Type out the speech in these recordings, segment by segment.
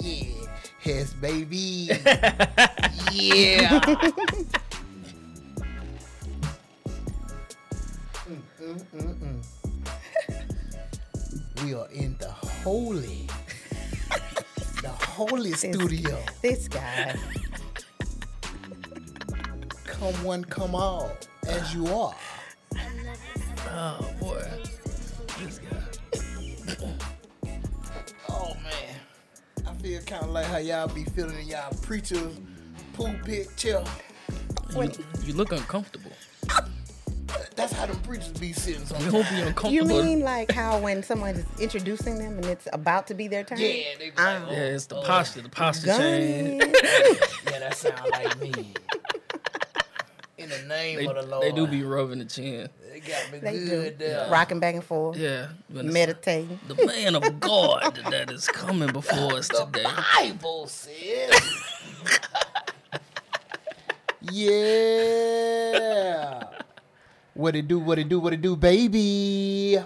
Yeah. Hess, baby. yeah. Mm, mm, mm, we are in the holy, the holy studio. This guy. Come one, come all, as you are. Oh feel kind of like how y'all be feeling in y'all preachers pulpit chair. You, you look uncomfortable. That's how the preachers be sitting. You don't be uncomfortable. You mean like how when someone is introducing them and it's about to be their turn? Yeah, they be like, Ah. Yeah, it's the posture. The posture Gun change. yeah, that sound like me. In the name They, of the Lord, they do be rubbing the chin. They got me They good do. there. Rocking back and forth. Yeah. but Meditating. The man of God that is coming before us The today. Bible says. yeah. What it do? What it do? What it do, baby?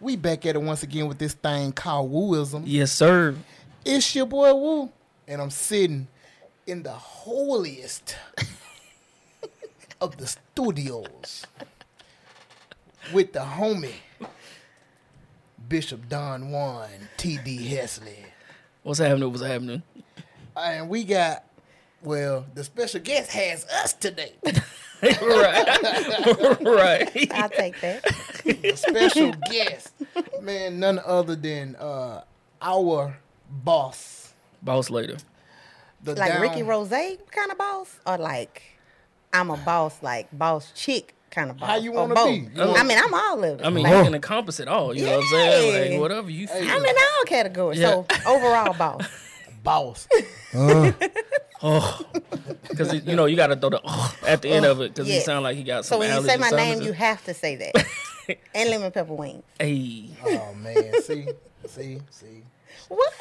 We back at it once again with this thing called wooism. Yes, sir. It's your boy Woo, and I'm sitting in the holiest of the studios with the homie Bishop Don Juan T.D. Hesley. What's happening? What's happening? And we got, well, the special guest has us today. right. right. I'll take that. The special guest, man, none other than uh, our boss. Boss later. The Like down- Ricky Rose kind of boss? Or like I'm a boss, like boss chick kind of boss? How you wanna be? You I mean, I'm all of it. I mean, Like, you can encompass it all. You know what I'm saying? Yeah. Like, whatever you feel. I'm in all categories. So overall boss. boss. Oh, because you know you got to throw the oh at the end of it because he Yeah. sound like he got some. So some. when you say my name, you have to say that. and lemon pepper wings. Hey, Oh man, see, see, see. What?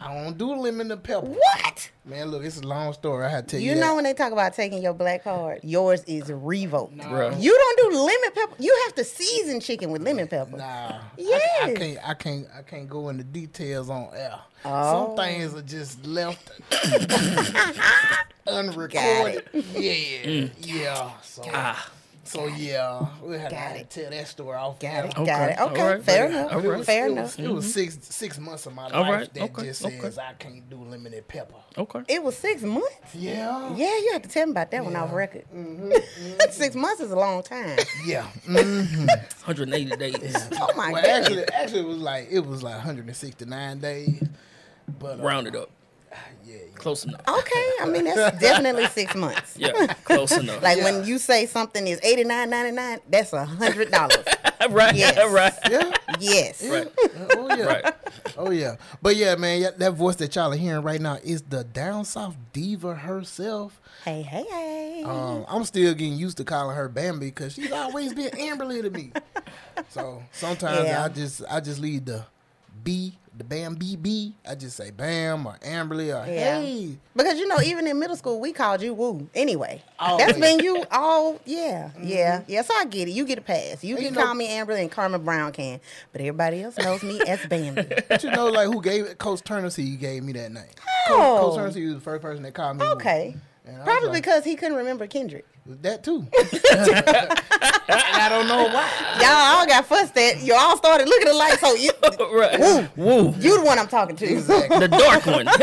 I don't do lemon and pepper. What? Man, look, it's a long story. I had to tell you. You know that. when they talk about taking your black card, yours is revoked. Bruh. You don't do lemon pepper. You have to season chicken with lemon pepper. Nah, I, I can't. I can't. I can't go into details on air. Oh. Some things are just left unrecorded. Got Yeah, yeah. So, ah, so yeah, we had Got to it. tell that story off. Got air. it. Okay. Got it. Okay. All right. Fair All enough. right. It was, Fair it enough. Was, it was six six months of my All life right, that okay, just okay. says I can't do lemon and pepper. okay. It was six months. Yeah. Yeah, you have to tell me about that one off record. Mm-hmm, six months is a long time. Yeah. Mm. 180 days. Oh my well, god. actually, actually, it was like it was like 169 days. But uh, Round it up. Yeah. Close enough. Okay, I mean that's definitely six months. Yeah, close enough. Like Yeah. when you say something is eighty nine ninety nine, that's a hundred dollars. right, Yes. right, Yeah. yes. right, Oh yeah. right. Oh yeah. But yeah, man, yeah, that voice that y'all are hearing right now is the down south diva herself. Hey, hey, hey. Um, I'm still getting used to calling her Bambi because she's always been Amberly to me. So sometimes Yeah. I just I just leave the B, the Bam BB. I just say Bam or Amberly or Yeah. Hey. Because you know, even in middle school, we called you Woo. Anyway, Always. that's been you all. Yeah, mm-hmm. yeah, yeah. So I get it. You get a pass. You And can you know- call me Amberly and Carmen Brown can, but everybody else knows me as Bambi. But you know, like who gave it? Coach Turner See, he gave me that name. Oh. Coach, Coach Turner was the first person that called me. Okay. Was Probably like, because he couldn't remember Kendrick. that too. and I don't know why. Y'all all got fussed at. You all started looking alike. So you, right. Woo. Woo. you the one I'm talking to. Exactly. The dark one.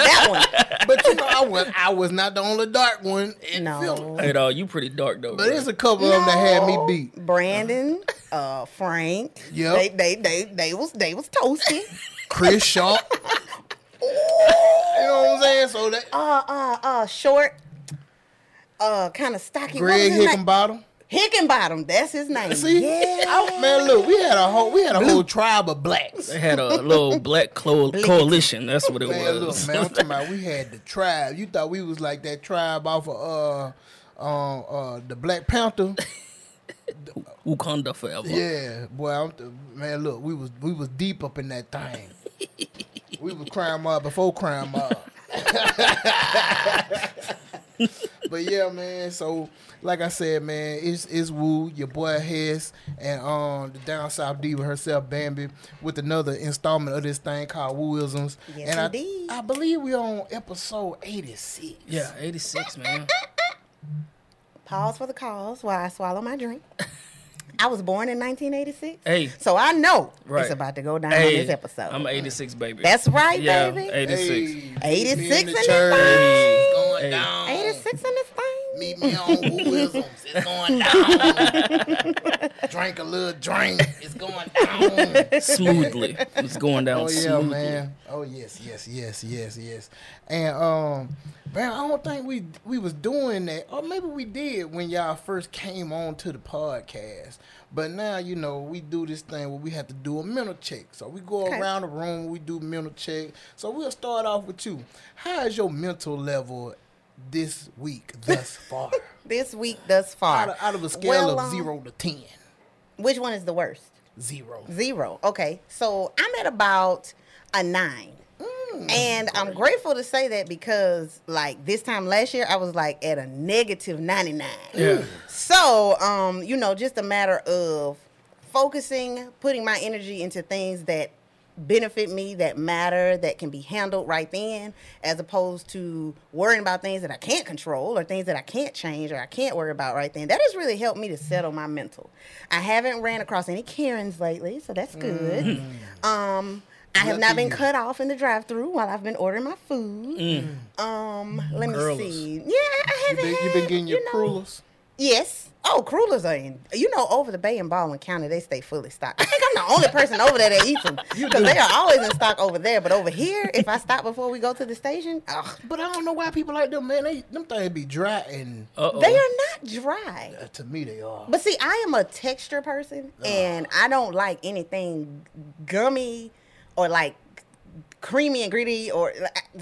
That one. But you know, I was I was not the only dark one in No. Philly. hey, dog, you pretty dark though. But bro. there's a couple of them that had me beat. Brandon, uh, Frank. Yep. They, they, they, they was, they was toasty. Chris Shaw. you know what I'm saying? So that uh, uh, uh, short. Uh, kind of stocky. What Greg was his name? Hickenbottom. Hickenbottom. That's his name. See, Yeah. I- man, look, we had a whole we had a whole tribe of blacks. They had a little black co- coalition. That's what it Man, look, was. man, I'm talking about we had the tribe. You thought we was like that tribe off of uh, uh, uh, the Black Panther. Wakanda forever. Yeah, boy, I'm th- man, look, we was we was deep up in that thing. we was crime mob before crime mob. but yeah, man. So like I said, man, it's it's Woo, your boy Hess, and um the down south diva herself, Bambi, with another installment of this thing called Wooisms. Yes, and I, indeed. I believe we're on episode eighty six. Yeah, 86, man. Pause for the cause while I swallow my drink. I was born in 1986. Hey. So I know Right. it's about to go down Hey, on this episode. I'm 86, baby. That's right, yeah, baby. 86. 86 in the this church. Thing. It's going Hey. down. 86 in this thing. Meet me on Wooisms. It's going down. drink a little drink. It's going down. Smoothly. It's going down Oh yeah, smoothly. man. Oh yes, yes, yes, yes, yes. And um, man, I don't think we we was doing that, or maybe we did when y'all first came on to the podcast. But now you know we do this thing where we have to do a mental check. So we go Okay. around the room, we do mental check. So we'll start off with you. How is your mental level this week thus far? This week thus far. out, of, out of a scale Well, of um, zero to ten, Which one is the worst? zero. Zero. Okay. So I'm at about a nine. And I'm grateful to say that because, like, this time last year, I was like at a negative 99. Yeah. So, um, you know, just a matter of focusing, putting my energy into things that benefit me, that matter, that can be handled right then, as opposed to worrying about things that I can't control or things that I can't change or I can't worry about right then. That has really helped me to settle my mental. I haven't ran across any Karens lately, so that's good. Um, I have not been you. cut off in the drive-through while I've been ordering my food. Um, let me see. Yeah, I haven't. been, you been getting your you know-? Yes. Oh, crullers are in. You know, over the Bay and Baldwin County, they stay fully stocked. I think I'm the only person over there that eats them because they are always in stock over there. But over here, if I stop before we go to the station, ugh, But I don't know why people like them, man. They them things be dry and Uh-oh. they are not dry. uh, to me they are. But see, I am a texture person, and I don't like anything gummy or like creamy and gritty or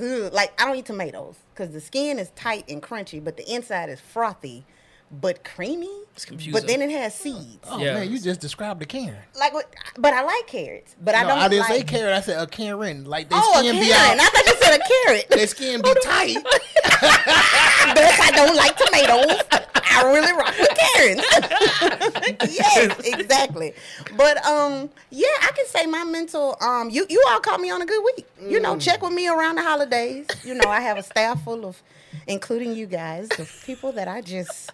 ugh, like I don't eat tomatoes because the skin is tight and crunchy, but the inside is frothy but creamy. It's confusing. But then it has seeds. Oh Yeah. man, you just described the Karen. Like, what, but I like carrots. But I no, don't. I didn't like, say Karen. I said a Karen. Like they oh, a skin Karen. be out. I thought you said a carrot. Their skin be tight. but I don't like tomatoes. I really rock with Karens. yes, exactly. But um, yeah, I can say my mental um, you you all caught me on a good week. You know, check with me around the holidays. You know, I have a staff full of, including you guys, the people that I just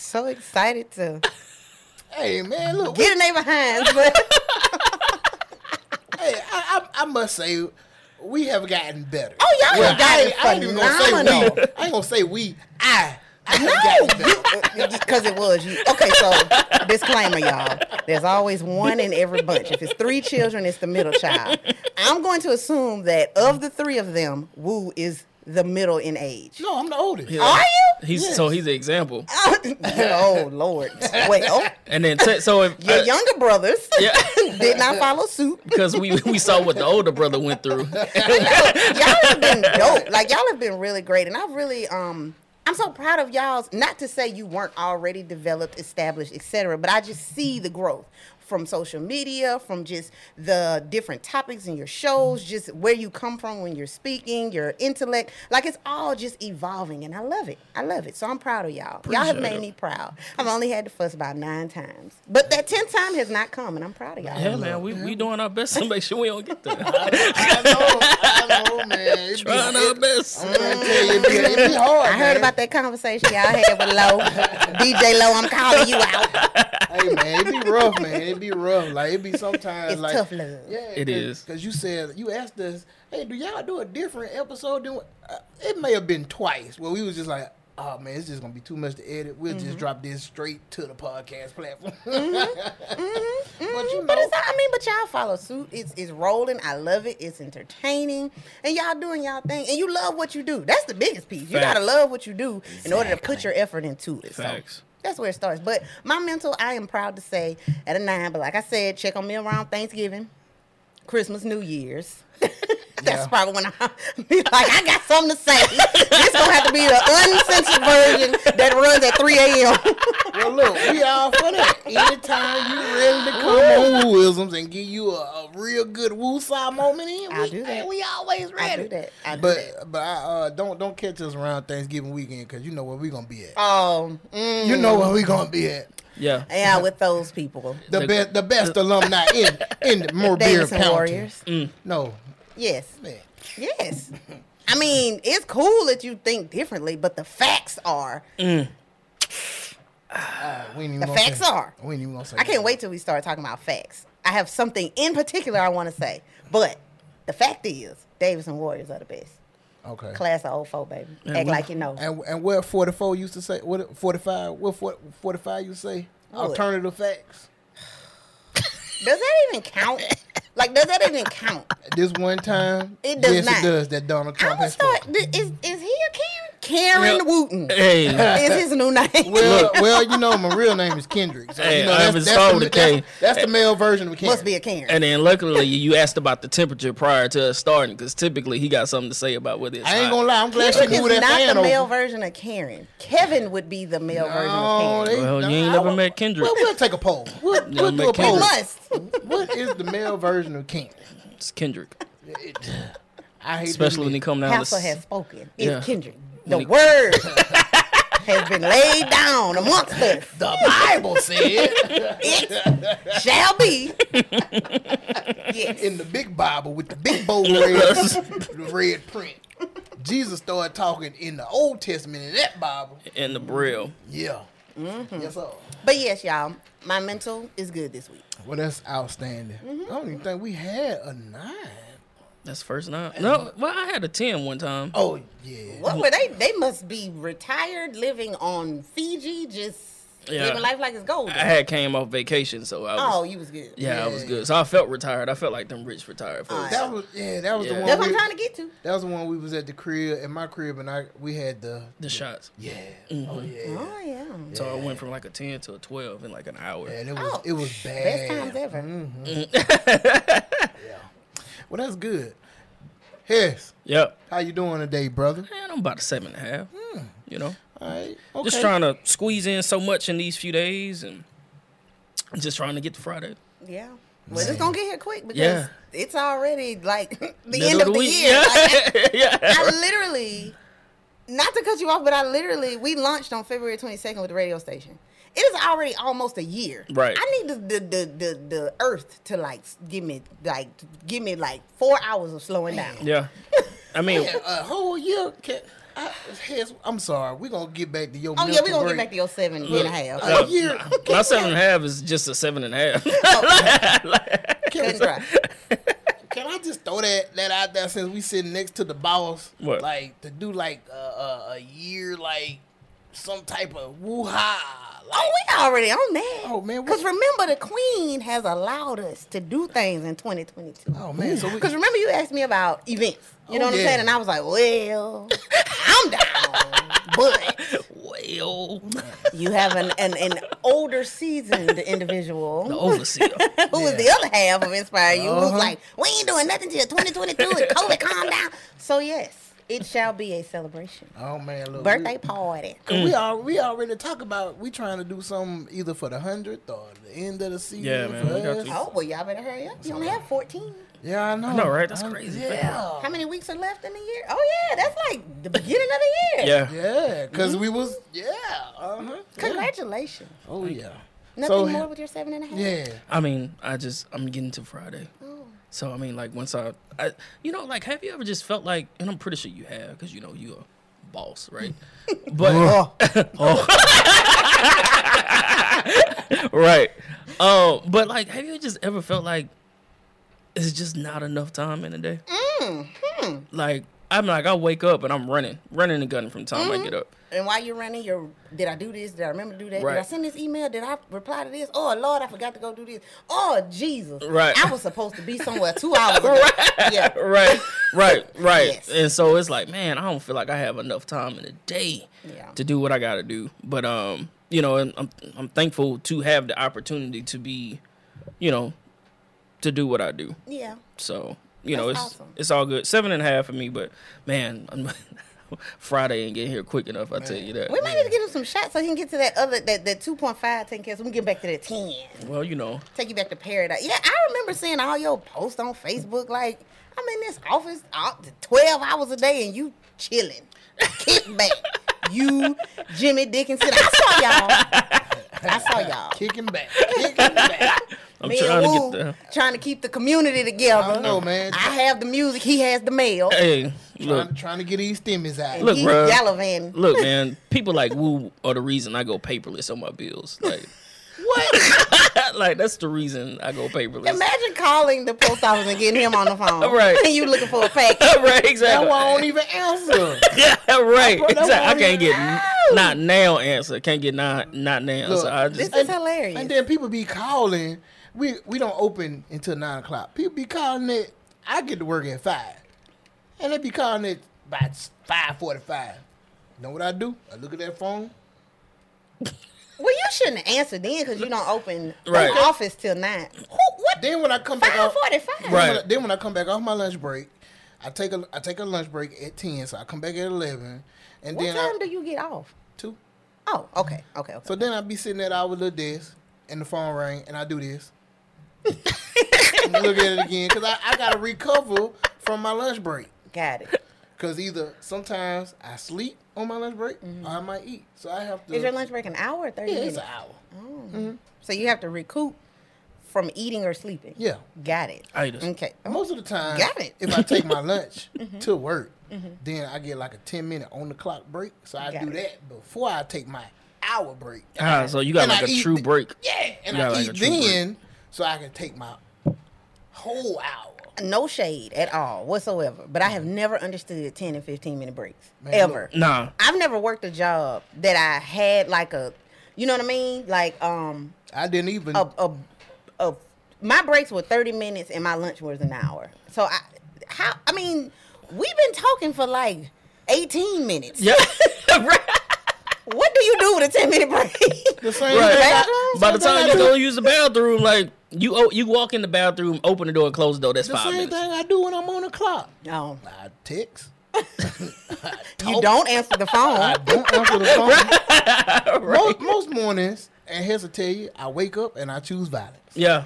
so excited to hey man, look. get in their behinds. But hey, I, I, I must say, we have gotten better. Oh, y'all have I, gotten ain't- I ain't even gonna say we. I ain't gonna say we. I. I have No, because it was you. Okay, so disclaimer, y'all. There's always one in every bunch. If it's three children, it's the middle child. I'm going to assume that of the three of them, Woo is the middle in age. No, I'm the oldest. Yeah. Are you? He's so he's the example. oh Lord. Well, And then t- so if your uh, younger brothers Yeah. did not follow suit. because we we saw what the older brother went through. y'all have been dope. Like y'all have been really great, and I've really um. I'm so proud of y'all's. Not to say you weren't already developed, established, etc., but I just see the growth from social media, from just the different topics in your shows, just where you come from when you're speaking, your intellect. Like it's all just evolving, and I love it. I love it. So I'm proud of y'all. y'all have made it. me proud. I've only had to fuss about nine times, but that tenth time has not come, and I'm proud of y'all. Yeah, man, we, we doing our best to make sure we don't get there. I know, I know, man. It be, Trying our best. I'm trying to tell you, it be, it be hard. I heard man. about that conversation y'all had with Low. DJ Low, I'm calling you out. Hey man, it be rough, man. It be rough. Like it be sometimes It's like tough love. Yeah, It is. because you said you asked us, hey, do y'all do a different episode? Than, uh, it may have been twice where we was just like, oh man, it's just gonna be too much to edit. We'll Mm-hmm. just drop this straight to the podcast platform. Mm-hmm. But you know, But it's I mean, but y'all follow suit. It's it's rolling. I love it. It's entertaining, and y'all doing y'all thing, and you love what you do. That's the biggest piece. You gotta love what you do in order to put your effort into it. So Facts. That's where it starts. But my mental, I am proud to say, at a nine. But like I said, check on me around Thanksgiving, Christmas, New Year's. That's Yeah. probably when I be like, I got something to say. this gonna have to be the uncensored version that runs at 3 a.m. Well, look, we all for that. Anytime you ready to come on Wooisms and give you a, a real good woosah moment in, I'll we, do that. we always I ready. do that. I do But that. but I, uh, don't don't catch us around Thanksgiving weekend because you know where we gonna be at. Oh, mm, You know where we gonna be at. Yeah. yeah, with those people. The The- best the best alumni in in Mobile Davidson County. Warriors. No, Yes. man. Yes. I mean, it's cool that you think differently, but the facts are. Uh, we ain't even The facts say- are. We ain't even gonna say. I can't that. wait till we start talking about facts. I have something in particular I want to say, but the fact is, Davidson Warriors are the best. Okay. Class of 04, baby. And Act we- like you know. And and what forty four used to say? What forty five? What forty five used to say? What? Alternative facts. Does that even count? like, does that even count? This one time, It does yes, not. it does. That Donald Trump gonna has start. spoken. Is is he a Karen? Karen Yep. Wooten Hey. is his new name. Well, well, you know, my real name is Kendrick. So, Hey, you know, I that's, haven't that's, the, that's, that's the male version of Kendrick. Must be a Karen. And then luckily you asked about the temperature prior to us starting because typically he got something to say about whether it's I ain't gonna lie. I'm glad she Kendrick moved is that not fan the male over. version of Karen. Kevin would be the male version of Karen. they- Well, you ain't I never met Kendrick. Well, we'll take a poll. We'll, we'll do a met we poll. Kendrick. must. What is the male version of Karen? It's Kendrick. I hate Especially when he this. come down Council to has spoken. It's Yeah. Kendrick. When The he- word has been laid down amongst us. The Bible said It shall be. yes. in the big Bible with the big bold red, red print. Jesus started talking in the Old Testament in that Bible. in the braille. Yeah. Mm-hmm. Yes, sir. But yes, y'all, my mental is good this week. Well, that's outstanding. Mm-hmm. I don't even think we had a nine. That's first nine. No, well I had a ten one time. Oh yeah. What were they? They must be retired, living on Fiji, just Yeah. living life like it's golden. I had came off vacation, so I was oh, you was good. yeah, I was good. So I felt retired. I felt like them rich retired folks. That was yeah. That was Yeah. the one. That's what we- I'm trying to get to. That was the one we was at the crib, at my crib, and I we had the the shots. yeah. Mm-hmm. Oh yeah. Oh yeah. So I went from like a ten to a twelve in like an hour. And it was Oh, it was bad. Best times ever. Yeah. Well, that's good. Yes. Yep. How you doing today, brother? Man, I'm about a seven and a half. Hmm. You know, All right. Okay. just trying to squeeze in so much in these few days, and just trying to get to Friday. Yeah. Well, it's gonna get here quick because Yeah. it's already like the Middle end of the, week. year. Like, Yeah. I literally, not to cut you off, but I literally we launched on February 22nd with the radio station. It is already almost a year. Right. I need the the the the, the earth to like give me like give me like four hours of slowing down. yeah. I mean, Man, a whole year. Can, I, I'm sorry. We're gonna get back to your. Oh yeah, we mental gonna break. get back to your seven and a half. A year. my seven and a half is just a seven and a half. Can, Couldn't try. can I just throw that that out there since we sitting next to the boss? What? Like to do like a, a, a year, like some type of woo ha. Like, Oh, we already on that. Oh, man, Because remember, the Queen has allowed us to do things in 2022. Oh, man, so we- Because remember, you asked me about events. You know Oh, what I'm saying? And I was like, well, I'm down. But well, you have an, an, an older, seasoned individual. the overseer. Who was Yeah. the other half of Inspire You? Who's Uh-huh. like, we ain't doing nothing till 2022 and COVID calm down. So, yes, it shall be a celebration. Oh man, look. Birthday We, party. Cause Mm. we all we already talk about we trying to do something either for the hundredth or the end of the season. Yeah, man, we got us. you. Oh, well, y'all better hurry up. You only have 14. Yeah, I know. I know, right? That's crazy, Yeah. How many weeks are left in the year? Oh yeah, that's like the beginning of the year. Yeah. Yeah, because Mm-hmm. we was yeah. Uh-huh. Congratulations. Oh yeah. Nothing So, more with your seven and a half. Yeah. I mean, I just I'm getting to Friday. Oh. So I mean, like once I, I, you know, like have you ever just felt like, and I'm pretty sure you have, because you know you're a boss, right? but oh, right. Um, but like, have you just ever felt like it's just not enough time in a day? Mm-hmm. Like I'm like I wake up and I'm running, running and gunning from the time Mm-hmm. I get up. And while you're running, you're did I do this? Did I remember to do that? Did I send this email? Did I reply to this? Oh Lord, I forgot to go do this. Oh Jesus. Right. I was supposed to be somewhere two hours ago. Yeah. right, right, right. Yes. And so it's like, man, I don't feel like I have enough time in a day Yeah. to do what I got to do. But um, you know, I'm I'm thankful to have the opportunity to be, you know, to do what I do. Yeah. So you know, That's it's awesome. it's all good. Seven and a half for me, but man, I'm Friday ain't getting here quick enough. I tell you that. We might need to get him some shots so he can get to that other that, that two point five taken care. of, So we can get back to that ten. Well, you know, Take you back to paradise. Yeah, I remember seeing all your posts on Facebook. Like I'm in this office all, twelve hours a day and you chilling, kick back. you, Jimmy Dickinson. I saw y'all. I saw y'all. Kicking back, kicking back. I'm Me trying and to get the. trying to keep the community together. I don't know, man. I have the music. He has the mail. Hey, look, Trying, trying to get these stimmies out. Look, He's bruh. gallivanting. look, man. People like Woo are the reason I go paperless on my bills. Like, What? like that's the reason I go paperless. Imagine calling the post office and getting him on the phone. Right. And you looking for a package. right, That's exactly. why I don't even answer. yeah, right. Bro, that's Exactly. I why can't get n- not now answer. Can't get not not now answer. Look, I This just is hilarious. And then people be calling. We we don't open until nine o'clock. People be calling it. I get to work at five, and they be calling it by five forty-five. Know what I do? I look at that phone. well, you shouldn't answer then because you don't open Right. the office till nine. Who, what? Then when I come back Five off. Right. Then when, I, then when I come back off my lunch break, I take a I take a lunch break at ten, so I come back at eleven, and What then time I, do you get off? two. Oh, okay, okay, okay. So then I be sitting at our little desk, and the phone ring, and I do this. And look at it again, cause I, I gotta recover from my lunch break. Got it. Cause either sometimes I sleep on my lunch break, mm-hmm. or I might eat. So I have to. Is your lunch break an hour or thirty Yeah, minutes? it's an hour. Oh. Mm-hmm. So you have to recoup from eating or sleeping. Yeah. Got it. I just- Okay. Oh, Most of the time, Got it. if I take my lunch mm-hmm. to work, then I get like a ten minute on the clock break. So I Got do it. that before I take my hour break. ah, so you got And like I a true th- break. Yeah, and You got I like eat a true break. Then, so I can take my whole hour. No shade at all whatsoever. But I have never understood ten and fifteen minute breaks Man, ever. look. Nah, I've never worked a job that I had like a, you know what I mean? Like um I didn't even. a a, a my breaks were thirty minutes and my lunch was an hour. So I how I mean we've been talking for like eighteen minutes. yeah, right. What do you do with a ten minute break? the same Right. thing By the time you go use the bathroom, like you o- you walk in the bathroom, open the door, and close the door. That's the five same minutes. thing I do when I'm on the clock. No, I text. you don't answer the phone. I phone. don't answer the phone. Right. most, most mornings, and here's to tell you, I wake up and I choose violence. Yeah.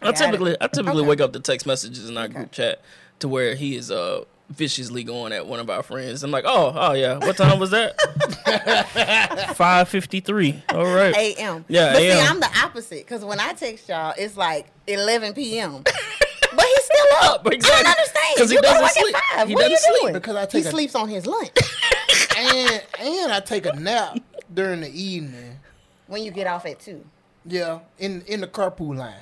I Got it. typically I typically Okay. wake up to text messages in our group chat to where he is uh viciously going at one of our friends. I'm like, oh, oh yeah, what time was that? Five fifty three. All right. A.M. Yeah, but see, I'm the opposite because when I text y'all, it's like 11 p.m. but he's still up. I Exactly. don't understand. 'Cause he you doesn't work sleep. at five. He what are you doesn't sleep doing? because I he take a- sleeps on his lunch and and I take a nap during the evening. when you get off at two. Yeah, in in the carpool line.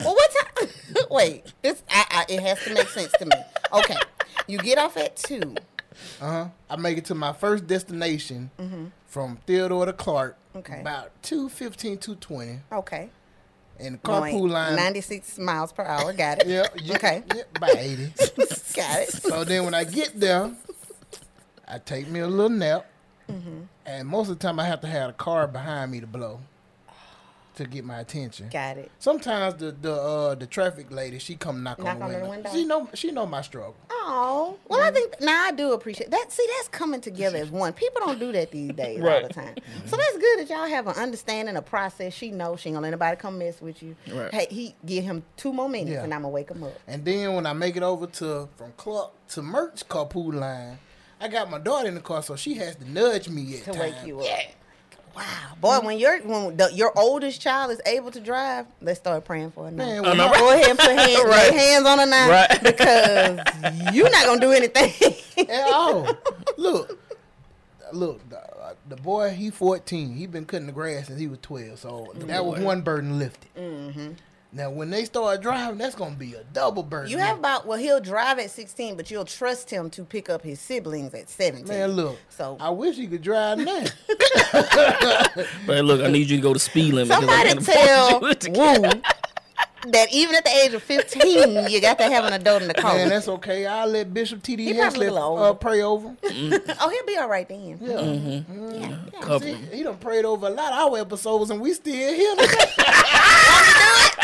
Well, what time? Wait, this I, I, it has to make sense to me. Okay, you get off at two. Uh huh. I make it to my first destination from Theodore to Clark. Mm-hmm. Okay. About 215, 220. Okay, And the Going carpool line. 96 miles per hour. Got it. Yeah, yeah, Okay. yeah, about 80. Got it. so then when I get there, I take me a little nap. Mm-hmm. And most of the time I have to have a car behind me to blow to get my attention. Got it. Sometimes the the uh, the traffic lady she come knock, Knock on, the, on the window. window? She know she know my struggle. Oh, well, I think now I do appreciate that. See, that's coming together as one. People don't do that these days all the time. So that's good that y'all have an understanding, a process. She knows she ain't gonna let anybody come mess with you. Right. Hey, he give him two more minutes Yeah. and I'm gonna wake him up. And then when I make it over to from Clark to Merch carpool line, I got my daughter in the car, so she has to nudge me at To times. wake you up. Wow, boy, when your when the, your oldest child is able to drive, let's start praying for a now. Man, when right. Go ahead and put hands, Right. lay hands on her now, Right. because you're not gonna do anything. at all. Look, look, the, uh, the boy he 14. He been cutting the grass since he was 12. So that was one burden lifted. Mm-hmm. Now when they start driving, that's gonna be a double burden. You have about well, he'll drive at 16, but you'll trust him to pick up his siblings at 17. man. Look, So I wish he could drive now. But look, I need you to go to speed limit. 'cause I somebody can't tell afford you to- Woo that even at the age of 15, you got to have an adult in the car. man, that's okay. I'll let Bishop T.D. He probably a Hesley little uh, pray over. him. oh, he'll be all right then. Yeah. Yeah, yeah. Cover See, he done prayed over a lot of our episodes, and we still here. today. Won't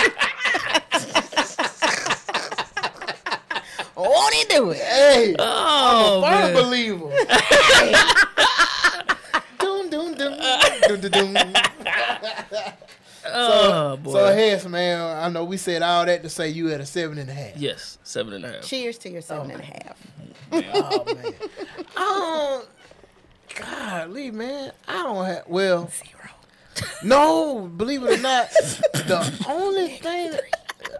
he do it? Hey, Oh, I'm a oh, firm man. believer. doom, doom, doom, doom, doom, doom. Oh, boy. So, Hess, man, I know we said all that to say you at a seven and a half. yes, seven and a half. Cheers to your seven oh, and a half. Oh man. I don't. Golly, man. I don't have. Well, Zero. no. Believe it or not, the only thing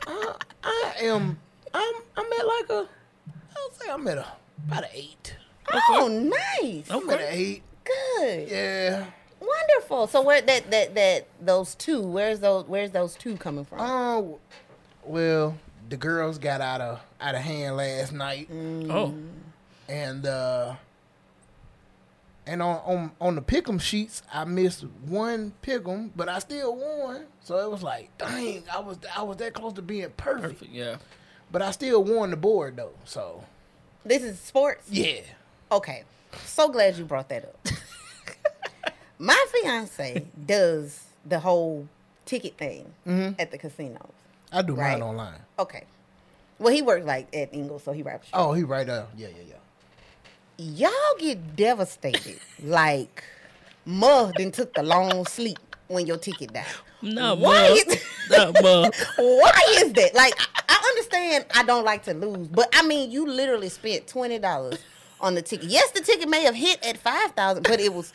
I, I am, I'm, I'm at like a. I'll say I'm at a about an eight. Oh, nice. I'm at an eight. Good. Yeah. Wonderful. So where that that that those two? Where's those Where's those two coming from? Oh, well, the girls got out of out of hand last night. Oh, and uh and on on on the pick'em sheets I missed one pick'em, but I still won. So it was like, dang, I was I was that close to being perfect, perfect. Yeah. But I still won the board though. So This is sports. yeah, Okay. So glad you brought that up. My fiance does the whole ticket thing mm-hmm. at the casinos. I do Right. mine online. Okay. Well, he works like at Ingles, so he raps. Oh, he right there. Yeah, yeah, yeah. Y'all get devastated like mud then took the long sleep when your ticket died. No, Why mud. is- Not. Why is that? Like, I- I understand I don't like to lose, but I mean, you literally spent twenty dollars on the ticket. Yes, the ticket may have hit at five thousand, but it was,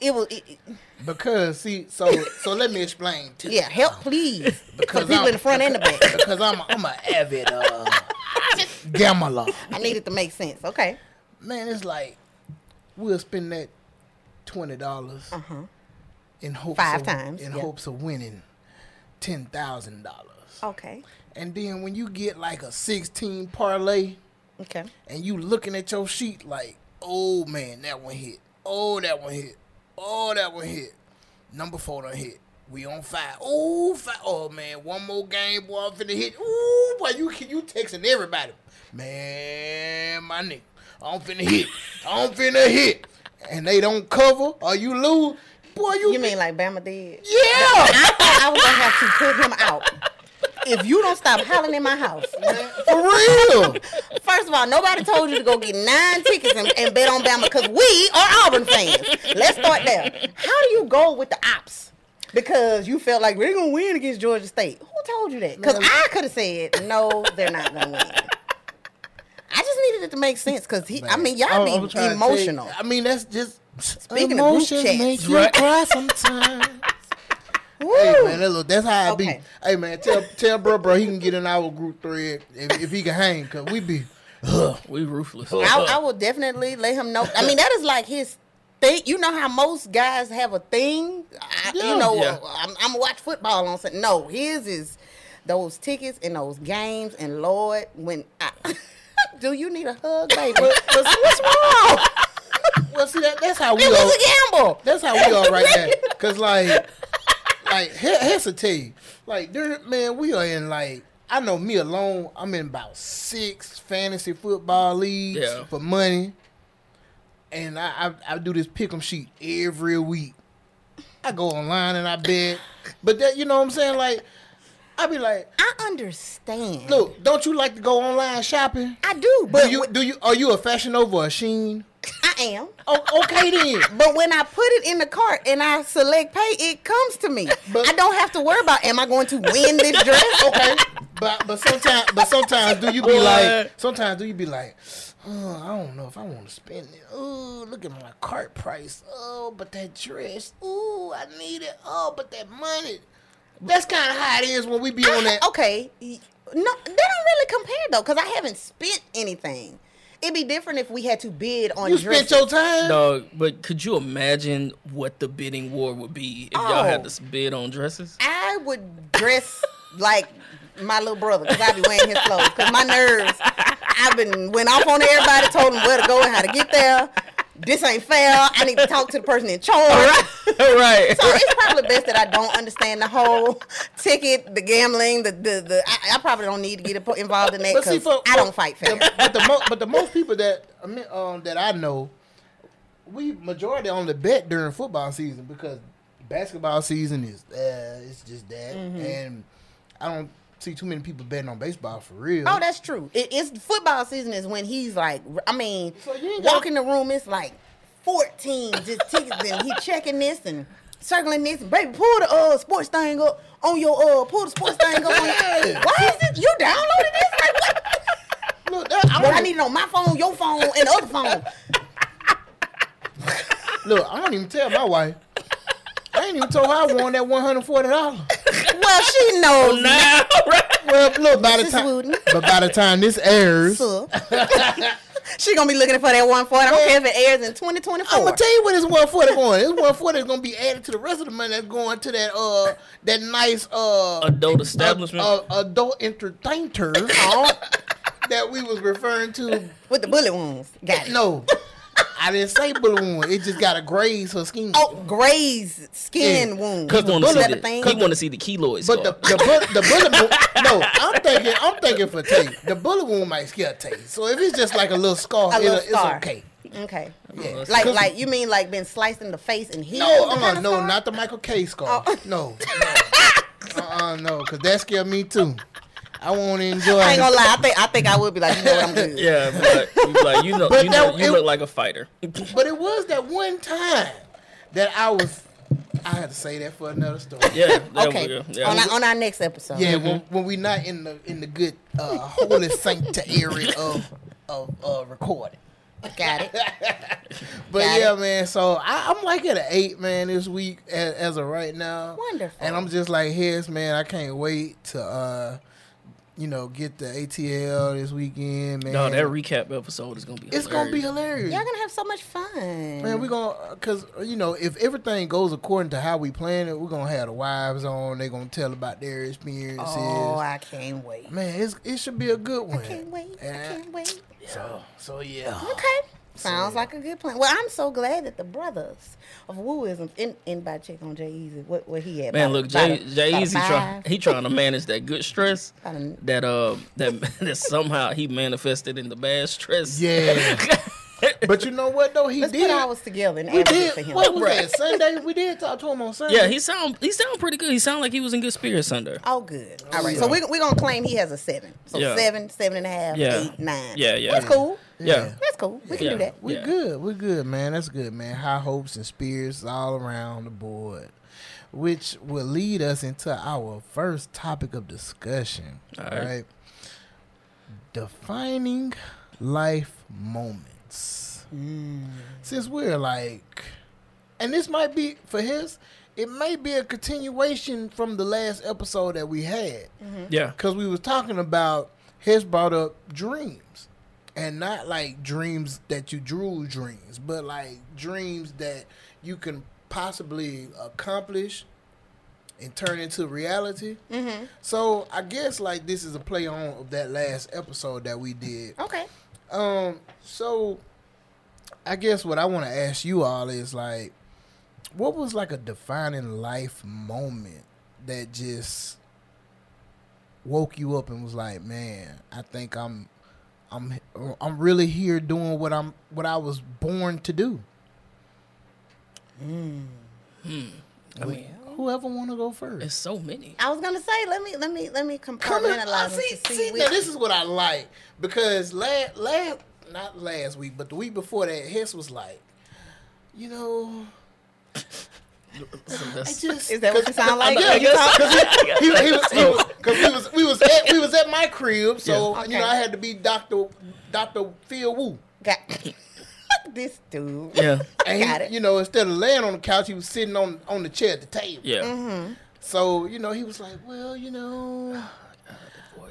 it was, it, it- Because see, so so let me explain to you. yeah. Help, please, Because people I'm- in the front and the back. Because I'm a, I'm an avid uh, gambler. I need it to make sense. Okay. Man, it's like we'll spend that twenty dollars Uh huh. In hopes Five of, times, in yeah. hopes of winning ten thousand dollars. Okay. And then when you get like a sixteen parlay Okay. and you looking at your sheet like, oh man, that one hit. Oh, that one hit. Oh, that one hit. Number four done hit. We on five. Oh, five. Oh man, one more game, boy. I'm finna hit. Ooh, boy, you you texting everybody. Man, my nigga, I'm finna hit. I'm finna hit. And they don't cover or you lose. Boy, you You mean like Bama did? Yeah. I thought I was gonna have to put him out. If you don't stop howling in my house, For real. First of all, nobody told you to go get nine tickets and, and bet on Bama because we are Auburn fans. Let's start there. How do you go with the ops? Because you felt like we're gonna win against Georgia State. Who told you that? Because I could have said no, they're not gonna win. I just needed it to make sense because he. I mean, y'all I'm- be I'm emotional. tell I mean, that's just Speaking of group emotions chats. make you Right. cry sometimes. Hey man, that look, that's how I Okay. be. Hey man, tell tell bro, bro, he can get in our group thread if, if he can hang, cause we be. Ugh. We ruthless. I, I will definitely let him know. I mean, that is like his thing. You know how most guys have a thing. I, Yeah. you know, Yeah. I'm, I'm watch football on Sunday. No, his is those tickets and those games. And Lord, when I, do you need a hug, baby? What's wrong? Well, see that that's how we It are. was a gamble. That's how we are right now. Cause like, like here, here's a tell you, like, there, man, we are in like. I know me alone. I'm in about six fantasy football leagues Yeah. for money, and I, I I do this pick 'em sheet every week. I go online and I bet, but that you know what I'm saying. Like, I be like, I understand. look, don't you like to go online shopping? I do, but do you do you are you a Fashion Nova or a Shein? I am. Oh, okay then. But when I put it in the cart and I select pay, it comes to me. But- I don't have to worry about am I going to win this dress? okay, but but sometimes but sometimes do you be Boy. like sometimes do you be like, oh, I don't know if I want to spend it. Oh, look at my cart price. Oh, but that dress. Oh, I need it. Oh, but that money. That's kind of how it is when we be on that. okay. No, they don't really compare though, because I haven't spent anything. It'd be different if we had to bid on You dresses. spent your time. No, but could you imagine what the bidding war would be if y'all Oh. had to bid on dresses? I would dress like my little brother because I'd be wearing his clothes. Because my nerves, I've been went off on everybody, told them where to go and how to get there. This ain't fair. I need to talk to the person in charge. right. So it's probably best that I don't understand the whole ticket, the gambling, the the, the I, I probably don't need to get involved in that because for- I don't fight fair. The, but the mo- but the most people that I mean, um that I know, we majority only bet during football season because basketball season is uh it's just that, Mm-hmm. and I don't see too many people betting on baseball for real. Oh, that's true. It, it's football season is when he's like, I mean, So walk in the room, it's like 14 just tickets, and he checking this and circling this, and baby, pull the uh sports thing up on your uh, pull the sports thing up. On Yeah. Why is it you downloaded this? Like, what? Look, that, I, Well, I need it on my phone, your phone, and the other phone. look, I don't even tell my wife. I ain't even told her I won that one hundred forty dollars. Well, she knows Now, right? Well, look, by the time, Wooten. but by the time this airs, So. she gonna be looking for that 140. I don't care if it airs in 2024. I'm gonna tell you where this 140 going. This 140 is gonna be added to the rest of the money that's going to that uh that nice uh Adult establishment. uh, uh, adult entertainer that we was referring to. With the bullet wounds. Got it. No, I didn't say bullet wound. It just got to graze her skin. Oh, graze skin Yeah. wound. Cause the bullet- the the, thing? he want to see the keloid But the the, bu- the bullet wound, no, I'm thinking I'm thinking for Tate. The bullet wound might scare Tate. So if it's just like a little scar, A little it'll- scar. it's okay. Okay. Yeah. Like, like you mean like been sliced in the face and healed? No, uh, kind of no, scar? not the Michael K scar. Oh. No, no. uh, uh no, because that scared me too. I won't enjoy. I ain't it. gonna lie. I think I think I would be like, you know what, I'm good. yeah, but you, like, you know, But you, know you it- look like a fighter. But it was that one time that I was. I had to say that for another story. yeah. Okay. Yeah. On our on our next episode. Yeah, when, when we not in the in the good uh, holy sanctuary of of uh, recording. Got it. But Got yeah, it. man. So I, I'm like at an eight, man, this week as, as of right now. Wonderful. And I'm just like, his man. I can't wait to, uh, you know, get the ATL this weekend, man. no, that recap episode is gonna be. it's gonna be hilarious. hilarious. Y'all gonna have so much fun. Man, we gonna, cause you know, if everything goes according to how we plan it, we're gonna have the wives on. They gonna tell about their experiences. oh, I can't wait. Man, it's, it should be a good one. I can't wait. I can't wait. So, so yeah. Okay. Sounds like a good plan. Well, I'm so glad that the brothers of Wooism in anybody check on Jay Easy. What where he at? Man, About- look, Jay a- Jay Easy try, five? he trying to manage that good stress that uh that that somehow he manifested in the bad stress. Yeah. but you know what though? He Let's did. put ours together and we advocate for did. him. What was that? Sunday? We did talk to him on Sunday. Yeah, he sound he sound pretty good. He sound like he was in good spirits Sunday. Oh, good. All right. So we're we gonna claim he has a seven. So Yeah. seven, seven and a half, Yeah. eight, nine. Yeah, yeah. That's cool. Yeah. That's cool. We can Yeah. do that. We Yeah. good. We good, man. That's good, man. High hopes and spirits all around the board. Which will lead us into our first topic of discussion. All All right. right. Defining life moments. Mm. Since we're like and this might be for his, it may be a continuation from the last episode that we had. Yeah. because we was talking about his brought up dreams and not like dreams that you drew dreams but like dreams that you can possibly accomplish and turn into reality Mm-hmm. so i guess like this is a play on of that last episode that we did Okay. Um so i guess what i want to ask you all is like what was like a defining life moment that just woke you up and was like, man, I think I'm, I'm, I'm really here doing what I'm, what I was born to do. Hmm. I mean, Whoever want to go first? it's so many. I was gonna say, let me let me let me Come compartmentalize in, see, see, see, now this is what I like because last, last, not last week, but the week before that, Hess was like, you know, So I that's- just Is that what you sound like? Yeah, when you yes, he, he was, he was, cause we was, we was at, we was at my crib, so Yeah. you know I had to be Doctor Doctor Phil Woo, Got this dude. yeah. and he, Got it. you know instead of laying on the couch, he was sitting on on the chair at the table. Yeah. Mm-hmm. So you know he was like, well, you know,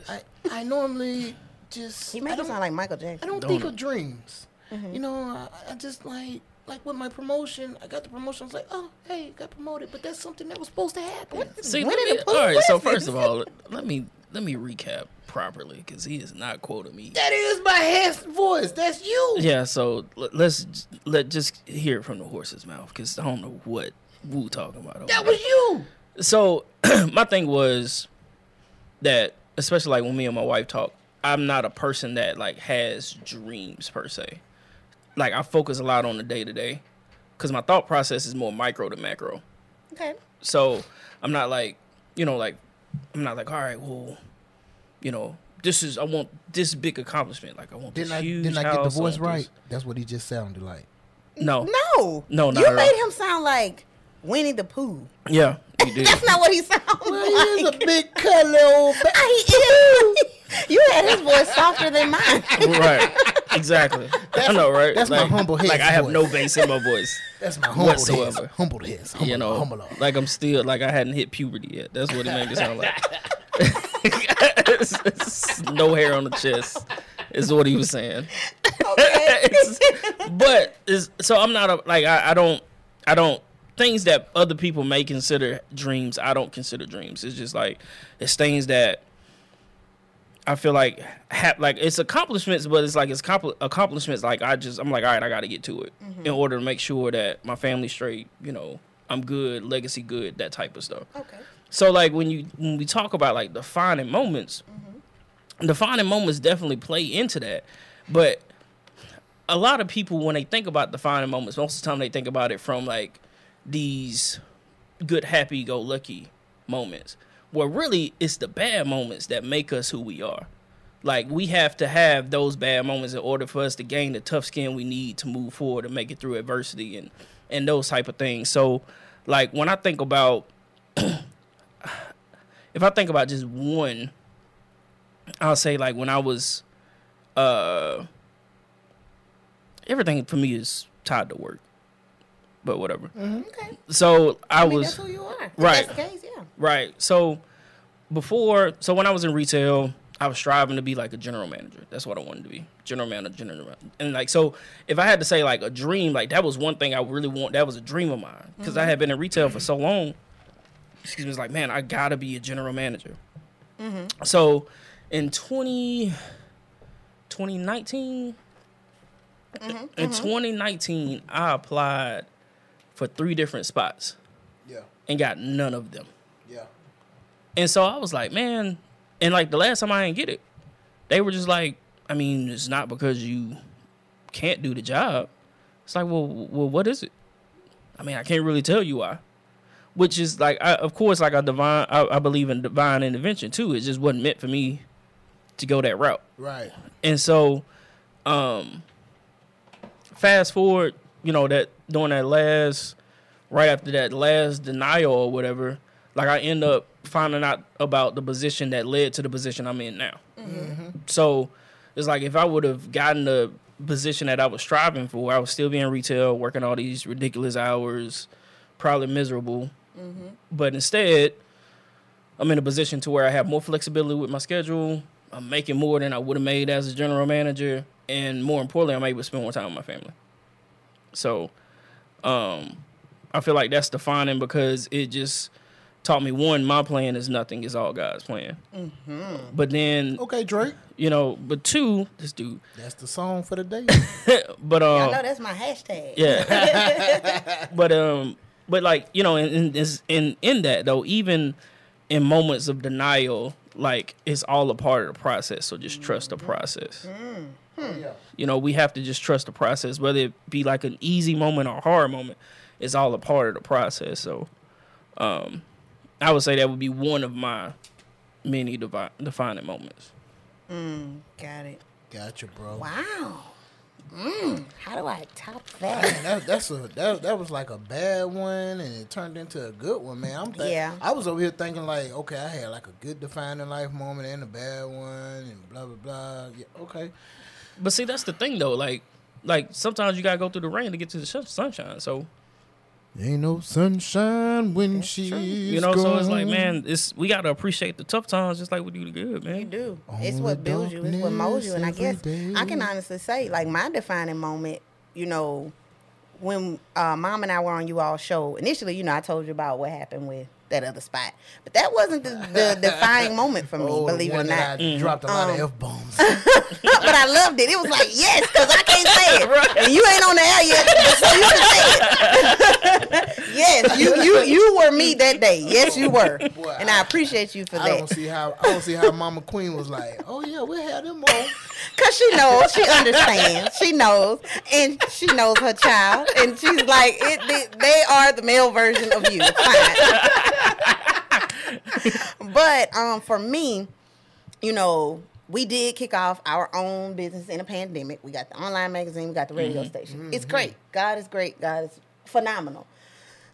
I I normally just He I it don't- sound like Michael I Jackson. don't Don't think it? of dreams. Mm-hmm. You know, I, I just like like with my promotion. I got the promotion. I was like, oh, hey, got promoted, but that's something that was supposed to happen. See, When did me, it all right. So first of all, let me let me recap properly because he is not quoting me. That is my head voice. That's you. Yeah. So let- let's let just hear it from the horse's mouth because I don't know what Woo talking about. That was you. So my thing was that, especially like when me and my wife talk, I'm not a person that like has dreams per se. Like I focus a lot on the day to day, because my thought process is more micro to macro. Okay. So I'm not like, you know, like I'm not like, all right, well, you know, this is I want this big accomplishment. Like I want Didn't this I huge didn't I get the house, voice right? this- That's what he just sounded like. No. No, No, not you at made all. him sound like Winnie the Pooh. Yeah, you did. That's not what he sounds Well, he is a big cuddly old. Ba- ah, he is. You had his voice softer than mine. right. Exactly. I know, right? that's my humble head Like I have voice. no bass in my voice. That's my humble Whatsoever. head. Humble head. Humble, you know, humble. like I'm still like I hadn't hit puberty yet. That's what it made me sound like. It's- it's no hair on the chest is what he was saying. It's- but is so I'm not a like I, I don't I don't things that other people may consider dreams. I don't consider dreams. It's just like it's things that I feel like ha- like it's accomplishments, but it's like it's compl- accomplishments. Like I just I'm like all right, I got to get to it mm-hmm. in order to make sure that my family's straight. You know, I'm good, legacy good, that type of stuff. Okay. So like when you when we talk about like defining moments, mm-hmm. defining moments definitely play into that. But a lot of people when they think about defining moments, most of the time they think about it from like these good happy go lucky moments. Where really it's the bad moments that make us who we are. Like we have to have those bad moments in order for us to gain the tough skin we need to move forward and make it through adversity and and those type of things. So like when I think about if I think about just one, I'll say like when I was, uh, everything for me is tied to work, but whatever. Mm-hmm. Okay. So I, I mean, was that's who you are. Right. Case, yeah. right. So before, so when I was in retail, I was striving to be like a general manager. That's what I wanted to be, general manager, general manager. And like, so if I had to say like a dream, like that was one thing I really want. That was a dream of mine because I mm-hmm. had been in retail for so long. Excuse me, it's like man, I gotta be a general manager. Mm-hmm. So in 20, 2019, in 2019, I applied for three different spots Yeah. and got none of them. Yeah. And so I was like, man, and like the last time I didn't get it, they were just like, I mean, it's not because you can't do the job. It's like, well, well, what is it? I mean, I can't really tell you why. Which is like, I, of course, like I divine, I, I believe in divine intervention too. It just wasn't meant for me to go that route. Right. And so, um, fast forward, you know, that during that last, right after that last denial or whatever, like I end up finding out about the position that led to the position I'm in now. Mm-hmm. Mm-hmm. So it's like if I would have gotten the position that I was striving for, I would still be in retail, working all these ridiculous hours, probably miserable. Mm-hmm. But instead, I'm in a position to where I have more flexibility with my schedule. I'm making more than I would have made as a general manager, and more importantly, I'm able to spend more time with my family. So, um, I feel like that's defining because it just taught me one, my plan is nothing; it's all God's plan. But then, Okay, Drake. you know, but two, this dude, That's the song for the day. but um, I know that's my hashtag. yeah. but um, but like you know, in in in in that though, even in moments of denial, like it's all a part of the process. So just trust the process. Yeah. You know, we have to just trust the process, whether it be like an easy moment or a hard moment. It's all a part of the process. So, um, I would say that would be one of my many devi- defining moments. Got it. Gotcha, bro. Wow. Mm, how do I top that? Man, that, that's a that, that was like a bad one, and it turned into a good one, man. I'm th- Yeah. I was over here thinking like, okay, I had like a good defining life moment and a bad one, and blah blah blah. Yeah, okay. But see, that's the thing though. Like, like sometimes you gotta go through the rain to get to the sun- sunshine. So Ain't no sunshine when she's you know, so it's like, man, it's we gotta appreciate the tough times just like we do the good, man. You do. On It's what builds you. It's what molds you. And I guess every I can honestly say, like my defining moment, you know, when uh, mom and I were on you all show. Initially, you know, I told you about what happened with that other spot, but that wasn't the, the defining moment for me. Oh, believe it or not. I dropped a lot Um, of f bombs. but I loved it. It was like yes, because I can't say it, and you ain't on the air yet, so you can say it. Yes, you you you were me that day. Yes, you were, Boy, and I appreciate you for I that. don't see how I don't see how Mama Queen was like, oh yeah, we had them on. Cause she knows, she understands, she knows, and she knows her child, and she's like, it, they, they are the male version of you. Fine. but um, for me, you know, we did kick off our own business in a pandemic. We got the online magazine, we got the radio station. It's great. God is great. God is phenomenal.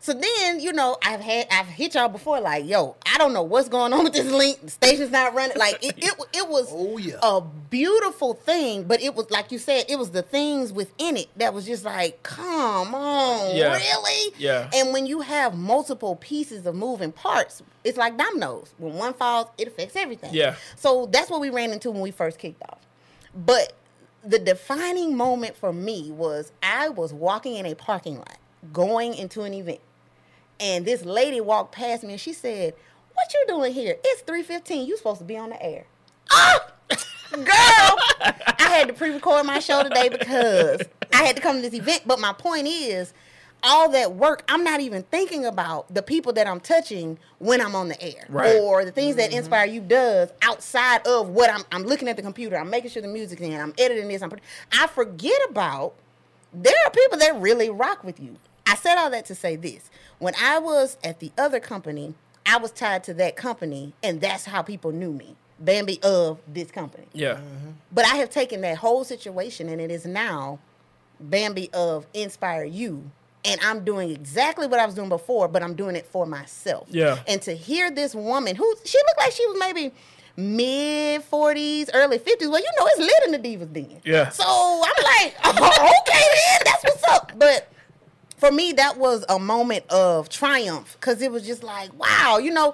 So then, you know, I've had I've hit y'all before, like, yo, I don't know what's going on with this link. The station's not running. Like it, it, it was Oh, yeah. a beautiful thing, but it was like you said, it was the things within it that was just like, come on, Yeah. really? Yeah. And when you have multiple pieces of moving parts, it's like dominoes. When one falls, it affects everything. Yeah. So that's what we ran into when we first kicked off. But the defining moment for me was I was walking in a parking lot, going into an event, and this lady walked past me and she said, "What you doing here? It's three fifteen. You supposed to be on the air." Ah, girl, I had to pre-record my show today because I had to come to this event. But my point is. All that work, I'm not even thinking about the people that I'm touching when I'm on the air, Right. or the things that Inspire You does outside of what I'm. I'm looking at the computer. I'm making sure the music's in. I'm editing this. I'm. I forget about there are people that really rock with you. I said all that to say this. When I was at the other company, I was tied to that company, and that's how people knew me. Bambi of this company. Yeah. Mm-hmm. But I have taken that whole situation, and it is now Bambi of Inspire You. And I'm doing exactly what I was doing before, but I'm doing it for myself. Yeah. And to hear this woman who she looked like she was maybe mid 40s, early 50s. Well, you know, it's lit in the Divas Den. Yeah. So I'm like, oh, okay, then that's what's up. But for me, that was a moment of triumph because it was just like, wow, you know,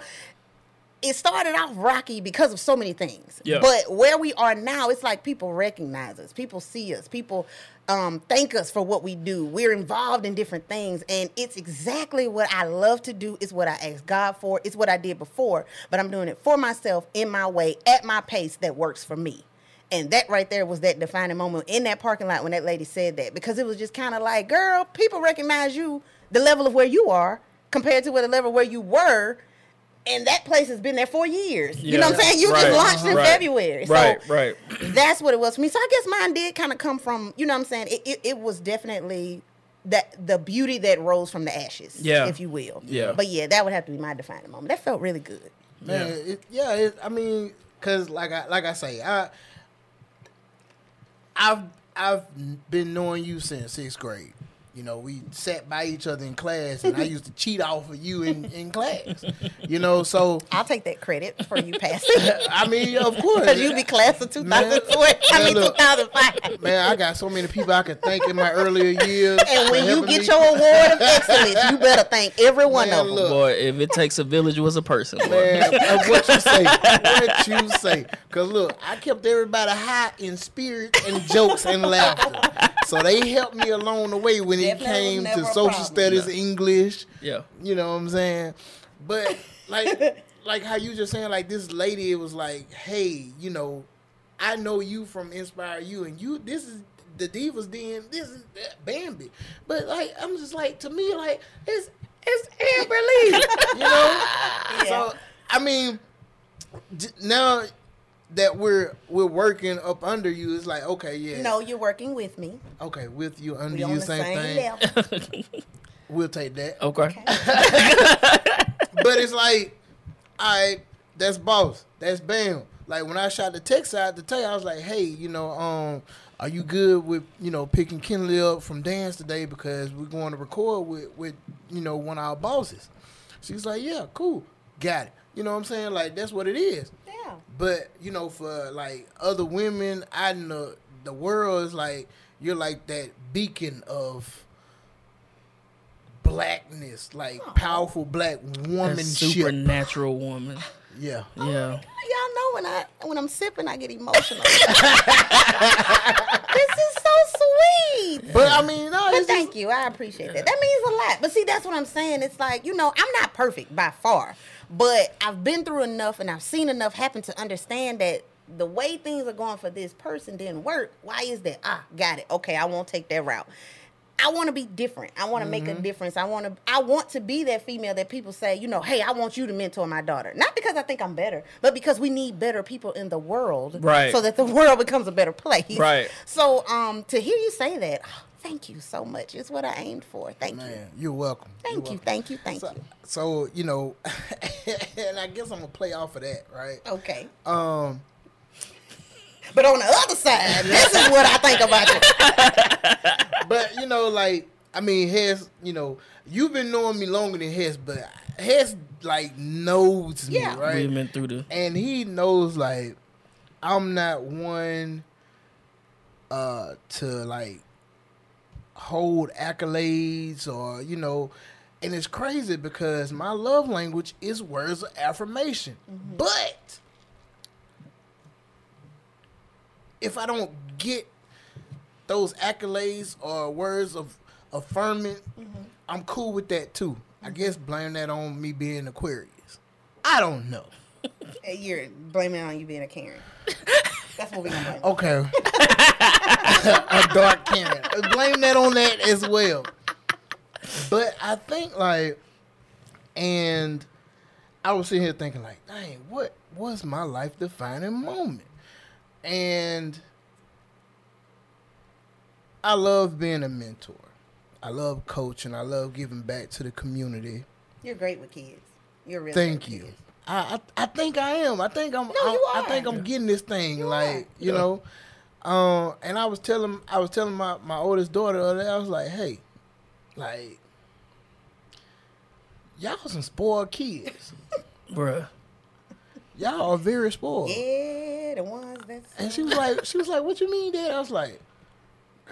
it started off rocky because of so many things. Yeah. But where we are now, it's like people recognize us, people see us, people um, thank us for what we do. We're involved in different things, and it's exactly what I love to do. It's what I asked God for. It's what I did before, but I'm doing it for myself in my way, at my pace that works for me. And that right there was that defining moment in that parking lot when that lady said that because it was just kind of like, girl, people recognize you the level of where you are compared to where the level where you were. And that place has been there for years. You know what I'm saying? You Right. just launched in Right. February. So Right, right. that's what it was for me. So I guess mine did kind of come from, you know what I'm saying? It, it, it was definitely that the beauty that rose from the ashes, Yeah. if you will. Yeah. But yeah, that would have to be my defining moment. That felt really good. Man, Yeah. it, yeah, it, I mean, cause like I like I say, I I've I've been knowing you since sixth grade. You know, we sat by each other in class, and I used to cheat off of you in, in class. You know, so I'll take that credit for you passing. I mean, of course, Because you be class of 2020. I mean, look. 2005. man, I got so many people I could thank in my earlier years. And when you get me. your award of excellence, you better thank every one Man, of them. look. Boy, if it takes a village, was a person. boy. Man, what you say, what you say. Cause look, I kept everybody high in spirit and jokes and laughter. So they helped me along the way when it came to social problem. studies, English. Yeah. You know what I'm saying? But like, like how you just saying, like this lady, it was like, hey, you know, I know you from Inspire You, and you, this is the Divas Den, this is uh, Bambi. But like, I'm just like, to me, like, it's it's Amber Lee, you know. So I mean, now that we're we're working up under you, it's like, okay, yeah, No, you're working with me. okay, with you under We on you, the same, same thing. level. We'll take that. Okay. but it's like, all right, that's boss. That's bam. Like when I shot the text out to tell you, I was like, hey, you know, um, are you good with you know picking Kinley up from dance today because we're going to record with with you know one of our bosses. She's like, yeah, cool, got it. You know what I'm saying? Like that's what it is. Yeah. But you know, for like other women out in the the world, is like you're like that beacon of blackness, like oh. powerful black That womanship. supernatural woman. Yeah. Yeah. Y'all know when I when I'm sipping, I get emotional. this is so sweet. But I mean, no, But thank just, you. I appreciate that. That means a lot. But see, that's what I'm saying. It's like, you know, I'm not perfect by far, but I've been through enough and I've seen enough happen to understand that the way things are going for this person didn't work. Why is that? Ah, got it. Okay, I won't take that route. I want to be different. I want to make Mm-hmm. a difference. I want to I want to be that female that people say, you know, hey, I want you to mentor my daughter. Not because I think I'm better, but because we need better people in the world Right. so that the world becomes a better place. Right. So, um to hear you say that, oh, thank you so much. It's what I aimed for. Thank you. man, you're welcome. Thank You're you. Thank you. Thank So, you. so you know, and I guess I'm gonna play off of that, right? Okay. Um, But on the other side, this is what I think about you. but you know, like I mean, Hess, you know, you've been knowing me longer than Hess, but Hess like knows me, Yeah. right? We've been through the and he knows like I'm not one uh to like hold accolades or you know and it's crazy because my love language is words of affirmation but if I don't get those accolades or words of affirming mm-hmm. I'm cool with that too I mm-hmm. guess blame that on me being Aquarius I don't know Hey, You're blaming on you being a Karen. That's what we're gonna blame. Okay. a dark Karen. Blame that on that as well. But I think like, and I was sitting here thinking like, dang, what was my life defining moment? And I love being a mentor. I love coaching. I love giving back to the community. You're great with kids. You're really Thank you. I, I I think I am. I think I'm. No, I'm- you I think I'm getting this thing. You like are. you know, um, and I was telling I was telling my my oldest daughter the other day, I was like, hey, like y'all some spoiled kids. bruh. Y'all are very spoiled. Yeah, the ones that's. And she was like, she was like, what you mean, Dad? I was like,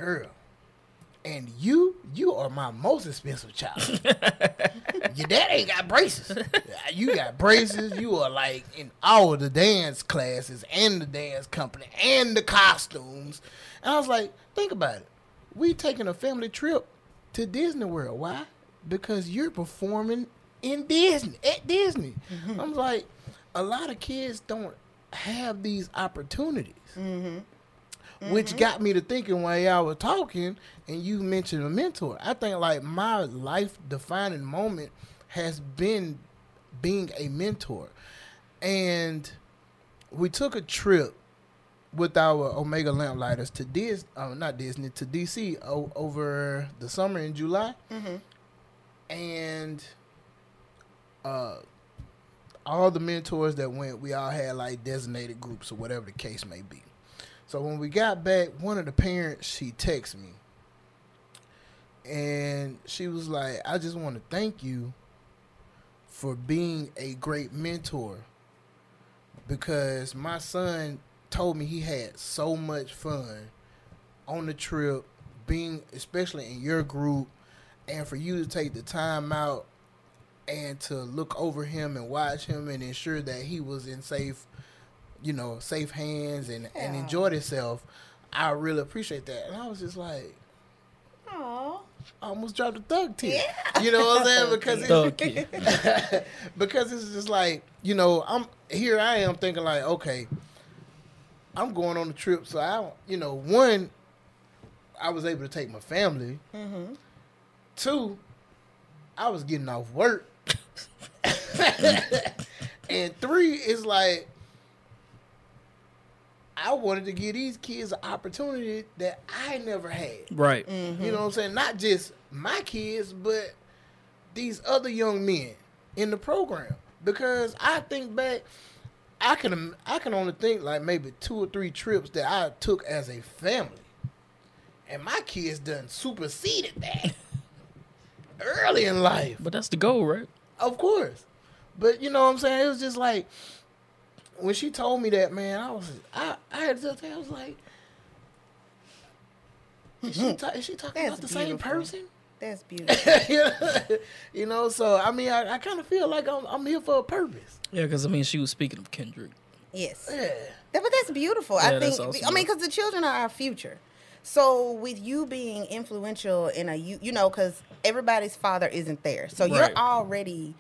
girl. And you, you are my most expensive child. Your dad ain't got braces. You got braces. You are like in all the dance classes and the dance company and the costumes. And I was like, think about it. We taking a family trip to Disney World. Why? Because you're performing in Disney at Disney. Mm-hmm. I'm like, a lot of kids don't have these opportunities mm-hmm. Which got me to thinking while y'all were talking and you mentioned a mentor. I think like my life defining moment has been being a mentor. And we took a trip with our omega lamplighters to dis uh, not disney to dc o- over the summer in july. And uh all the mentors that went we all had like designated groups or whatever the case may be so when we got back, one of the parents she texted me, and she was like, "I just want to thank you for being a great mentor because my son told me he had so much fun on the trip, being especially in your group, and for you to take the time out and to look over him and watch him and ensure that he was in safe." You know, safe hands and, and enjoyed itself, I really appreciate that. And I was just like, Aw. I almost dropped a thug tear. Yeah. You know what I'm saying? Because Thug it's, kid. because it's just like, you know, I'm here I am thinking like, okay, I'm going on a trip, so I don't you know, one, I was able to take my family. Mm-hmm. Two, I was getting off work. and three is like I wanted to give these kids an opportunity that I never had. Right. Mm-hmm. You know what I'm saying? Not just my kids, but these other young men in the program. Because I think back, I can I can only think like maybe two or three trips that I took as a family, and my kids done superseded that early in life. But that's the goal, right? Of course. But you know what I'm saying? It was just like when she told me that, man, I was I, I had to tell I was like is she, mm-hmm. ta- is she talking That's about the same beautiful. person? That's beautiful. you know- so I mean I, I kind of feel like I'm I'm here for a purpose. Yeah, because I mean, she was speaking of Kendrick. yes. Yeah. That- but that's beautiful. Yeah, I that's think. awesome, I mean, because the children are our future. So with you being influential in a you, you know, because everybody's father isn't there, so Right. you're already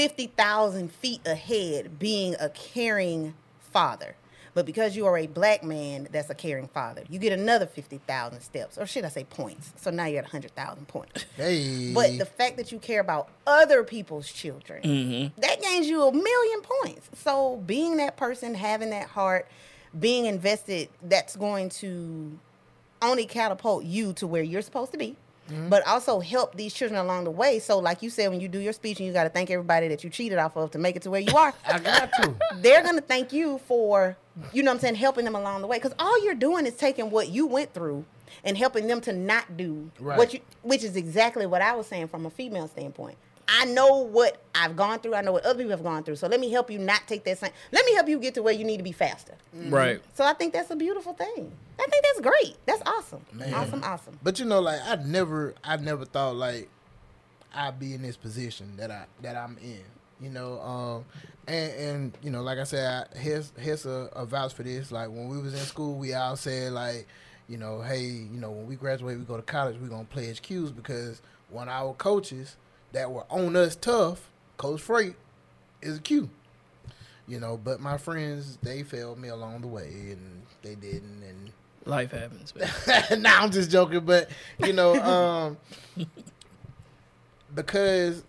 fifty thousand feet ahead, being a caring father. But because you are a black man, that's a caring father. You get another fifty thousand steps, or should I say points? So now you're at hundred thousand points. Hey. But the fact that you care about other people's children, Mm-hmm. that gains you a million points. So being that person, having that heart, being invested, that's going to only catapult you to where you're supposed to be. Mm-hmm. But also help these children along the way. So, like you said, when you do your speech and you got to thank everybody that you cheated off of to make it to where you are, I got to. they're going to thank you for you know what I'm saying, helping them along the way. Because all you're doing is taking what you went through and helping them to not do Right. what you, which is exactly what I was saying from a female standpoint. I know what I've gone through. I know what other people have gone through. So let me help you not take that same. Let me help you get to where you need to be faster. Right. So I think that's a beautiful thing. I think that's great. That's awesome. Man. Awesome, awesome. But you know, like I never, I never thought like I'd be in this position that I that I'm in. You know, um, and and you know, like I said, I, here's here's a, a vouch for this. Like when we was in school, we all said like, you know, hey, you know, when we graduate, we go to college, we gonna pledge Q's because one of our coaches that were on us tough, Coach Freight, is a Q. You know, but my friends they failed me along the way, and they didn't, and Life happens, now nah, I'm just joking, but you know, um, because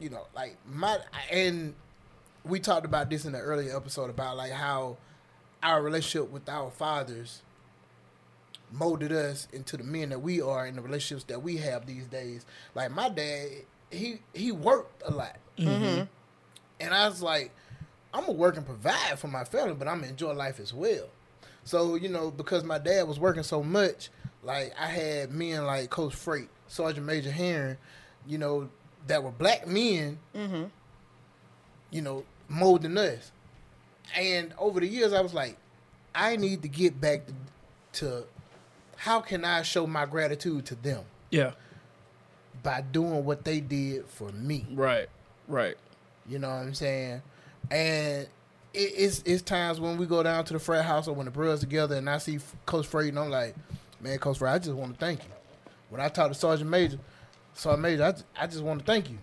you know, like my and we talked about this in the earlier episode about like how our relationship with our fathers molded us into the men that we are in the relationships that we have these days. Like my dad, he he worked a lot, mm-hmm. and I was like, I'm gonna work and provide for my family, but I'm gonna enjoy life as well. So you know, because my dad was working so much, like I had men like Coach Freight, Sergeant Major Heron, you know, that were black men, mm-hmm. you know, molding us. And over the years, I was like, I need to get back to, to how can I show my gratitude to them Yeah. By doing what they did for me. Right. Right. You know what I'm saying? And it, it's it's times when we go down to the frat house or when the bros together and I see Coach Freight and I'm like, man, Coach Freight, I just want to thank you. When I talk to Sergeant Major, Sergeant Major, I, ju- I just want to thank you.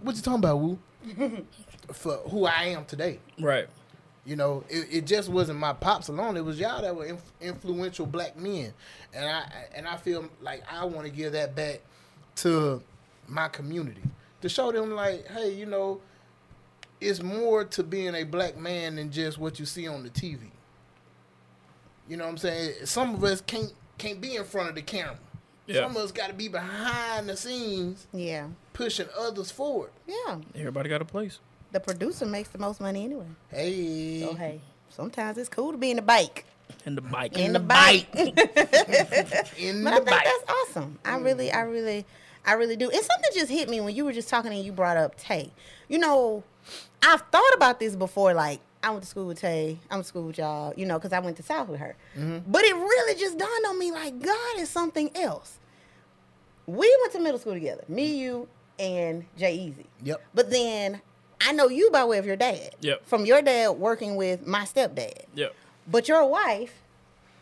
What you talking about, Woo? For who I am today. Right. You know, it, it just wasn't my pops alone. It was y'all that were inf- influential black men, and I and I feel like I want to give that back to my community to show them like, hey, you know, it's more to being a black man than just what you see on the TV. You know what I'm saying? Some of us can't can't be in front of the camera. Yeah. Some of us got to be behind the scenes, Yeah. pushing others forward. Yeah. Everybody got a place. The producer makes the most money anyway. Hey, So hey, sometimes it's cool to be in the bike. In the bike. In the bike. in But I the think bike. that's awesome. I really, I really, I really do. And something just hit me when you were just talking and you brought up Tay. You know, I've thought about this before. Like I went to school with Tay. I went to school with y'all. You know, because I went to South with her. Mm-hmm. But it really just dawned on me like God is something else. We went to middle school together. Me, mm-hmm. you, and Jay Easy. Yep. But then I know you by way of your dad. Yep. From your dad working with my stepdad. Yep. But your wife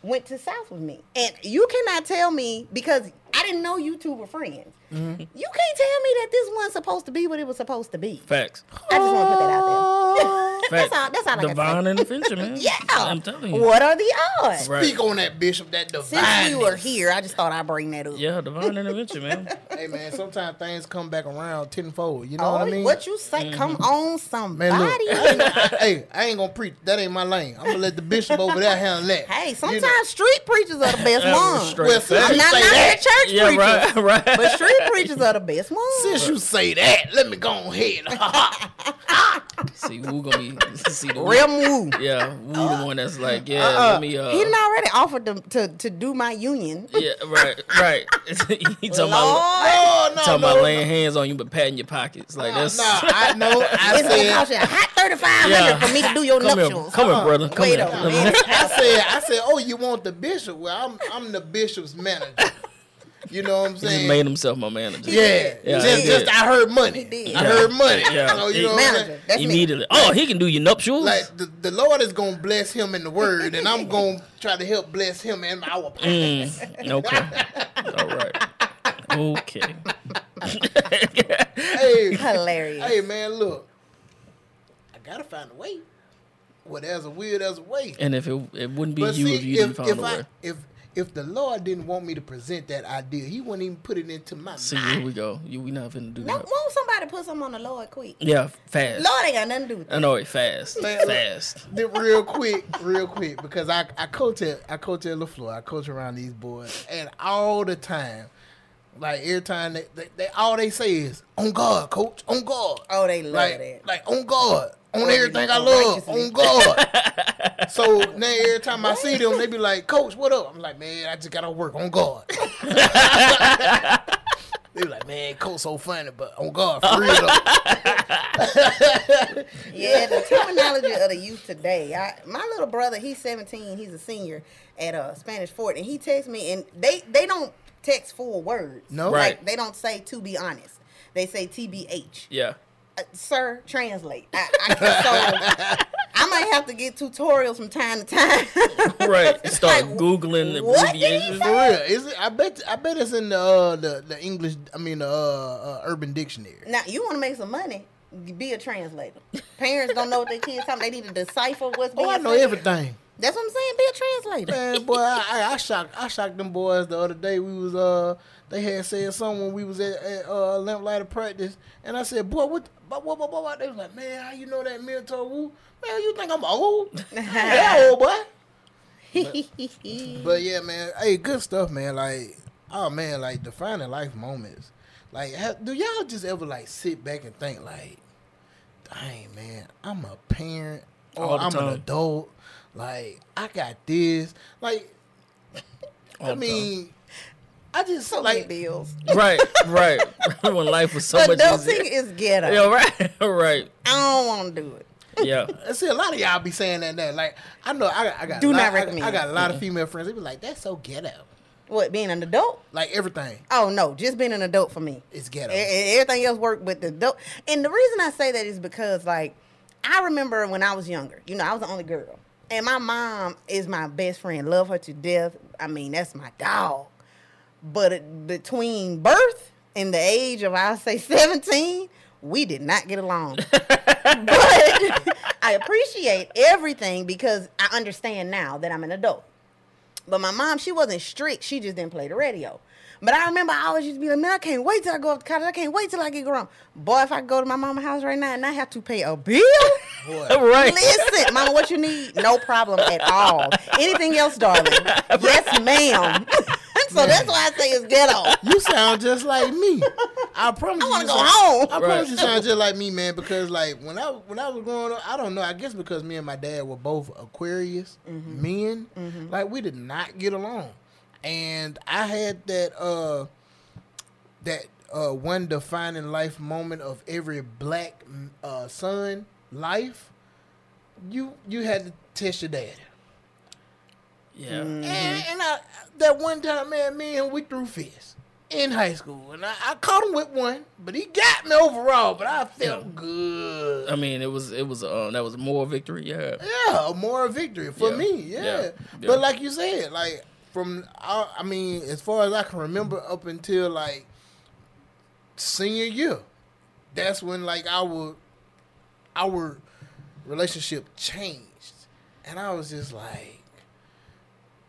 went to South with me. And you cannot tell me because didn't know you two were friends. Mm-hmm. You can't tell me that this wasn't supposed to be what it was supposed to be. Facts. I just want to put that out there. Facts. that's all that's all I can Divine say. intervention, man. Yeah. I'm telling you. What are the odds? Right. Speak on that, Bishop. That divine. Since we were here, I just thought I'd bring that up. Yeah, divine intervention, man. Hey man, sometimes things come back around tenfold. You know Oh, what I mean? what you say? Mm-hmm. Come on, somebody. man, look, I hey, I ain't gonna preach. That ain't my lane. I'm gonna let the bishop over there handle that. hey, You sometimes know? street preachers are the best That ones. Well, since you I'm not say knocking that, the church Yeah, preachers, right, right. but street preachers are the best ones. since you say that, let me go ahead. see, who gonna be? See the Real Woo. Yeah, who the one that's like, yeah, Uh, let me. Uh, he done already offered to, to to do my union. yeah, right, right. he talking about no, no, talking no, about no. laying hands on you, but patting your pockets. Like that's. Nah, I know. I It's gonna cost said. you a hot thirty five hundred Yeah. for me to do your Come here, nuptials. come here, brother. Come Wait here. a minute. I said. I said. Oh, you want the bishop? Well, I'm. I'm the bishop's manager. You know what I'm saying? He made himself my manager. yeah, Yeah, just, just. I heard money. He did. I heard money. Yeah. So, you He- know what I'm? Manager. That's me. Immediately. Oh, he can do your nuptials. Like the, the Lord is gonna bless him in the word, and I'm gonna try to help bless him in our pockets. Mm, okay. All right. Okay. Hey, Hilarious. hey, man, look, I gotta find a way. Well, there's a will, there's a way. And if it it wouldn't be But you see, if you didn't find if a I way. if if the Lord didn't want me to present that idea, He wouldn't even put it into my See, mind. here we go. You, we not finna do no, that. won't somebody put something on the Lord quick? Yeah, fast. Lord ain't got nothing to do with I know it fast. Man, fast. Then real quick, real quick, because I, I coach at I coach at LeFlore. I coach around these boys, and all the time, like every time they, they, they all they say is on God, coach, on God. Oh, they love like that. like on God, on everything I love, on God. So now every time I see them, they be like, "Coach, what up?" I'm like, "Man, I just got to work on guard." they be like, "Man, Coach so funny, but on guard for real though." Yeah, the terminology of the youth today. I, my little brother, he's 17. He's a senior at uh, Spanish Fort, and he texts me, and they they don't text full words. No? Right. Like they don't say to be honest. They say TBH. Yeah. Uh, sir, translate. I, I, so I might have to get tutorials from time to time. Right. Start Like, googling the what did he abbreviations. For real, is it? I bet. I bet it's in the uh, the the English. I mean, the uh, uh, Urban Dictionary. Now you want to make some money. Be a translator. Parents don't know what their kids talking. They need to decipher what's being Oh, I know said. everything. That's what I'm saying. Be a translator. Man, boy, I, I, I shocked I shocked them boys the other day. We was uh they had said something when we was at, at uh lamplighter practice, and I said, boy, what, what, what, what, what? They was like, man, how you know that Milton Woo? Man, you think I'm old? yeah, old boy. But yeah, man, hey, good stuff, man. Like, oh man, like defining life moments. Like, ha- do y'all just ever like sit back and think like, dang, man, I'm a parent or All the I'm time. an adult. Like, I got this. Like, I the mean, I just so many like bills. Right, right. when life was so much Adulting easier. is ghetto. Yeah, right, right. I don't want to do it. Yeah. I see a lot of y'all be saying that now. Like, I know I, got- I got Do a lot, not recommend. I, got a lot of female friends. They be like, that's so ghetto. What being an adult? Like everything Oh no, just being an adult for me. is ghetto. E- e- Everything else work with the adult. And the reason I say that is because like I remember when I was younger. You know, I was the only girl, and my mom is my best friend. Love her to death. I mean, that's my dog. But between birth and the age of I say seventeen, we did not get along. but I appreciate everything because I understand now that I'm an adult. But my mom, she wasn't strict. She just didn't play the radio. But I remember I always used to be like, man, I can't wait till I go up to college. I can't wait till I get grown. Boy, if I go to my mama's house right now and I have to pay a bill, Boy. Right. listen, mama, what you need? No problem at all. Anything else, darling? Yes, ma'am. so that's why I say it's ghetto. You sound just like me. I promise I you. want to go sound- home. I Right. promise you sound just like me, man. Because like when I when I was growing up, I don't know. I guess because me and my dad were both Aquarius Mm-hmm. men, like we did not get along, and I had that uh that uh one defining life moment of every black uh son life. You you had to test your dad. Yeah. And, and I, that one time, man, me and we threw fists in high school, and I, I caught him with one, but he got me overall. But I felt good. I mean, it was it was um that was more victory. Yeah. yeah, a moral victory for Yeah, me. Yeah. yeah, yeah. but like you said, like from I, I mean, as far as I can remember, up until like senior year, that's when like our our relationship changed, and I was just like,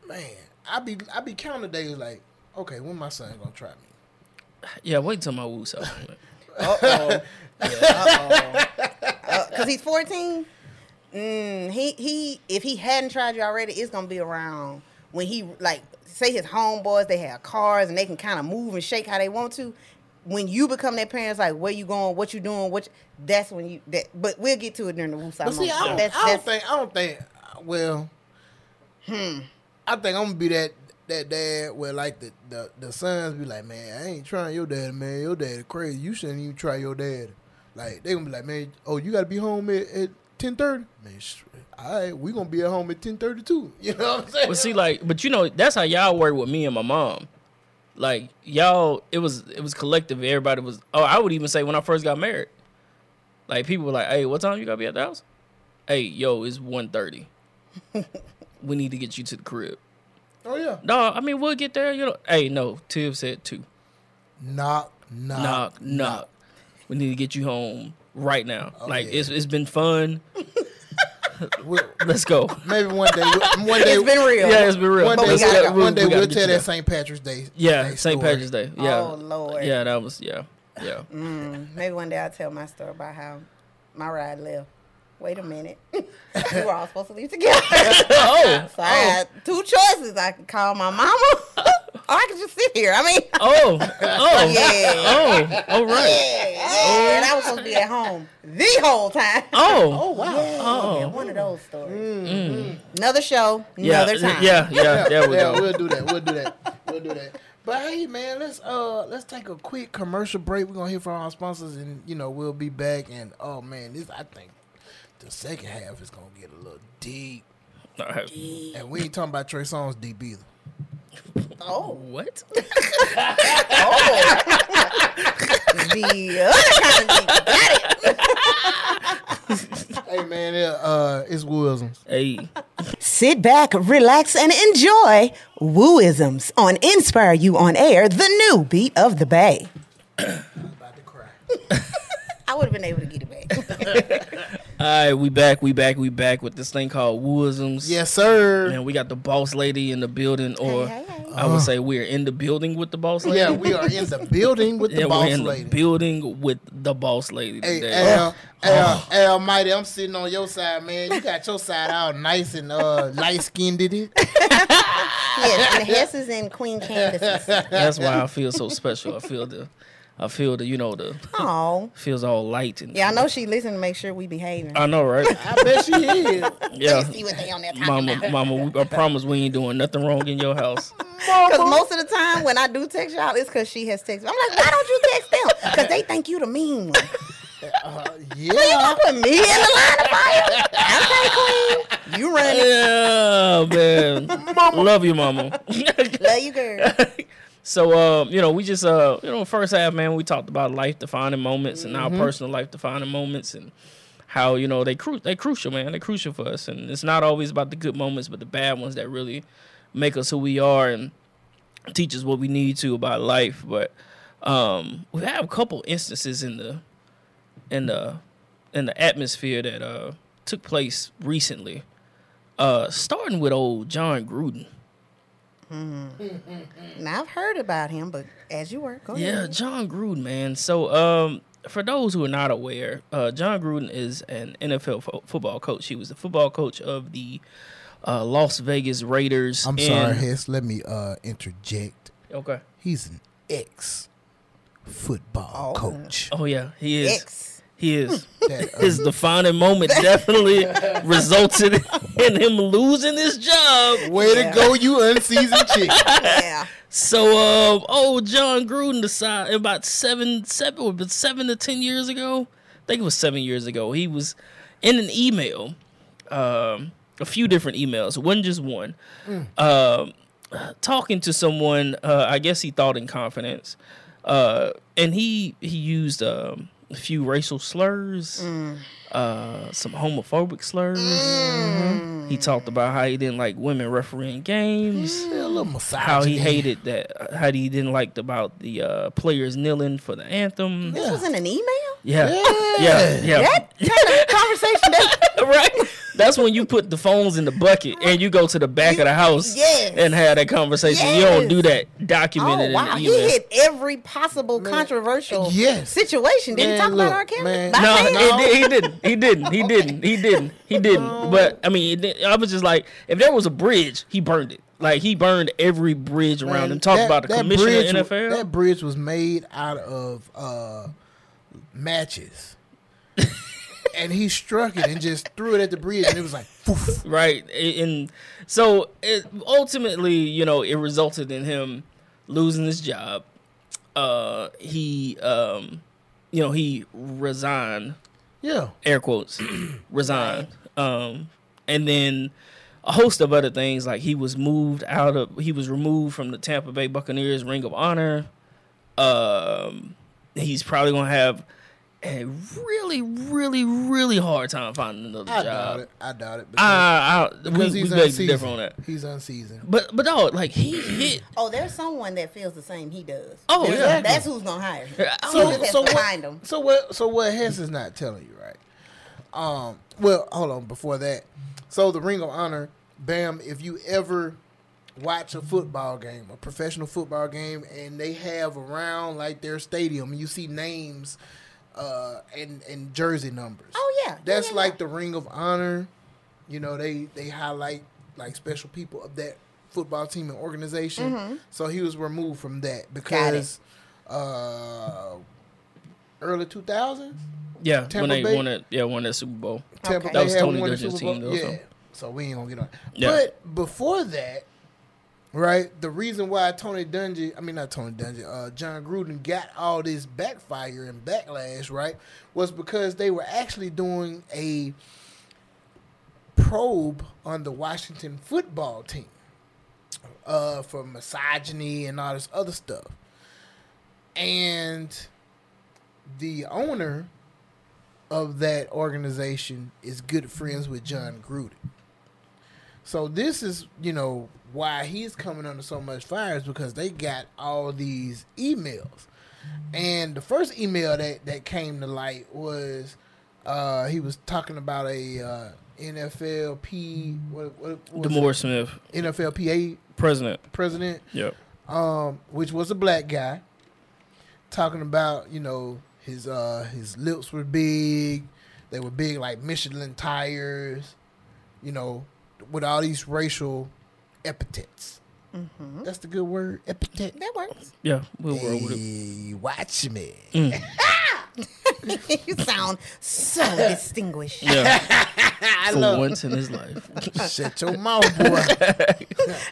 man, I be I be counting days like, okay, when my son gonna try me? Yeah. Wait till my woo so. Uh oh. Uh oh. Because he's 14. Mm, he he. If he hadn't tried you already, it's gonna be around when he like say his homeboys. They have cars and they can kind of move and shake how they want to. When you become their parents, like where you going, what you doing, what you, that's when you. That, but we'll get to it during the woosah But see. I don't, That's- I don't that's- think I don't think. Well, hmm, I think I'm gonna be that that dad where like the, the the sons be like, man, I ain't trying your dad, man. Your dad crazy. You shouldn't even try your dad. Like they gonna be like, man, oh, you gotta be home at, at ten thirty. Man, sh- all right, we gonna be at home at ten thirty too. You know what I'm saying? But see, like, but you know, that's how y'all work with me and my mom. Like y'all, it was it was collective. Everybody was. Oh, I would even say when I first got married, like people were like, "Hey, what time you gotta be at the house?" Hey, yo, it's 1.30. we need to get you to the crib. oh yeah, No, I mean we'll get there. You know, hey, no. Tiv said two. knock, knock, knock, knock. We need to get you home right now. Oh, like yeah. it's it's been fun. We'll- Let's go. maybe one day, we'll- one day, It's been real. Yeah, it's been real. one But day, we Let's gotta we'll, one day we we'll tell that. St. Patrick's Day. Yeah, St. Patrick's Day. Yeah. Oh Lord. Yeah, that was yeah, yeah. Mm, maybe one day I'll tell my story about how my ride left. Wait a minute. we were all supposed to leave together. oh, So I had two choices. I could call my mama I can just sit here. I mean, Oh, oh, Yeah. oh, all right. yeah, yeah. And I was supposed to be at home the whole time. Oh, oh, wow. Yeah, Oh. one of those stories. Another show, yeah, another time. yeah, yeah. There we yeah, go. we'll do that. We'll do that. We'll do that. But hey, man, let's uh let's take a quick commercial break. We're gonna hear from our sponsors, and you know we'll be back. And oh man, this I think the second half is gonna get a little deep. All right. And we ain't talking about Trey Songz deep either. Oh, What? Oh. the other kind of deep. Got it. hey man, it, uh, it's Wilsons. Hey, Sit back, relax, and enjoy Wooisms on Inspire You on Air, the new beat of the Bay. About to cry. I would have been able to get it back. all right, we back, we back, we back with this thing called Wooisms. Yes, sir. And we got the boss lady in the building, or Hey, hey, hey. I would say we're in the building with the boss lady. Yeah, we are in the building with the Yeah, boss we're in lady. the building with the boss lady Hey, today. Al, Al, Almighty, I'm sitting on your side, man. You got your side all nice and uh, light skinned, did it? yes, and the Hesses and Queen Candaces. That's why I feel so special. I feel the, I feel the, you know, the Oh, feels all light and. yeah, I know she listened to make sure we behaving. I know, right? I bet she is. Yeah, See what they on there talking mama, about. mama, I promise we ain't doing nothing wrong in your house. Because most of the time when I do text y'all, it's because she has texted. me. I'm like, why don't you text them? Because they think you the mean one. Uh, You yeah. gonna put me in the line of fire? Okay, Queen. You run it. Yeah, man. Love you, mama. Love you, girl. So, uh, you know, we just, uh, you know, first half, man, we talked about life defining moments and our personal life defining moments and how you know they cru- they crucial, man. They crucial for us, and it's not always about the good moments, but the bad ones that really make us who we are and teach us what we need to about life. But um, we have a couple instances in the in the in the atmosphere that uh took place recently. Uh, starting with old Jon Gruden. Now I've heard about him, but as you were, go Yeah, ahead. Jon Gruden, man. So, um, for those who are not aware, uh, Jon Gruden is an NFL fo- football coach. He was the football coach of the uh, Las Vegas Raiders. I'm and- sorry, Hess. Let me uh, interject. Okay. He's an ex football Oh. coach. Oh yeah, he is. X. He is. That, uh, His defining moment definitely resulted in him losing his job. way Yeah. to go, you unseasoned chick. Yeah. So, um, oh, Jon Gruden decided about seven, seven, but seven to ten years ago. I think it was seven years ago. He was in an email, um, a few different emails. It wasn't just one. Um, talking to someone, uh, I guess he thought in confidence, uh, and he he used um, a few racial slurs, uh, some homophobic slurs. He talked about how he didn't like women refereeing games a little misogyny. how he hated that how he didn't like about the uh, players kneeling for the anthem. This was in an email? Yeah, Yeah. yeah, yeah. That kind of conversation that right. That's when you put the phones in the bucket and you go to the back of the house Yes. and have that conversation. You don't do that documented. Oh wow, he hit every possible controversial Yes. situation. Did he talk look, about our camera? man. By No, name? he, did, he didn't. He didn't. He didn't. He didn't. He didn't. But I mean, it I was just like, if there was a bridge, he burned it. Like he burned every bridge around Man, him. Talk that- about the that commissioner bridge, of NFL. That bridge was made out of uh, matches. and he struck it and just threw it at the bridge, and it was like, poof. right and so it ultimately you know it resulted in him losing his job uh he um you know he resigned Yeah. air quotes resigned um and then a host of other things like he was moved out of he was removed from the Tampa Bay Buccaneers ring of honor um he's probably going to have a really really really hard time finding another I job doubt it. I doubt it. Because, I, I, we, because we he's beg to unseasoned. on that. He's unseasoned. But but no, like he hit. Oh, there's someone that feels the same he does. Oh, There's- yeah. That's who's gonna hire him. So- So, so what- find him. So what? So what? Hess is not telling you, right? Um. Well, hold on. Before that, so the Ring of Honor, Bam. If you ever watch a football game, a professional football game, and they have around like their stadium, you see names, uh, and and jersey numbers. Oh yeah, That's Yeah, yeah, like yeah. the Ring of Honor. You know, they they highlight like special people of that football team and organization. Mm-hmm. So he was removed from that because uh, early 2000s, Yeah, Tampa when they Bay? won that, yeah, won that Super Bowl. Tampa Okay. Bay That was Tony won Dungy's team, though, yeah, so. so we ain't gonna get on. Yeah. But before that, right, the reason why Tony Dungy, I mean not Tony Dungy, uh, Jon Gruden got all this backfire and backlash, right, was because they were actually doing a probe on the Washington football team uh, for misogyny and all this other stuff, and the owner of that organization is good friends with Jon Gruden. So this is, you know, why he's coming under so much fire is because they got all these emails. And the first email that, that came to light was uh, he was talking about a uh, NFLP what, what, what was DeMaurice Smith, it? NFLPA president. president Yep. um, which was a black guy, talking about you know his uh his lips were big, they were big like Michelin tires, you know, with all these racial epithets. Mm-hmm. That's the good word, epithet. That works. Yeah, we'll roll with it. Watch me. Mm. you sound so distinguished. Yeah, I for love. once in his life. Shut your mouth, boy.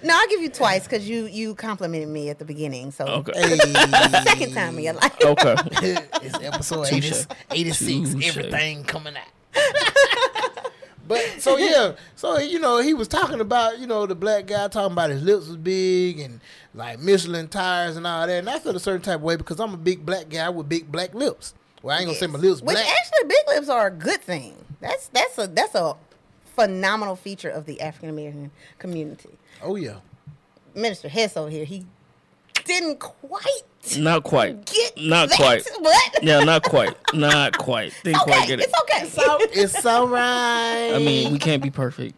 No, I'll give you twice because you you complimented me at the beginning. So Okay. hey, second time in your life. Okay. it's episode Touche. 80, 86. Touche. Everything coming out. But so yeah, so you know he was talking about you know the black guy talking about his lips was big and like Michelin tires and all that, and I feel a certain type of way because I'm a big black guy with big black lips. Well, I ain't gonna say my lips Which black. actually, big lips are a good thing. That's that's a that's a phenomenal feature of the African American community. oh yeah, Minister Hess over here, he didn't quite Not quite. get Not that. quite. What? Yeah, not quite. Not quite. Didn't okay, quite get it. it's okay. it's all right. I mean, we can't be perfect.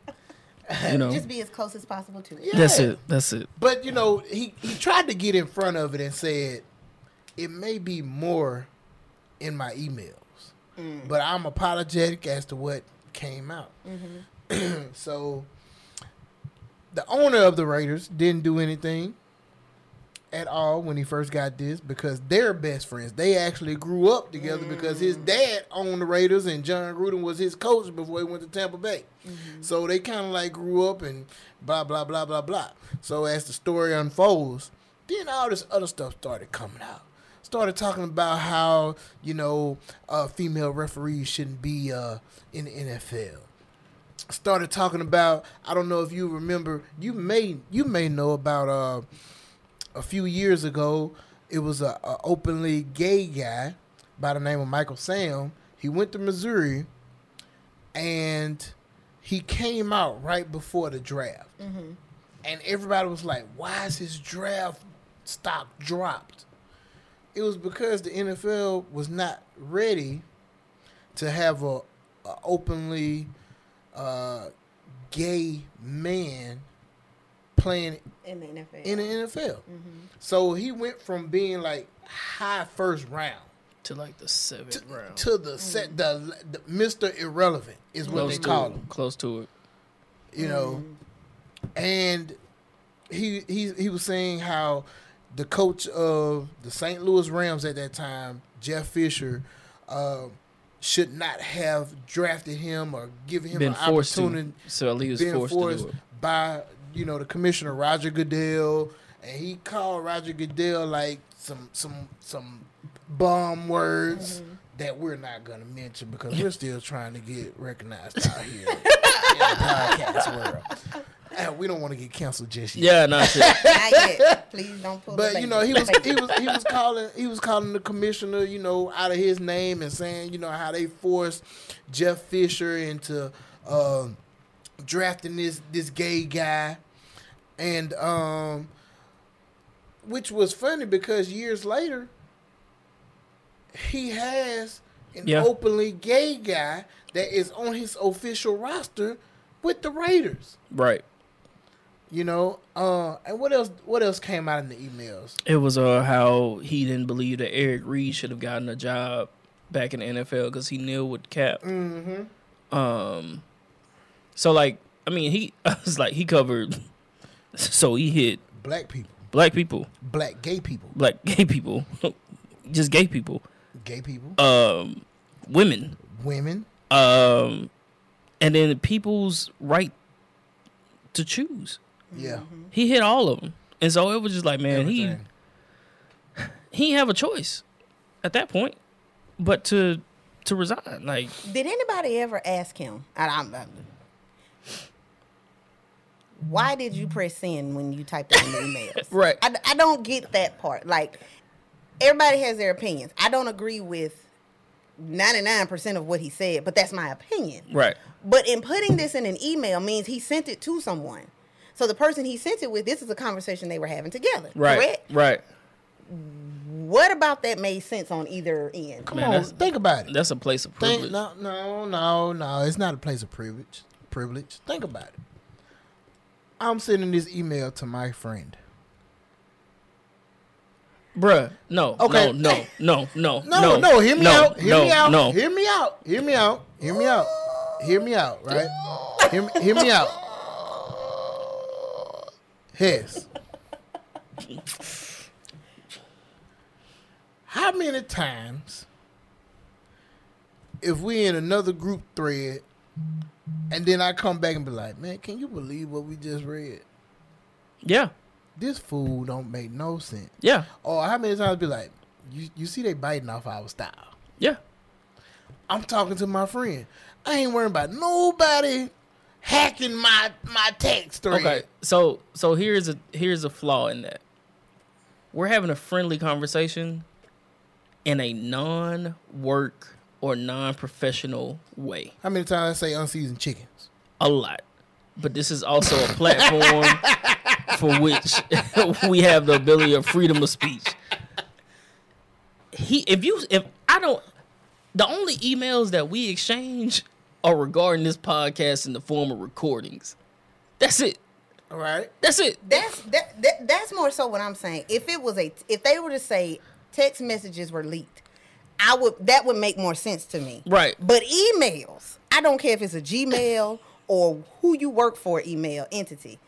You know. just be as close as possible to it. Yeah. That's it. That's it. But you know, he he tried to get in front of it and said it may be more in my emails, mm. but I'm apologetic as to what came out. Mm-hmm. so the owner of the Raiders didn't do anything at all when he first got this because they're best friends. They actually grew up together because his dad owned the Raiders and Jon Gruden was his coach before he went to Tampa Bay. So they kind of like grew up and blah blah blah blah blah. So as the story unfolds, then all this other stuff started coming out. Started talking about how you know uh, female referees shouldn't be uh, in the NFL started talking about I don't know if you remember you may you may know about uh a few years ago it was a, a openly gay guy by the name of Michael Sam. He went to Missouri and he came out right before the draft. And everybody was like why is his draft stock dropped? It was because the NFL was not ready to have a, a openly uh, gay man playing In the NFL. in the NFL. Mm-hmm. So he went from being like high first round To like the seventh to, round. to the mm-hmm. set the, the Mr. Irrelevant is what Close they to call it. him. Close to it. You know, mm-hmm. and he he he was saying how the coach of the St. Louis Rams at that time, Jeff Fisher, uh, should not have drafted him or given him Been an opportunity to. So he was forced, forced, to do it. by you know the commissioner Roger Goodell, and he called Roger Goodell like some some some bomb words that we're not gonna mention because we're still trying to get recognized out here in the podcast world. And we don't want to get canceled just yet. Yeah, not shit. Not yet. Please don't pull. But the you know he was he was he was calling he was calling the commissioner you know out of his name and saying you know how they forced Jeff Fisher into uh, drafting this this gay guy, and um, which was funny because years later he has an Yeah. openly gay guy that is on his official roster with the Raiders. right. You know, uh, and what else? What else came out in the emails? It was uh how he didn't believe that Eric Reid should have gotten a job back in the NFL because he knew with Kap. Mm-hmm. Um, so like I mean he I was like he covered So he hit Black people, black people, black gay people, black gay people, just gay people, gay people, um, women, women. um, and then people's right to choose. Yeah. He hit all of them, and so it was just like, man, he everything. he didn't have a choice at that point, but to to resign. Like, Did anybody ever ask him? I, I'm, I'm- why did you press send when you typed in the emails? Right. I, I don't get that part. Like, everybody has their opinions. I don't agree with 99% of what he said, but that's my opinion. right, But in putting this in an email means he sent it to someone. So the person he sent it with, this is a conversation they were having together. right, Correct? right. What about that made sense on either end? Come Man, on, think about it. That's a place of Think, privilege. no, no, no, no. It's not a place of privilege. Privilege. Think about it. I'm sending this email to my friend. Bruh, no, Okay. no, no, no, no, No, no, hear me no, out. Hear no, me out. No, Hear me out. Hear me out. Hear me out. Hear me out, right? Hear me, hear me out. Hess. How many times if we in another group thread and then I come back and be like, man, can you believe what we just read? yeah, This fool don't make no sense. yeah, Or how many times be like, you, you see they biting off our style. yeah. I'm talking to my friend. I ain't worrying about nobody hacking my my text thread. Okay, so so here's a here's a flaw in that. We're having a friendly conversation in a non-work or non-professional way. How many times I say unseasoned chickens? A lot, but this is also a platform for which we have the ability of freedom of speech. He, if you, if I don't, the only emails that we exchange are regarding this podcast in the form of recordings. That's it. All right. That's it. That's that, that that's more so what I'm saying. If it was a if they were to say text messages were leaked, I would that would make more sense to me. Right. But emails, I don't care if it's a Gmail or who you work for email entity.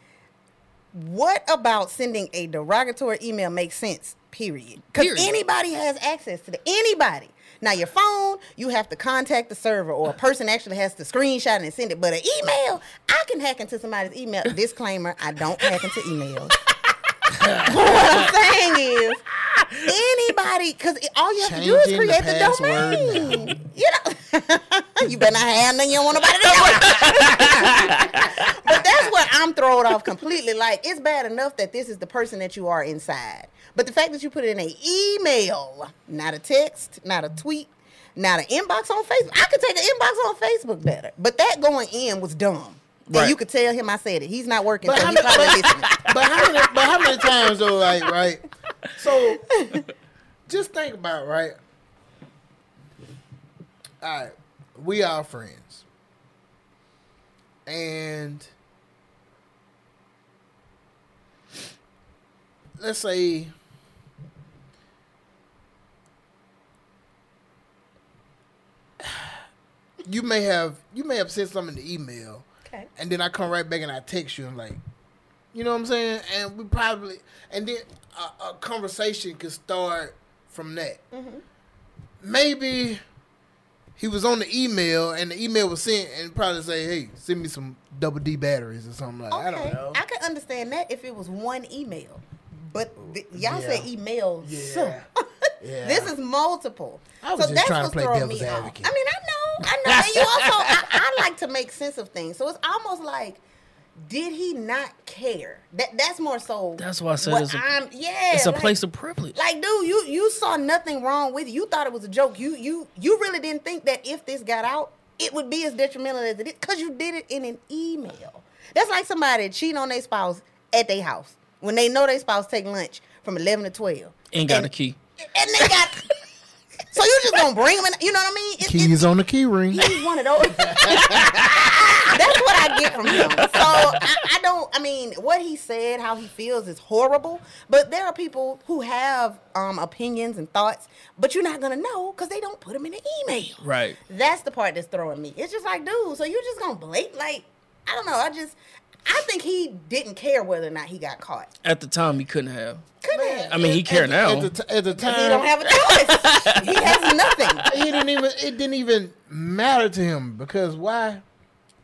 What about sending a derogatory email makes sense? Period. Because anybody has access to the anybody. Now your phone, you have to contact the server, or a person actually has to screenshot and send it. But an email, I can hack into somebody's email. Disclaimer: I don't hack into emails. what I'm saying is, anybody, because all you have to do is Changing the create the, domain. You know, you better not have none. You don't want nobody to know. but that's what I'm thrown off completely. Like it's bad enough that this is the person that you are inside, but the fact that you put it in an email, not a text, not a tweet, not an inbox on Facebook. I could take an inbox on Facebook better, but that going in was dumb. Right. you could tell him I said it. He's not working, But so how, he's probably but, listening. but how many but how many times though, like, right? So just think about it, right? Alright. We are friends. And let's say you may have you may have said something in the email Okay. and then I come right back and I text you and like, you know what I'm saying? And we probably and then a, a conversation could start from that. Mm-hmm. Maybe he was on the email and the email was sent and probably say, "Hey, send me some double D batteries or something like." I don't Okay, know. I could understand that if it was one email, but oh, th- y'all Yeah. say emails. Yeah. Yeah. This is multiple. I was just trying to play throwing devil's me off. advocate. I mean, I know, I know, and you also, I, I like to make sense of things. So it's almost like, did he not care? That that's more so. That's why I said what it's a- I'm, yeah, It's a like- place of privilege. Like, dude, you you saw nothing wrong with it. You thought it was a joke. You you you really didn't think that if this got out, it would be as detrimental as it is because you did it in an email. That's like somebody cheating on their spouse at their house when they know their spouse take lunch from eleven to twelve. Ain't got and, a key. and they got. so you just gonna bring them in? You know what I mean? It- Keys on the key ring. He's one of those. That's what I get from him. So I, I don't. I mean, what he said, how he feels, is horrible. But there are people who have um, opinions and thoughts, but you're not gonna know because they don't put them in the email. Right. That's the part that's throwing me. It's just like, dude, so you're just gonna blate like I don't know. I just I think he didn't care whether or not he got caught. At the time, he couldn't have. Couldn't have. I mean, he care at, now. At the, t- at the time, He don't have a choice. he has nothing. he didn't even. It didn't even matter to him because why?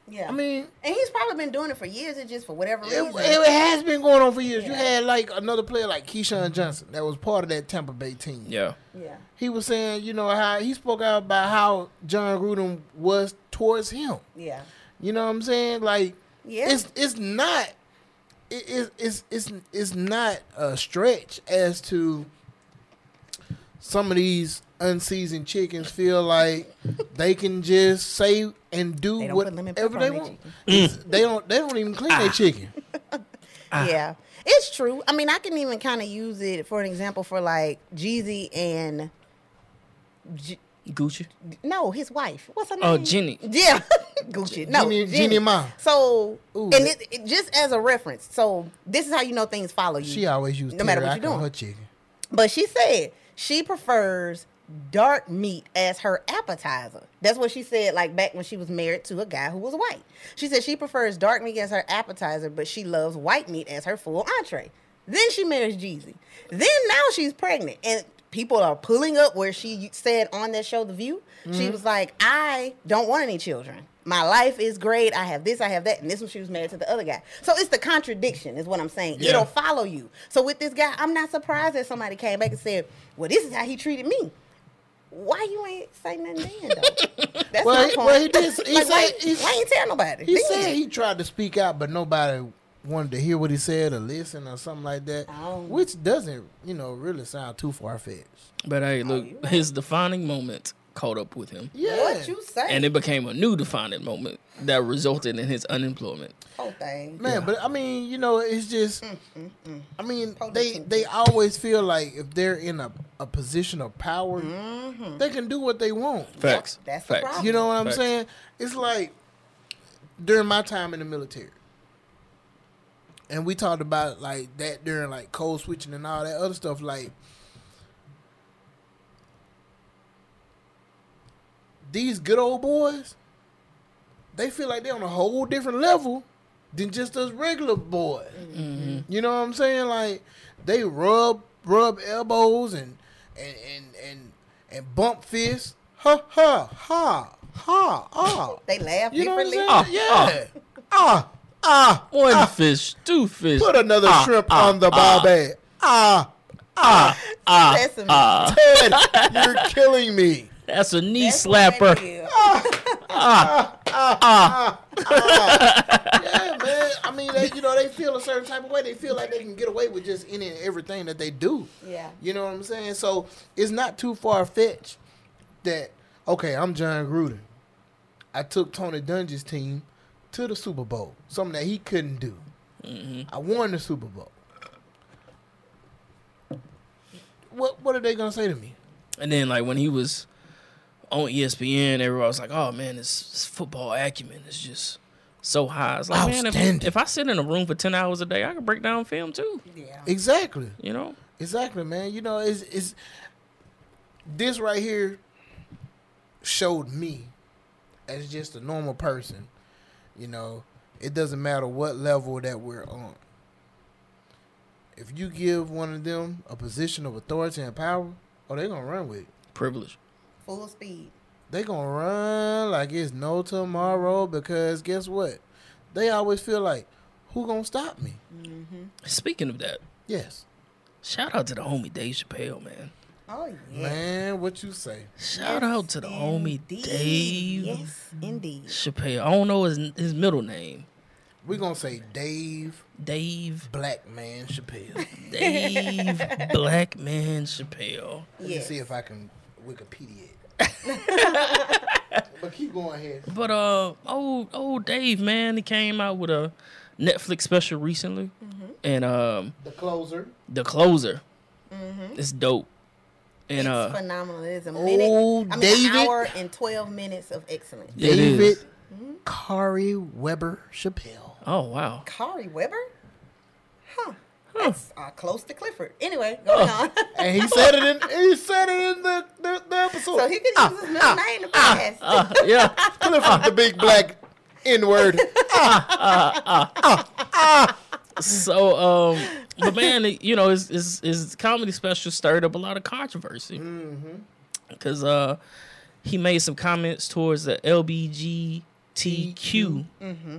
Yeah. I mean, and he's probably been doing it for years. It's just for whatever it, reason. it has been going on for years. You had like another player like Keyshawn Johnson that was part of that Tampa Bay team. Yeah. yeah. He was saying, you know, how he spoke out about how Jon Gruden was towards him. Yeah. You know what I'm saying? Like, Yeah. it's it's not it, it, it's it's it's not a stretch as to some of these unseasoned chickens feel like they can just say and do They don't put lemon whatever they want. They don't they don't even clean Ah. their chicken. Yeah. It's true. I mean, I can even kind of use it for an example for like Jeezy and J- Gucci. no, his wife. What's her oh, name? Oh, Jenny. Yeah, Gucci. No, Jeannie- Jenny. Jeannie Mai. So, Ooh. and it, it- just as a reference, so this is how you know things follow you. She always used no matter what you're doing. her chicken. But she said she prefers dark meat as her appetizer. That's what she said, like back when she was married to a guy who was white. She said she prefers dark meat as her appetizer, but she loves white meat as her full entree. Then she marries Jeezy. Then now she's pregnant. And people are pulling up where she said on that show, The View, she mm-hmm. was like, I don't want any children. My life is great. I have this, I have that. And this one, she was married to the other guy. So it's the contradiction, is what I'm saying. Yeah. It'll follow you. So with this guy, I'm not surprised that somebody came back and said, Well, this is how he treated me. Why you ain't say nothing then, though? That's Well, my he- point. well, he did- he like, why, he- why ain't tell nobody? He Then. said he tried to speak out, but nobody wanted to hear what he said or listen or something like that, Oh. which doesn't, you know, really sound too far fetched. But hey, Oh, look, you right. his defining moment caught up with him. Yeah, What you say? And it became a new defining moment that resulted in his unemployment. Oh, Whole thing. Man, Yeah. but I mean, you know, it's just. Mm, mm, mm. I mean, Hold they they always feel like if they're in a, a position of power, mm-hmm. they can do what they want. Facts. that's the Facts. problem. You know what I'm Facts. saying? It's like during my time in the military, and we talked about like that during like code switching and all that other stuff. Like these good old boys, they feel like they're on a whole different level than just us regular boys. You know what I'm saying? Like they rub rub elbows and and and and, and bump fists. Ha ha ha ha ah. They laugh You know what I'm differently. saying? Ah, yeah. Ah ah. One fish, two fish. Put another Ah, shrimp ah, on the barbie. Ah ah. That's a- Ah, Ted, you're killing me. that's a knee that's ah, ah, ah. Yeah, man. I mean, they, you know, they feel a certain type of way. They feel like they can get away with just any and everything that they do. Yeah. You know what I'm saying? So it's not too far fetched that okay, I'm Jon Gruden. I took Tony Dungy's team to the Super Bowl, something that he couldn't do. Mm-hmm. I won the Super Bowl. What what are they gonna say to me? And then like when he was on ESPN, everybody was like, "Oh man, this, this football acumen is just so high." It's like, man, if, if I sit in a room for ten hours a day, I can break down film too. Yeah. Exactly. You know? Exactly, man. You know, it's it's this right here showed me as just a normal person. You know, it doesn't matter what level that we're on. If you give one of them a position of authority and power, oh, they're gonna run with it. Privilege. Full speed. They gonna run like it's no tomorrow because guess what? They always feel like, who gonna stop me? Mm-hmm. Speaking of that, Yes, shout out to the homie Dave Chappelle, man. Oh yeah. man. What you say? Shout out to the homie Indeed. Dave Yes, indeed. Chappelle. I don't know his his middle name. We're gonna say Dave Dave Black Man Chappelle. Dave Blackman Chappelle. Let me see if I can Wikipedia it. but keep going ahead. But uh, old old Dave, man, he came out with a Netflix special recently, and um, The closer. the closer, it's dope. And it's uh, phenomenal. It is a oh, minute. Oh, I mean, David. an hour and twelve minutes of excellence. It is. David Khari Webber Chappelle. oh wow, Khari Webber? Huh. That's uh, close to Clifford. Anyway, going on. And he said it in he said it in the, the, the episode. so he could use his middle ah, name to ah, ah, pass. uh, yeah, Clifford, the big black N word. so um but man you know his, his his comedy special stirred up a lot of controversy. Because uh he made some comments towards the lbgtq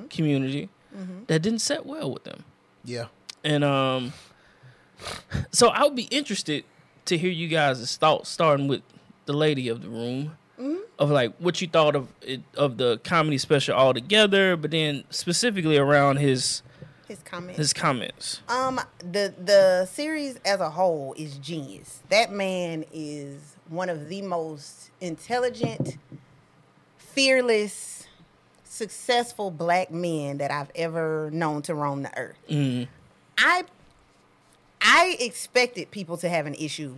community that didn't set well with them. Yeah. and um so i would be interested to hear you guys' thoughts starting with the lady of the room of like what you thought of it of the comedy special altogether but then specifically around his His comments. his comments Um, the the series as a whole is genius. That man is one of the most intelligent, fearless, successful black men that I've ever known to roam the earth. Mm. I I expected people to have an issue,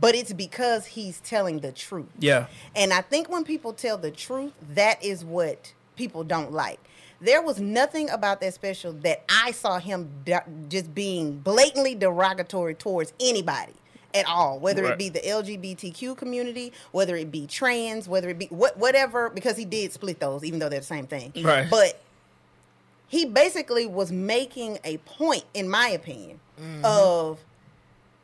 but it's because he's telling the truth. yeah And I think when people tell the truth, that is what people don't like. There was nothing about that special that I saw him de- just being blatantly derogatory towards anybody at all, whether Right. it be the LGBTQ community, whether it be trans, whether it be what whatever, because he did split those, even though they're the same thing. Right. But he basically was making a point, in my opinion, mm-hmm. of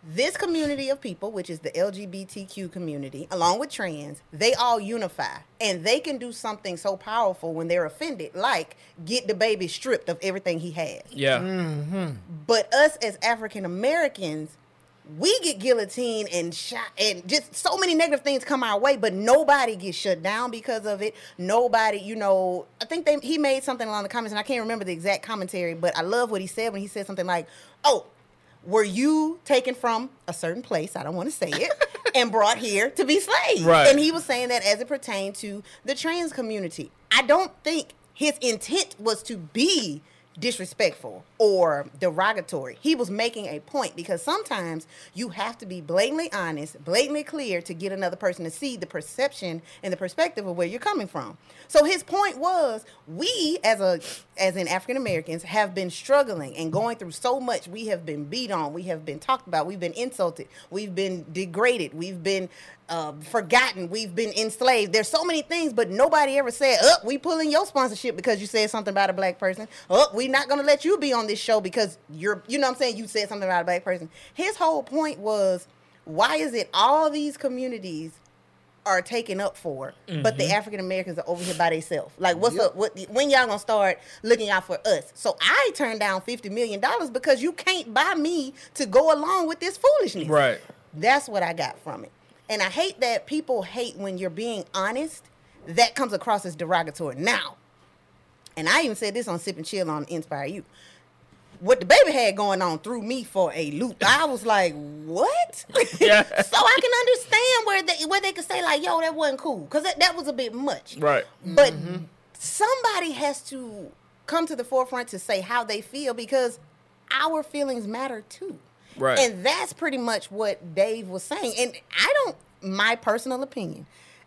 this community of people, which is the LGBTQ community, along with trans, they all unify. And they can do something so powerful when they're offended, like get the baby stripped of everything he has. Yeah. Mm-hmm. But us as African Americans, we get guillotined and shot, and just so many negative things come our way. But nobody gets shut down because of it. Nobody, you know. I think they he made something along the comments, and I can't remember the exact commentary, but I love what he said when he said something like, "Oh." Were you taken from a certain place? I don't want to say it, and brought here to be slaves. Right. And he was saying that as it pertained to the trans community. I don't think his intent was to be disrespectful or derogatory. He was making a point because sometimes you have to be blatantly honest, blatantly clear to get another person to see the perception and the perspective of where you're coming from. So his point was we as a as in African Americans have been struggling and going through so much. We have been beat on, we have been talked about, we've been insulted, we've been degraded, we've been uh, forgotten, we've been enslaved. There's so many things, but nobody ever said, "Up, we pulling your sponsorship because you said something about a black person." Up, we're not gonna let you be on this show because you're, you know, what I'm saying you said something about a black person. His whole point was, why is it all these communities are taken up for, but the mm-hmm. African Americans are over here by themselves? Like, what's Yep. up? What when y'all gonna start looking out for us? So I turned down fifty million dollars because you can't buy me to go along with this foolishness. Right. That's what I got from it. And I hate that people hate when you're being honest. That comes across as derogatory. Now, and I even said this on Sip and Chill on Inspire You. What the baby had going on threw me for a loop. I was like, "What?" Yeah. so I can understand where they where they could say like, "Yo, that wasn't cool," because that, that was a bit much. Right. But mm-hmm. somebody has to come to the forefront to say how they feel because our feelings matter too. Right. And that's pretty much what Dave was saying. And I don't, my personal opinion,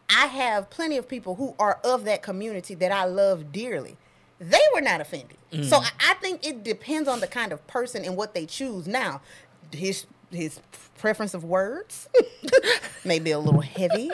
I have plenty of people who are of that community that I love dearly. They were not offended. So mm. I, I think it depends on the kind of person and what they choose. Now, his his preference of words may be a little heavy,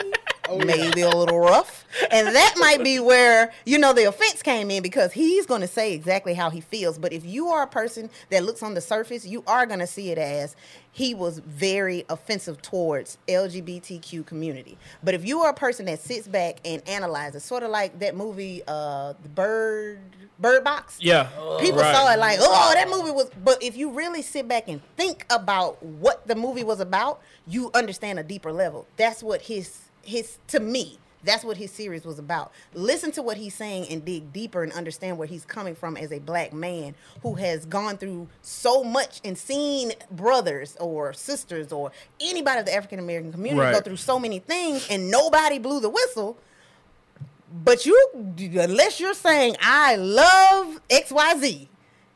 maybe a little rough, and that might be where you know the offense came in because he's going to say exactly how he feels. But if you are a person that looks on the surface, you are going to see it as he was very offensive towards LGBTQ community. But if you are a person that sits back and analyzes, sort of like that movie, uh, the Bird Bird Box. Yeah. People Right. saw it like, oh, that movie was. But if you really sit back and think about what the movie was about, you understand a deeper level. That's what his his to me. That's what his series was about. Listen to what he's saying and dig deeper and understand where he's coming from as a black man who has gone through so much and seen brothers or sisters or anybody of the African American community go through so many things and nobody blew the whistle. But you, unless you're saying I love X Y Z,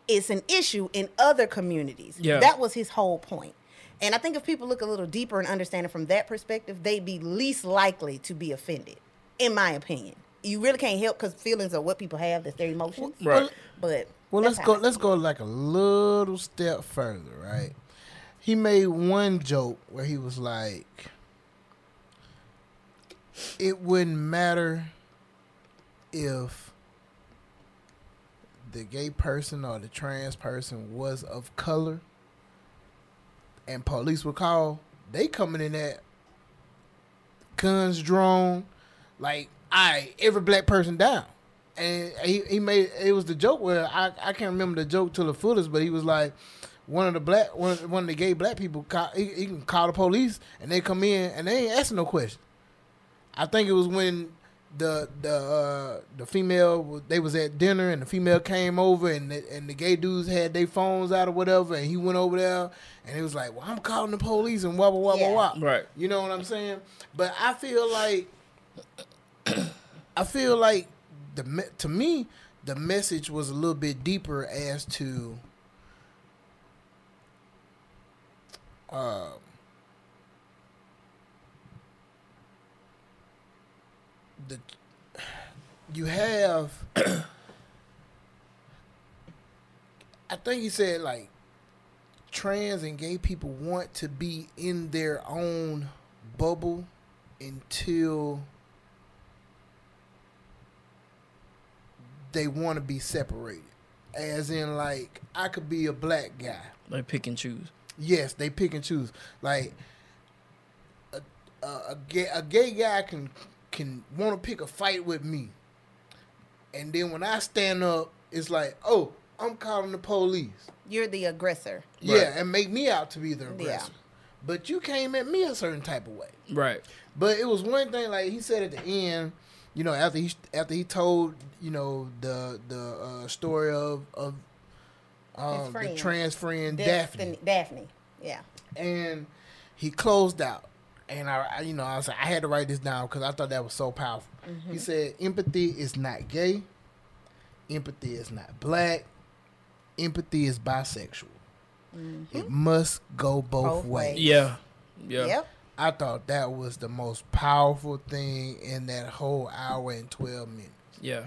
it's an issue in other communities. Yeah. That was his whole point. And I think if people look a little deeper and understand it from that perspective, they'd be least likely to be offended, in my opinion. You really can't help because feelings are what people have. That's their emotions. Right. But Well, let's go. Let's go like a little step further, right? He made one joke where he was like, "It wouldn't matter if the gay person or the trans person was of color and police would call, they coming in at guns drawn, like I every black person down. And he, he made it was the joke where I, I can't remember the joke to the fullest, but he was like one of the black one of, one of the gay black people call, he, he can call the police and they come in and they ain't asking no question. I think it was when the the uh, the female they was at dinner and the female came over and the, and the gay dudes had their phones out or whatever and he went over there and he was like, "Well, I'm calling the police and wah wah wah Yeah. wah wah." Right. You know what I'm saying? But I feel like I feel like the to me the message was a little bit deeper as to uh, the you have I think he said like trans and gay people want to be in their own bubble until they want to be separated. As in, like, I could be a black guy. Like pick and choose. Yes, they pick and choose. Like, a, a, a, gay, a gay guy can can want to pick a fight with me. And then when I stand up, it's like, oh, I'm calling the police. You're the aggressor. Yeah, and make me out to be the Yeah. aggressor. But you came at me a certain type of way. Right. But it was one thing, like he said at the end, you know, after he after he told, you know, the the uh, story of of um, the trans friend Daphne. Daphne, Daphne. Yeah. and he closed out. And I, I- you know, I was like, I had to write this down because I thought that was so powerful. Mm-hmm. He said, "Empathy is not gay. Empathy is not black. Empathy is bisexual. It must go both, Mm-hmm. Both ways." ways. Yeah. Yeah. Yep. I thought that was the most powerful thing in that whole hour and 12 minutes Yeah.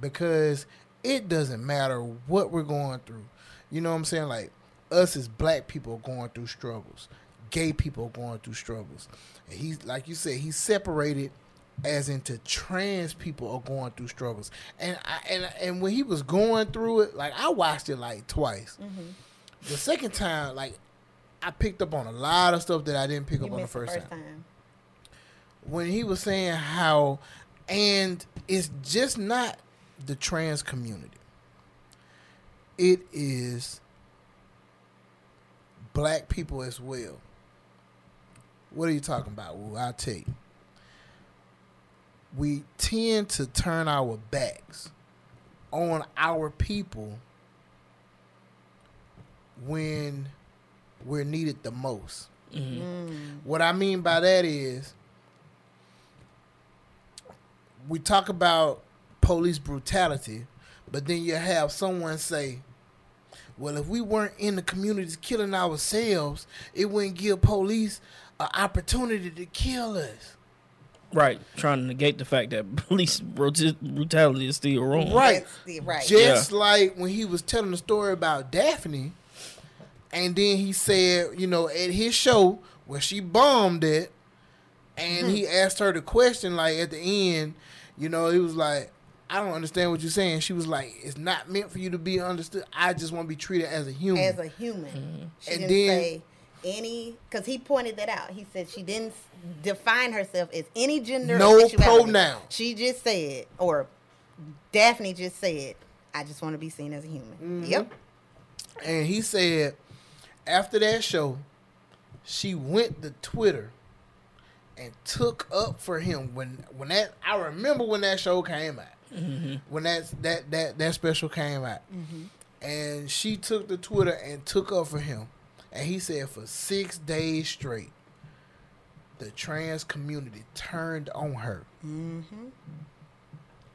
because it doesn't matter what we're going through. You know what I'm saying? Like, us as black people going through struggles, gay people going through struggles. And he's, like you said, he's separated as into trans people are going through struggles. And I, and and when he was going through it, like I watched it like twice. Mm-hmm. The second time, like I picked up on a lot of stuff that I didn't pick You up on the missed the first, first time time. when he was saying how and it's just not the trans community it is black people as well what are you talking about? Well i'll tell you. We tend to turn our backs on our people when we're needed the most. Mm-hmm. Mm. What I mean by that is we talk about police brutality, but then you have someone say, well, if we weren't in the communities killing ourselves, it wouldn't give police an opportunity to kill us. Right. Trying to negate the fact that police brutality is still wrong. Right. Right. Just like when he was telling the story about Daphne, and then he said, you know, at his show where she bombed it, and he hmm. asked her the question, like at the end, you know, he was like, I don't understand what you're saying. She was like, it's not meant for you to be understood. I just want to be treated as a human. As a human. She And didn't then- say any, because he pointed that out. He said she didn't define herself as any gender. No sexuality. pronoun. She just said, or Daphne just said, I just want to be seen as a human. Mm-hmm. Yep. And he said after that show, she went to Twitter and took up for him when when that I remember when that show came out. When that that that that special came out. And she took to Twitter and took up for him. And he said for 6 days straight the trans community turned on her. Mm-hmm.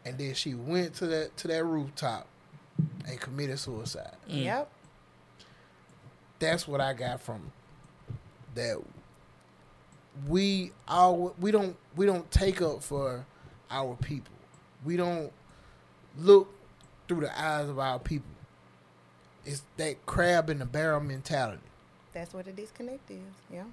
And then she went to that to that rooftop and committed suicide mm. Yep. that's what I got from that. We all we don't we don't take up for our people. We don't look through the eyes of our people. It's that crab in the barrel mentality. That's what a disconnect is. Yeah.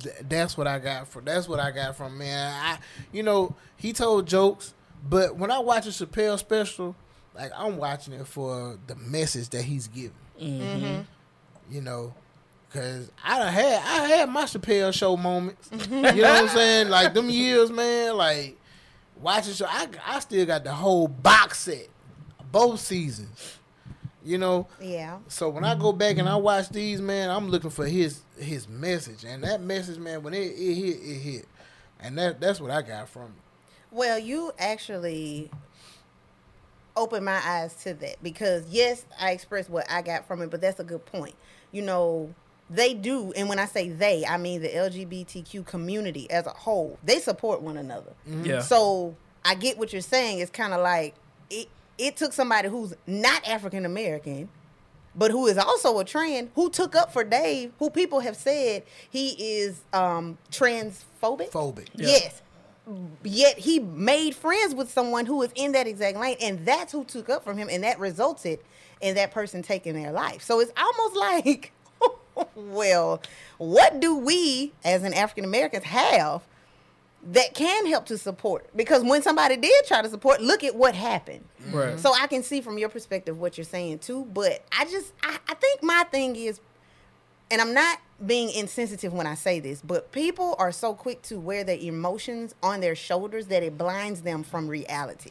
Th- that's what I got from. That's what I got from man. I, you know, he told jokes, but when I watch a Chappelle special, like I'm watching it for the message that he's giving. Mm-hmm. You know, cause I done had I had my Chappelle show moments. you know what I'm saying? Like them years, man. Like watching show, I I still got the whole box set, both seasons. You know, Yeah. so when I go back and I watch these, man, I'm looking for his his message, and that message, man, when it, it hit, it hit, and that that's what I got from it. Well, you actually opened my eyes to that because yes, I expressed what I got from it, but that's a good point. You know, they do, and when I say they, I mean the LGBTQ community as a whole. They support one another. Mm-hmm. Yeah. So I get what you're saying. It's kind of like it. It took somebody who's not African American, but who is also a trans, who took up for Dave, who people have said he is um, transphobic. Phobic. Yeah. Yes. Yet he made friends with someone who was in that exact lane, and that's who took up from him, and that resulted in that person taking their life. So it's almost like, well, what do we as an African Americans have that can help to support? Because when somebody did try to support, look at what happened. Right. So I can see from your perspective what you're saying too, but I just I, I think my thing is and I'm not being insensitive when I say this, but people are so quick to wear their emotions on their shoulders that it blinds them from reality.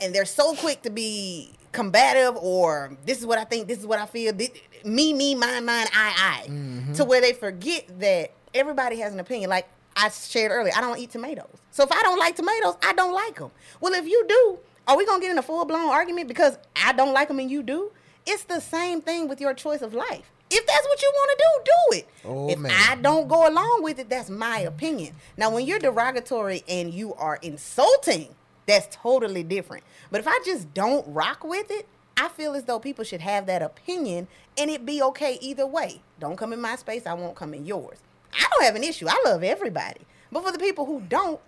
And they're so quick to be combative or this is what I think, this is what I feel, thi- me, me, mine, mine, I, I, mm-hmm. to where they forget that everybody has an opinion. Like I shared earlier, I don't eat tomatoes. So if I don't like tomatoes, I don't like them. Well, if you do, are we going to get in a full blown argument because I don't like them and you do? It's the same thing with your choice of life. If that's what you want to do, do it. Oh, if man. I don't go along with it, that's my opinion. Now, when you're derogatory and you are insulting, that's totally different. But if I just don't rock with it, I feel as though people should have that opinion and it be okay either way. Don't come in my space, I won't come in yours. I don't have an issue. I love everybody. But for the people who don't,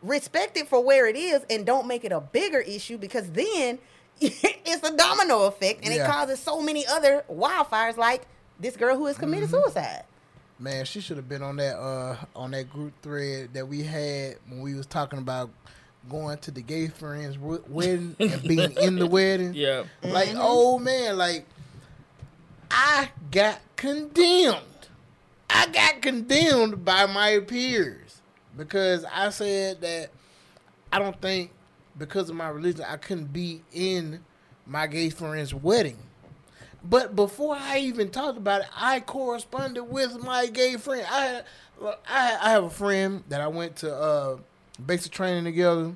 respect it for where it is and don't make it a bigger issue because then it's a domino effect and Yeah. it causes so many other wildfires like this girl who has committed Mm-hmm. suicide. Man, she should have been on that uh on that group thread that we had when we was talking about going to the gay friends w- wedding and being in the wedding. Yeah. Like, oh man, like I got condemned. I got condemned by my peers because I said that I don't think because of my religion I couldn't be in my gay friend's wedding. But before I even talked about it, I corresponded with my gay friend. I I, I have a friend that I went to uh, basic training together.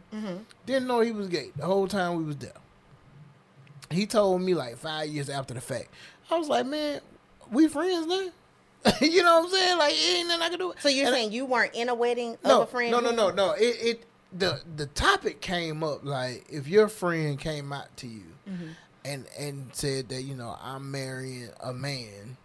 Didn't know he was gay the whole time we was there. He told me like five years after the fact. I was like, man, we friends now. you know what I'm saying? Like, ain't nothing I can do. So you're And I- saying you weren't in a wedding no, of a friend? No, no, no, no. It, it the the topic came up like if your friend came out to you Mm-hmm. and and said that you know I'm marrying a man,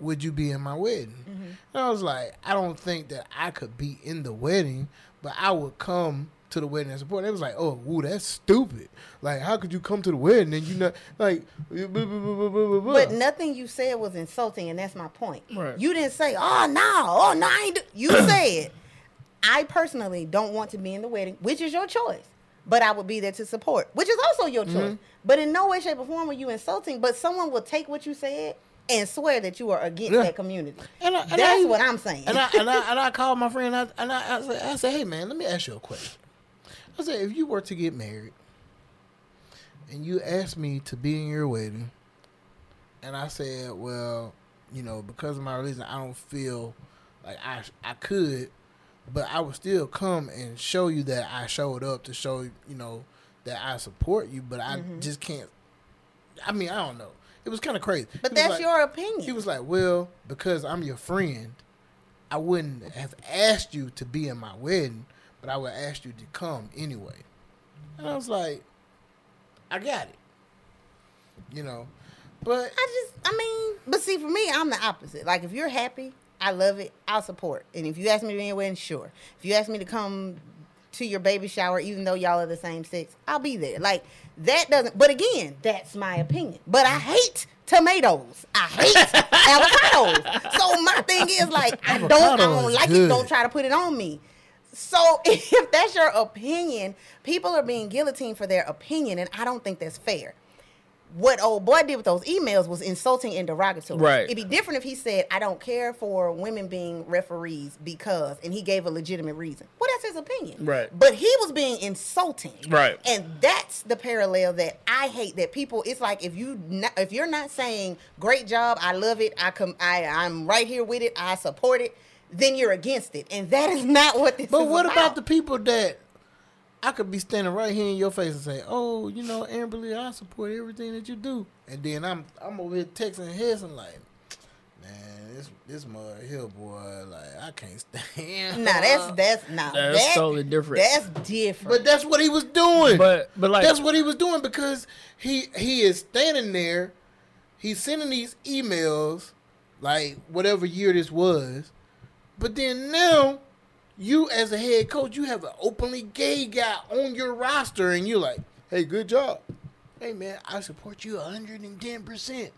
would you be in my wedding? Mm-hmm. And I was like, I don't think that I could be in the wedding, but I would come to the wedding and support. It was like, oh, woo, that's stupid. Like, how could you come to the wedding and you not like? blah, blah, blah, blah, blah, blah, blah. But nothing you said was insulting, and that's my point. Right. You didn't say, "Oh no, oh no," I ain't do-" you said, "I personally don't want to be in the wedding," which is your choice. But I would be there to support, which is also your choice. Mm-hmm. But in no way, shape, or form are you insulting. But someone will take what you said and swear that you are against Yeah. that community. And I- and That's I- what I'm saying. And I and I and I called my friend and I and I, I, said, I said, hey man, let me ask you a question. I said, if you were to get married and you asked me to be in your wedding, and I said, well, you know, because of my religion, I don't feel like I I could, but I would still come and show you that I showed up to show you know that I support you, but I mm-hmm. just can't. I mean, I don't know. It was kind of crazy. but He that's like- your opinion. he was like, "Well, because I'm your friend, I wouldn't have asked you to be in my wedding, but I would ask you to come anyway." And I was like, "I got it," you know. But I just, I mean, but see, for me, I'm the opposite. Like, if you're happy, I love it, I'll support. And if you ask me to be your sure. If you ask me to come to your baby shower, even though y'all are the same sex, I'll be there. Like, that doesn't, but again, that's my opinion. But I hate tomatoes. I hate avocados. So my thing is, like, I don't, I don't like it, don't try to put it on me. So if that's your opinion, people are being guillotined for their opinion, and I don't think that's fair. what old boy did with those emails was insulting and derogatory. Right. It'd be different if he said, "I don't care for women being referees because," and he gave a legitimate reason. Well, that's his opinion. Right. But he was being insulting. Right. And that's the parallel that I hate. That people, it's like if you not, if you're not saying "great job," I love it, I come, I I'm right here with it, I support it, then you're against it, and that is not what this. But is what about about the people that I could be standing right here in your face and say, "Oh, you know, Amberly, I support everything that you do," and then I'm I'm over here texting his and like, man, this this mud here, boy, like I can't stand. Nah, that's that's nah, That's that- totally different. That's different. But that's what he was doing. But but like that's what he was doing because he he is standing there, he's sending these emails, like whatever year this was, but then now you as a head coach, you have an openly gay guy on your roster, and you're like, hey, good job. Hey man, I support you 110 percent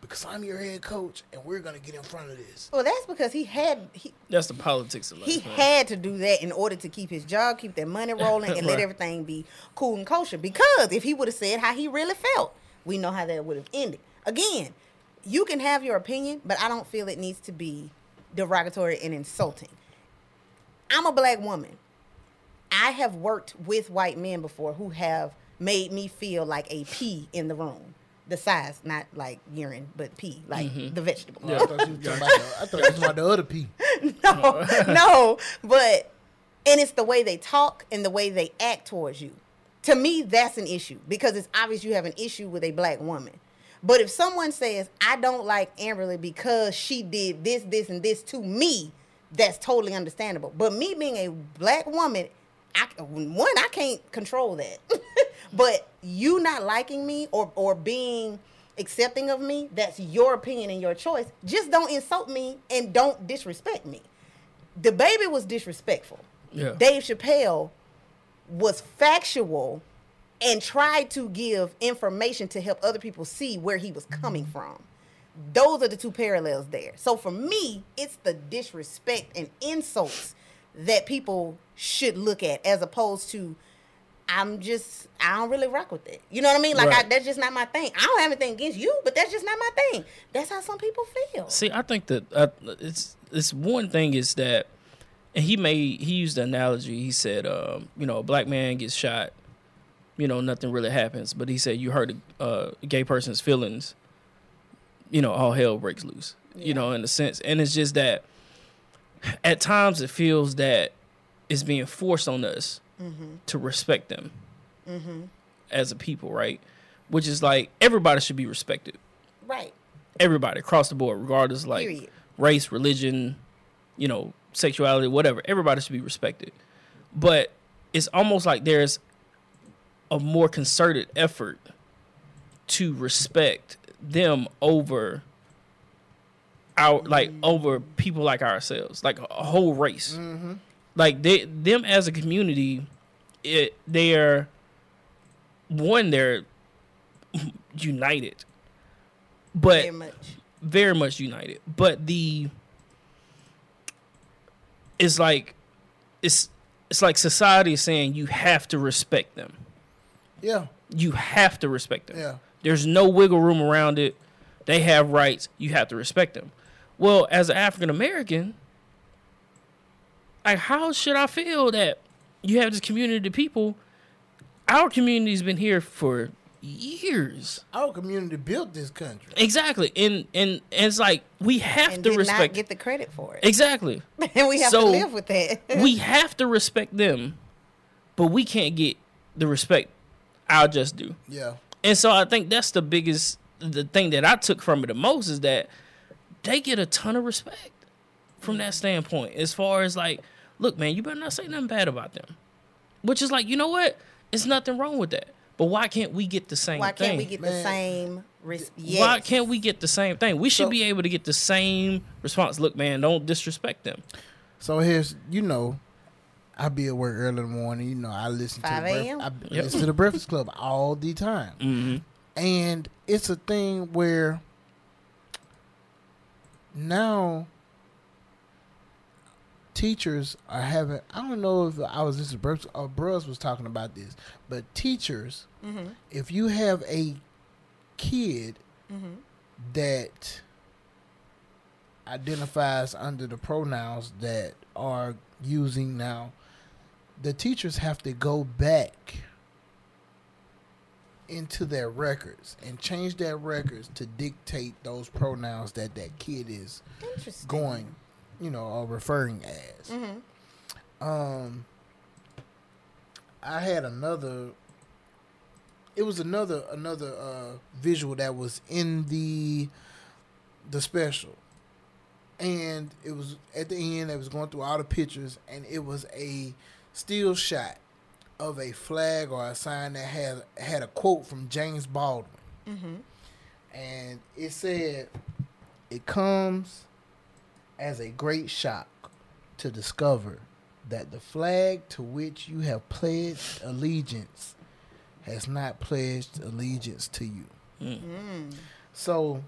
because I'm your head coach, and we're gonna get in front of this. well, that's because he had he, that's the politics of life. he man. had to do that in order to keep his job, keep that money rolling, and let everything be cool and kosher. Because if he would have said how he really felt, we know how that would have ended. Again, you can have your opinion, but I don't feel it needs to be derogatory and insulting. I'm a black woman. I have worked with white men before who have made me feel like a pea in the room. The size, not like urine, but pea, like mm-hmm. the vegetable. I thought you was talking about the, I thought you was talking about the other P. no, no, but and it's the way they talk and the way they act towards you. To me, that's an issue because it's obvious you have an issue with a black woman. But if someone says, "I don't like Amberly because she did this, this, and this to me," that's totally understandable. But me being a black woman, I one I can't control that. but you not liking me or or being accepting of me, that's your opinion and your choice. Just don't insult me and don't disrespect me. The baby was disrespectful. Yeah. Dave Chappelle was factual and tried to give information to help other people see where he was coming from. Those are the two parallels there. So for me, it's the disrespect and insults that people should look at as opposed to I'm just I don't really rock with it. You know what I mean? Like I, that's just not my thing. I don't have anything against you, but that's just not my thing. That's how some people feel. See, I think that uh, it's it's one thing is that, and he made he used the analogy. He said, um, you know, a black man gets shot, you know, nothing really happens. But he said you hurt a, uh, gay person's feelings, you know, all hell breaks loose. You know, in a sense, and it's just that at times it feels that it's being forced on us to respect them as a people, right? Which is like everybody should be respected Right. everybody across the board, regardless like Period. race, religion, you know, sexuality, whatever. Everybody should be respected. But it's almost like there's a more concerted effort to respect them over our like over people like ourselves, like a whole race. Mm-hmm. Like they them as a community, it they're one they're united, but Very much. very much united. But the it's like it's it's like society is saying you have to respect them. Yeah, You have to respect them. Yeah. There's no wiggle room around it. They have rights. You have to respect them. Well, as an African American, like how should I feel that you have this community of people? Our community's been here for years. our community built this country. Exactly. And and, and it's like we have And to did not respect get the credit for it. Exactly. and we have So- to live with that. we have to respect them, but we can't get the respect I'll just do. Yeah, And so I think that's the biggest the thing that I took from it the most is that they get a ton of respect from that standpoint. As far as like, look, man, you better not say nothing bad about them. Which is like, you know what? It's nothing wrong with that. But why can't we get the same Why thing? can't we get the same res- yes. Why can't we get the same thing? We should So- be able to get the same response. Look, man, don't disrespect them. So here's, you know, I be at work early in the morning. You know, I listen to the Breakfast, I Yep. listen to the Breakfast Club all the time, hmm and it's a thing where now teachers are having. I don't know if I was this or Bruce was talking about this, but teachers, if you have a kid that identifies under the pronouns that are using now, the teachers have to go back into their records and change their records to dictate those pronouns that that kid is going, you know, or referring as. Um, I had another. It was another another uh, visual that was in the the special, and it was at the end. It was going through all the pictures, and it was a still shot of a flag or a sign that had had a quote from James Baldwin, mm-hmm. and it said, "It comes as a great shock to discover that the flag to which you have pledged allegiance has not pledged allegiance to you." Mm. So,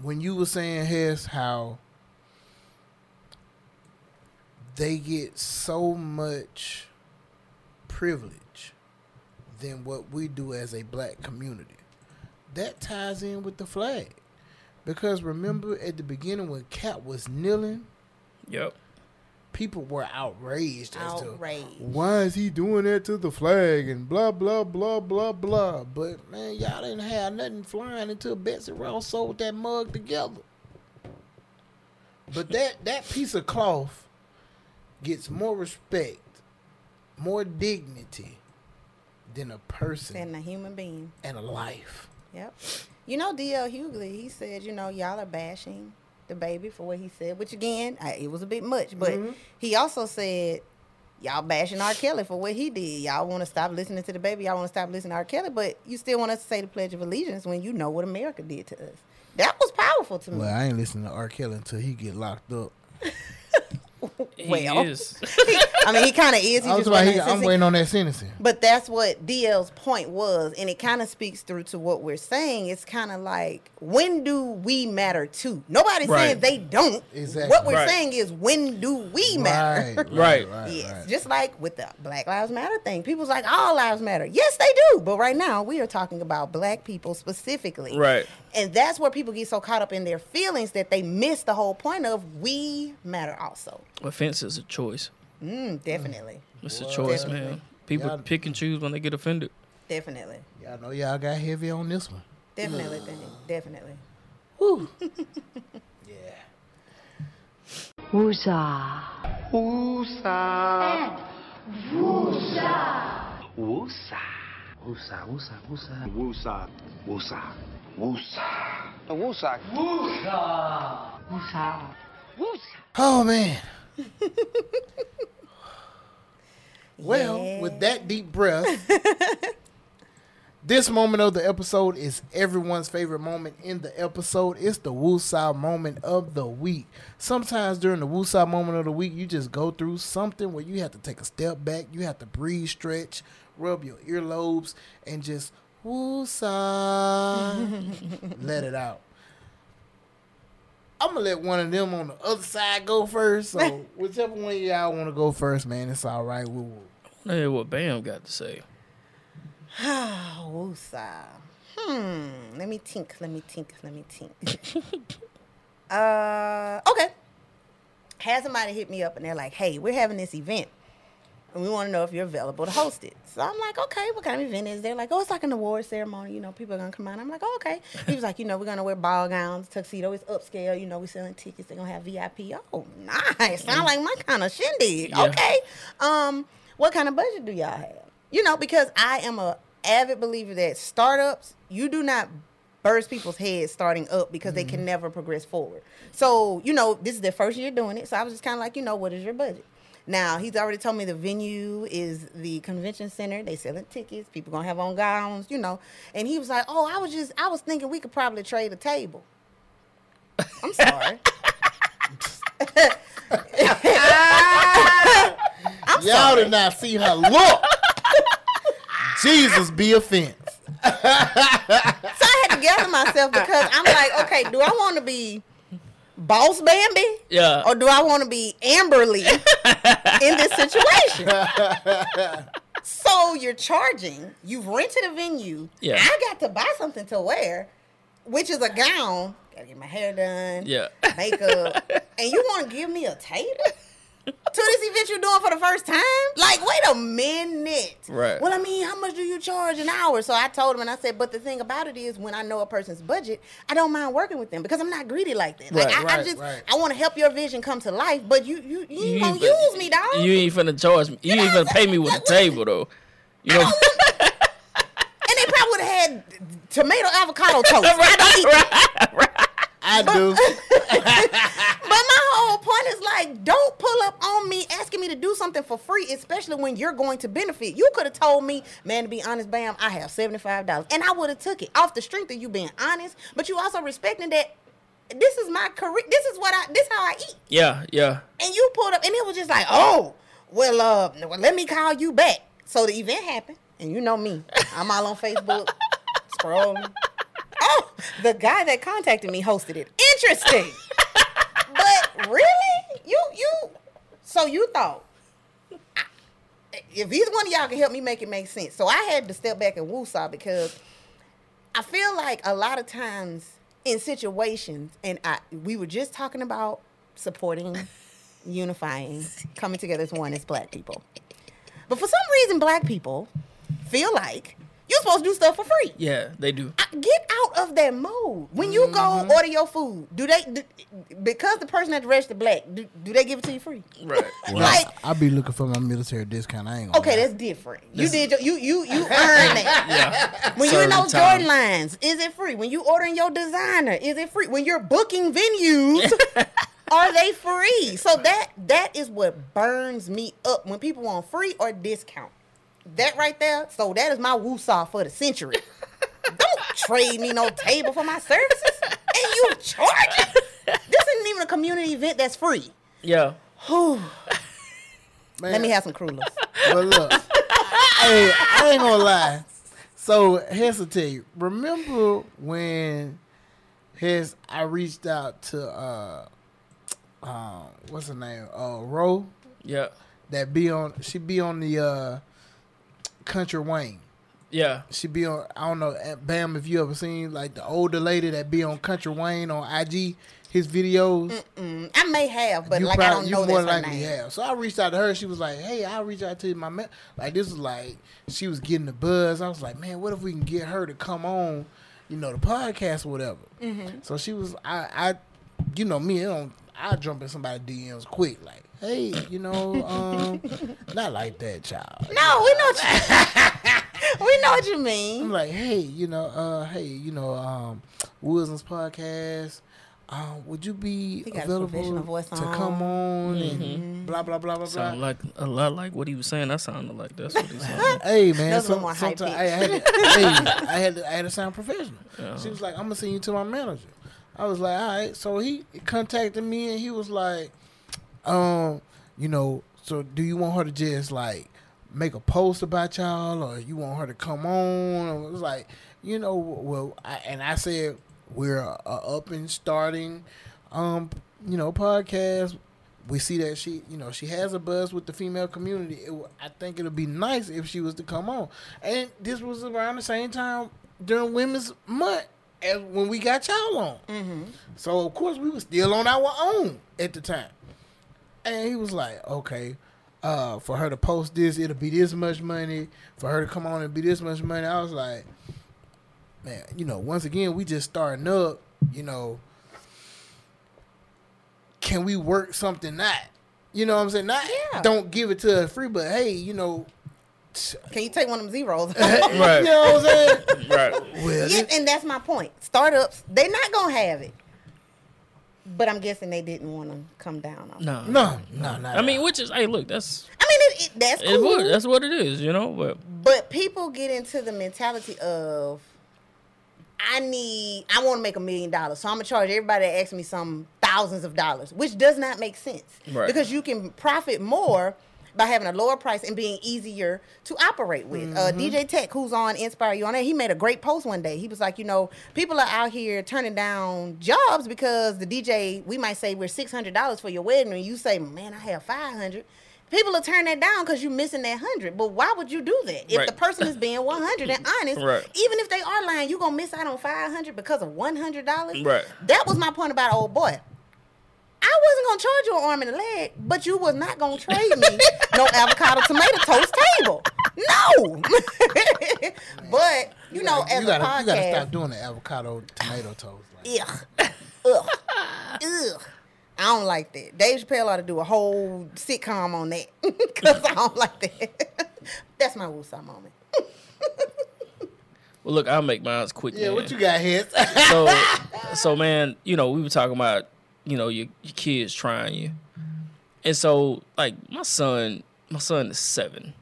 when you were saying, Hess, how they get so much privilege than what we do as a black community, that ties in with the flag. Because remember at the beginning when Kap was kneeling, Yep. people were outraged as to Outraged. why is he doing that to the flag and blah blah blah blah blah. But man, y'all didn't have nothing flying until Betsy Ross sold that mug together. But that that piece of cloth gets more respect, more dignity than a person than a human being. and a life. Yep. You know, D.L. Hughley, he said, you know, y'all are bashing the baby for what he said, which again, I, it was a bit much. But mm-hmm. he also said, y'all bashing R. Kelly for what he did. Y'all want to stop listening to the baby. Y'all want to stop listening to R. Kelly, but you still want us to say the Pledge of Allegiance when you know what America did to us. That was powerful to me. Well, I ain't listening to R. Kelly until he get locked up. He Well. is. I mean, he kind of is. He I was just like, wasn't he, I'm sentencing. waiting on that sentencing. But that's what DL's point was, and it kind of speaks through to what we're saying. It's kind of like, when do we matter too? Nobody's saying they don't. Exactly. What we're Right. saying is, when do we matter? Right. yes, right. just like with the Black Lives Matter thing. People's like, all lives matter. Yes, they do. But right now, we are talking about black people specifically. Right. And that's where people get so caught up in their feelings that they miss the whole point of we matter also. Offense is a choice. Mm, definitely. It's a choice, Definitely. man. People Y'all- pick and choose when they get offended. Definitely. Y'all know y'all got heavy on this one. Definitely. Definitely. Whew. yeah. Woozah. Woosah. Woosah, woosah, woosah. Woosah. Woosah. Woosah. Woosah. Woosah. Oh man. well, Yeah. with that deep breath, this moment of the episode is everyone's favorite moment in the episode. It's the Woosah moment of the week. Sometimes during the Woosah moment of the week, you just go through something where you have to take a step back, you have to breathe, stretch, rub your earlobes, and just Woosah. let it out. I'm gonna let one of them on the other side go first. So whichever one of y'all want to go first, man, it's all right. We'll, I hear what Bam got to say. Woosah. Hmm. Let me think. Let me think. Let me think. uh. Okay. Had somebody hit me up and they're like, "Hey, we're having this event, and we want to know if you're available to host it." So I'm like, "Okay, what kind of event is there?" Like, "Oh, it's like an award ceremony. You know, people are gonna come out." I'm like, "Oh, okay." He was like, "You know, we're gonna wear ball gowns, tuxedo. It's upscale. You know, we're selling tickets. They're gonna have VIP. Oh, nice. Sound like my kind of shindig. Yeah. Okay. Um, what kind of budget do y'all have? You know, because I am a avid believer that startups, you do not burst people's heads starting up because they can never progress forward. So, you know, this is their first year doing it. So I was just kind of like, you know, what is your budget? Now, he's already told me the venue is the convention center. They selling tickets. People gonna have on gowns, you know. And he was like, "Oh, I was just, I was thinking we could probably trade a table." I'm sorry. I'm y'all sorry. did not see her look. Jesus be offense. So I had to gather myself because I'm like, okay, do I want to be boss Bambi? Yeah. Or do I want to be Amberly in this situation? so you're charging, you've rented a venue. Yeah. I got to buy something to wear, which is a gown. Gotta get my hair done. Yeah. Makeup. and you want to give me a table? To this event you're doing for the first time? Like, wait a minute. Right. Well, I mean, how much do you charge an hour? So I told him, and I said, but the thing about it is, when I know a person's budget, I don't mind working with them because I'm not greedy like that. Like, Right, I, I right, just, right. I want to help your vision come to life, but you, you, you, ain't gonna use me, dog. You ain't finna charge me. You ain't finna pay me with a table though. You know. and they probably would have had tomato avocado toast. I don't eat I do. But my whole point is like, don't pull up on me asking me to do something for free, especially when you're going to benefit. You could have told me, man, to be honest, bam, I have seventy five dollars, and I would have took it off the strength of you being honest. But you also respecting that this is my career. This is what I. This how I eat. Yeah, yeah. And you pulled up, and it was just like, oh, well, uh, well, let me call you back. So the event happened, and you know me, I'm all on Facebook, scrolling. Oh, the guy that contacted me hosted it. Interesting, but really, you you, so you thought. If either one of y'all can help me make it make sense, so I had to step back and woosah because I feel like a lot of times in situations, and I we were just talking about supporting, unifying, coming together as one as black people. But for some reason, black people feel like you're supposed to do stuff for free. Yeah, they do. I- Get out of that mode. When you Mm-hmm. go order your food, do they do, because the person at the register black? Do, do they give it to you free? Right. Like I be looking for my military discount. I ain't gonna. Okay, lie. that's different. You did your, you you you earned that. Yeah. When you're in those time. Jordan lines, is it free? When you ordering your designer, is it free? When you're booking venues, are they free? So that that is what burns me up when people want free or discount. That right there. So that is my woosah for the century. Don't trade me no table for my services, and you charging. This isn't even a community event that's free. Yeah. Man, Let me have some crullers. But look, hey, I ain't gonna lie. So here's the tell you. Remember when his I reached out to uh um what's her name? Uh Ro Yeah. that be on she be on the uh Country Wayne. Yeah. She be on I don't know Bam if you ever seen like the older lady that be on Country Wayne on IG his videos. Mm, I may have, but you like I don't know you more that's her likely name. have. So I reached out to her. She was like, "Hey, I'll reach out to you, my man." Like this is like she was getting the buzz. I was like, "Man, what if we can get her to come on, you know, the podcast or whatever?" Mm-hmm. So she was, I, I, you know me, I don't, I jump in somebody DMs quick, like, "Hey, you know, um, not like that, child." No, we know what you, we know what you mean. I'm like, hey, you know, uh, hey, you know, um, Wilson's podcast. Um, would you be He got a professional available voice to on. come on and blah blah blah blah blah? Sound like a lot like what he was saying. That sounded like that's what he said. Hey man, That's some, little sometimes I had, to, hey, I had to, I had to sound professional. She was like, "I'm gonna send you to my manager." I was like, "All right." So he contacted me and he was like, "Um, you know, so do you want her to just like make a post about y'all, or you want her to come on?" It was like, you know, well, I, and I said we're a, a up and starting, um, you know, podcast we see that she, you know, she has a buzz with the female community. It, I think it'll be nice if she was to come on. And this was around the same time during Women's Month as when we got y'all on. So of course we were still on our own at the time. And he was like, okay, uh, for her to post this, it'll be this much money. For her to come on and be this much money, I was like, man, you know, once again, we just starting up, you know, can we work something out? You know what I'm saying? Not Yeah. don't give it to us free, but hey, you know, Can you take one of them zeros? Right. you know what I'm saying? Right. Well, yeah, and that's my point. Startups, they're not gonna have it. But I'm guessing they didn't want to come down on. it. No. no, no, no. I mean, which is hey, look, that's I mean, it, it, that's it's cool. what that's what it is, you know. But But people get into the mentality of, I need, I want to make a million dollars, so I'm gonna charge everybody that asks me some thousands of dollars, which does not make sense. Right. Because you can profit more by having a lower price and being easier to operate with. Uh, DJ Tech, who's on Inspire You on there, he made a great post one day. He was like, you know, people are out here turning down jobs because the DJ, we might say we're six hundred dollars for your wedding, and you say, man, I have five hundred. people will turn that down because you're missing that hundred. But why would you do that if Right. the person is being one hundred and honest? Right. Even if they are lying, you are gonna miss out on five hundred because of one hundred dollars. Right. That was my point about old boy. I wasn't gonna charge you an arm and a leg, but you was not gonna trade me no avocado tomato toast table. No. but you know, gotta- as you a gotta, podcast, you gotta stop doing the avocado tomato toast. Like, Ugh. Ugh. Ugh. I don't like that. Dave Chappelle ought to do a whole sitcom on that because I don't like that. That's my woosah moment. Well, look, I'll make mine quick. yeah, man. what you got here? so so man, you know, we were talking about, you know, your your kids trying you. And so like my son, my son is 7.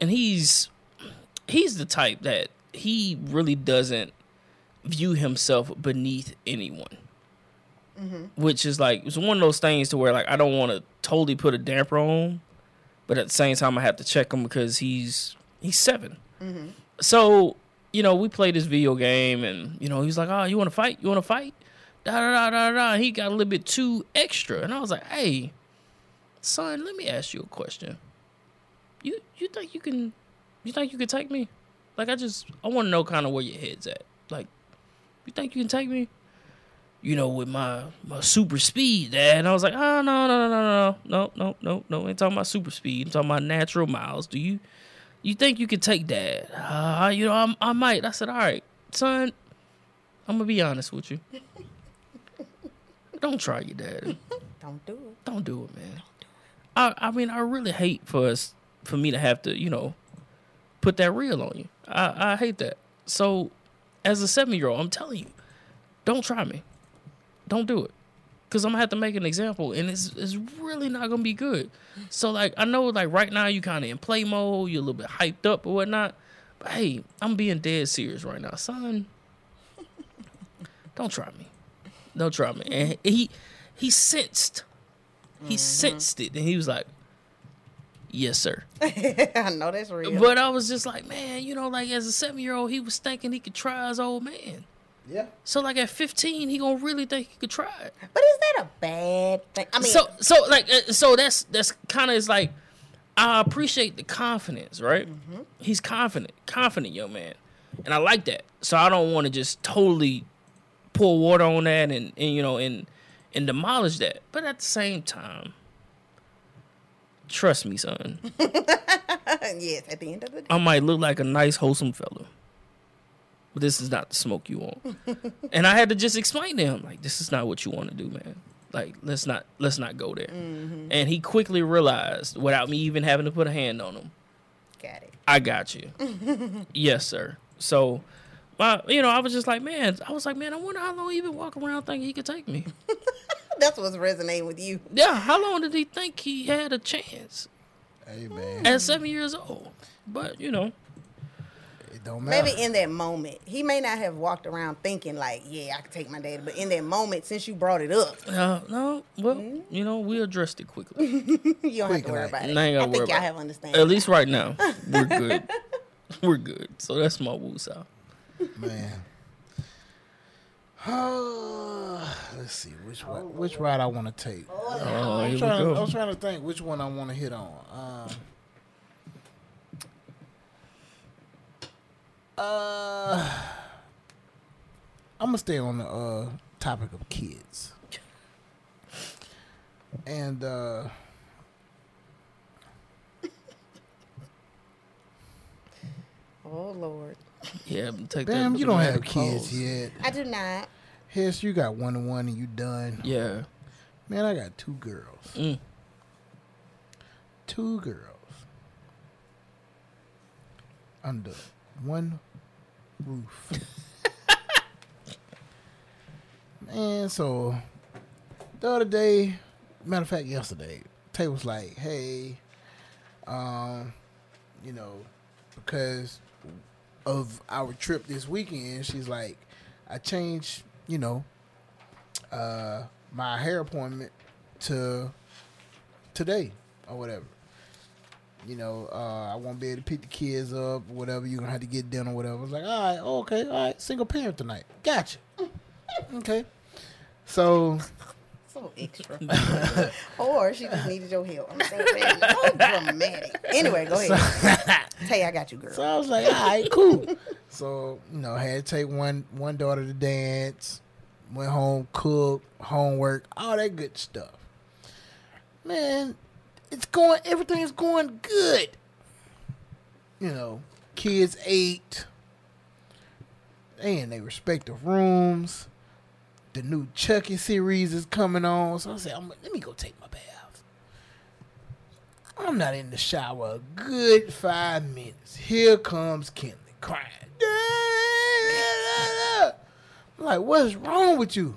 And he's he's the type that he really doesn't view himself beneath anyone. Mm-hmm. Which is like it's one of those things to where like I don't want to totally put a damper on, but at the same time I have to check him because he's he's 7 mm-hmm. so you know we played this video game and you know he's like oh you want to fight you want to fight da da da da he got a little bit too extra. And i was like hey son let me ask you a question. You you think you can you think you can take me? Like i just i want to know kind of where your head's at. Like you think you can take me? You know with my my super speed dad. And i was like oh no no no no no no. No no no ain't talking about super speed. I'm talking about natural miles. Do you you think you could take dad? Uh, you know, I'm, I might. I said, all right, son, I'm gonna be honest with you. Don't try your daddy. Don't do it. Don't do it, man. I, I mean, I really hate for us, for me to have to, you know, put that real on you. I, I hate that. So, as a seven year old, I'm telling you, don't try me. Don't do it. Cause I'm gonna have to make an example, and it's it's really not gonna be good. So like I know like right now you kind of in play mode, you're a little bit hyped up or whatnot, but hey, I'm being dead serious right now, son. Don't try me. Try me. And he he sensed, he sensed it, and he was like, "Yes, sir." I know that's real. But I was just like, man, you know, like as a seven year old, he was thinking he could try his old man. yeah. So like at 15, he gonna really think he could try it. But is that a bad thing? I mean, so so like uh, so that's that's kind of is like I appreciate the confidence, right? He's confident, confident young man, and I like that. So I don't want to just totally pour water on that and, and you know and and demolish that. But at the same time, trust me, son. yes, at the end of the day. I might look like a nice, wholesome fella. But this is not the smoke you want. and I had to just explain to him, like, this is not what you want to do, man. Like, let's not let's not go there. Mm-hmm. And he quickly realized, without me even having to put a hand on him, Got it. I got you. yes, sir. So my, you know, I was just like, man, I was like, man, I wonder how long he been walking around thinking he could take me. That's what's resonating with you. yeah, how long did he think he had a chance Hey man, at seven years old? But you know, it don't matter. Maybe in that moment, he may not have walked around thinking like, "Yeah, I could take my dad." But in that moment, since you brought it up, uh, no, well, Mm-hmm. you know, we addressed it quickly. you don't have to worry like- about I it. ain't I think y'all have understanding. At least right now, we're good. we're good. So that's my woosah. Man. Let's see which one, which ride I want to take. Oh, I'm trying, to. I'm trying to think which one I want to hit on. Um, uh, I'm gonna stay on the uh, topic of kids, and uh, Oh Lord, Yeah, but take that. you don't have kids pause. yet. I do not. Hess, you got one to one and you done. Yeah. Man, I got two girls. Mm. Two girls. Under one roof. Man, so the other day, matter of fact, yesterday, Tay was like, hey, um, you know, because of our trip this weekend, she's like, I changed, you know, uh, my hair appointment to today or whatever. You know, uh, I won't be able to pick the kids up, whatever. You're gonna have to get dinner, or whatever. I was like, all right, okay, all right, single parent tonight. Gotcha. okay. So So extra. or she just needed your help. I'm so, ready. so dramatic. Anyway, go ahead. Tay, I got you, girl. So I was like, all right, cool. so, you know, I had to take one one daughter to dance, went home, cooked, homework, all that good stuff. Man, it's going everything's going good. You know, kids ate. And they respect the rooms. The new Chucky series is coming on. So I said, I'm, let me go take my bath. I'm not in the shower a good five minutes. Here comes Kinley crying. I'm like, what's wrong with you?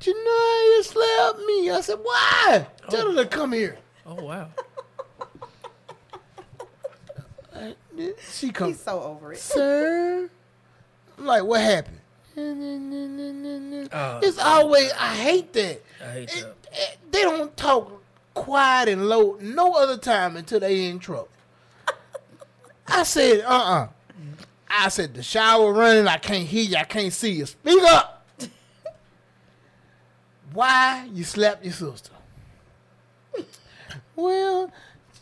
Janaya slapped me. I said, why? Oh. Tell her to come here. Oh wow. She comes. He's so over it. sir. I'm like, what happened? Oh, it's always, I hate that. I hate It- that. it- they don't talk quiet and low no other time until they in trouble. I said, uh uh I said, the shower running, I can't hear you, I can't see you. Speak up. Why you slapped your sister? well,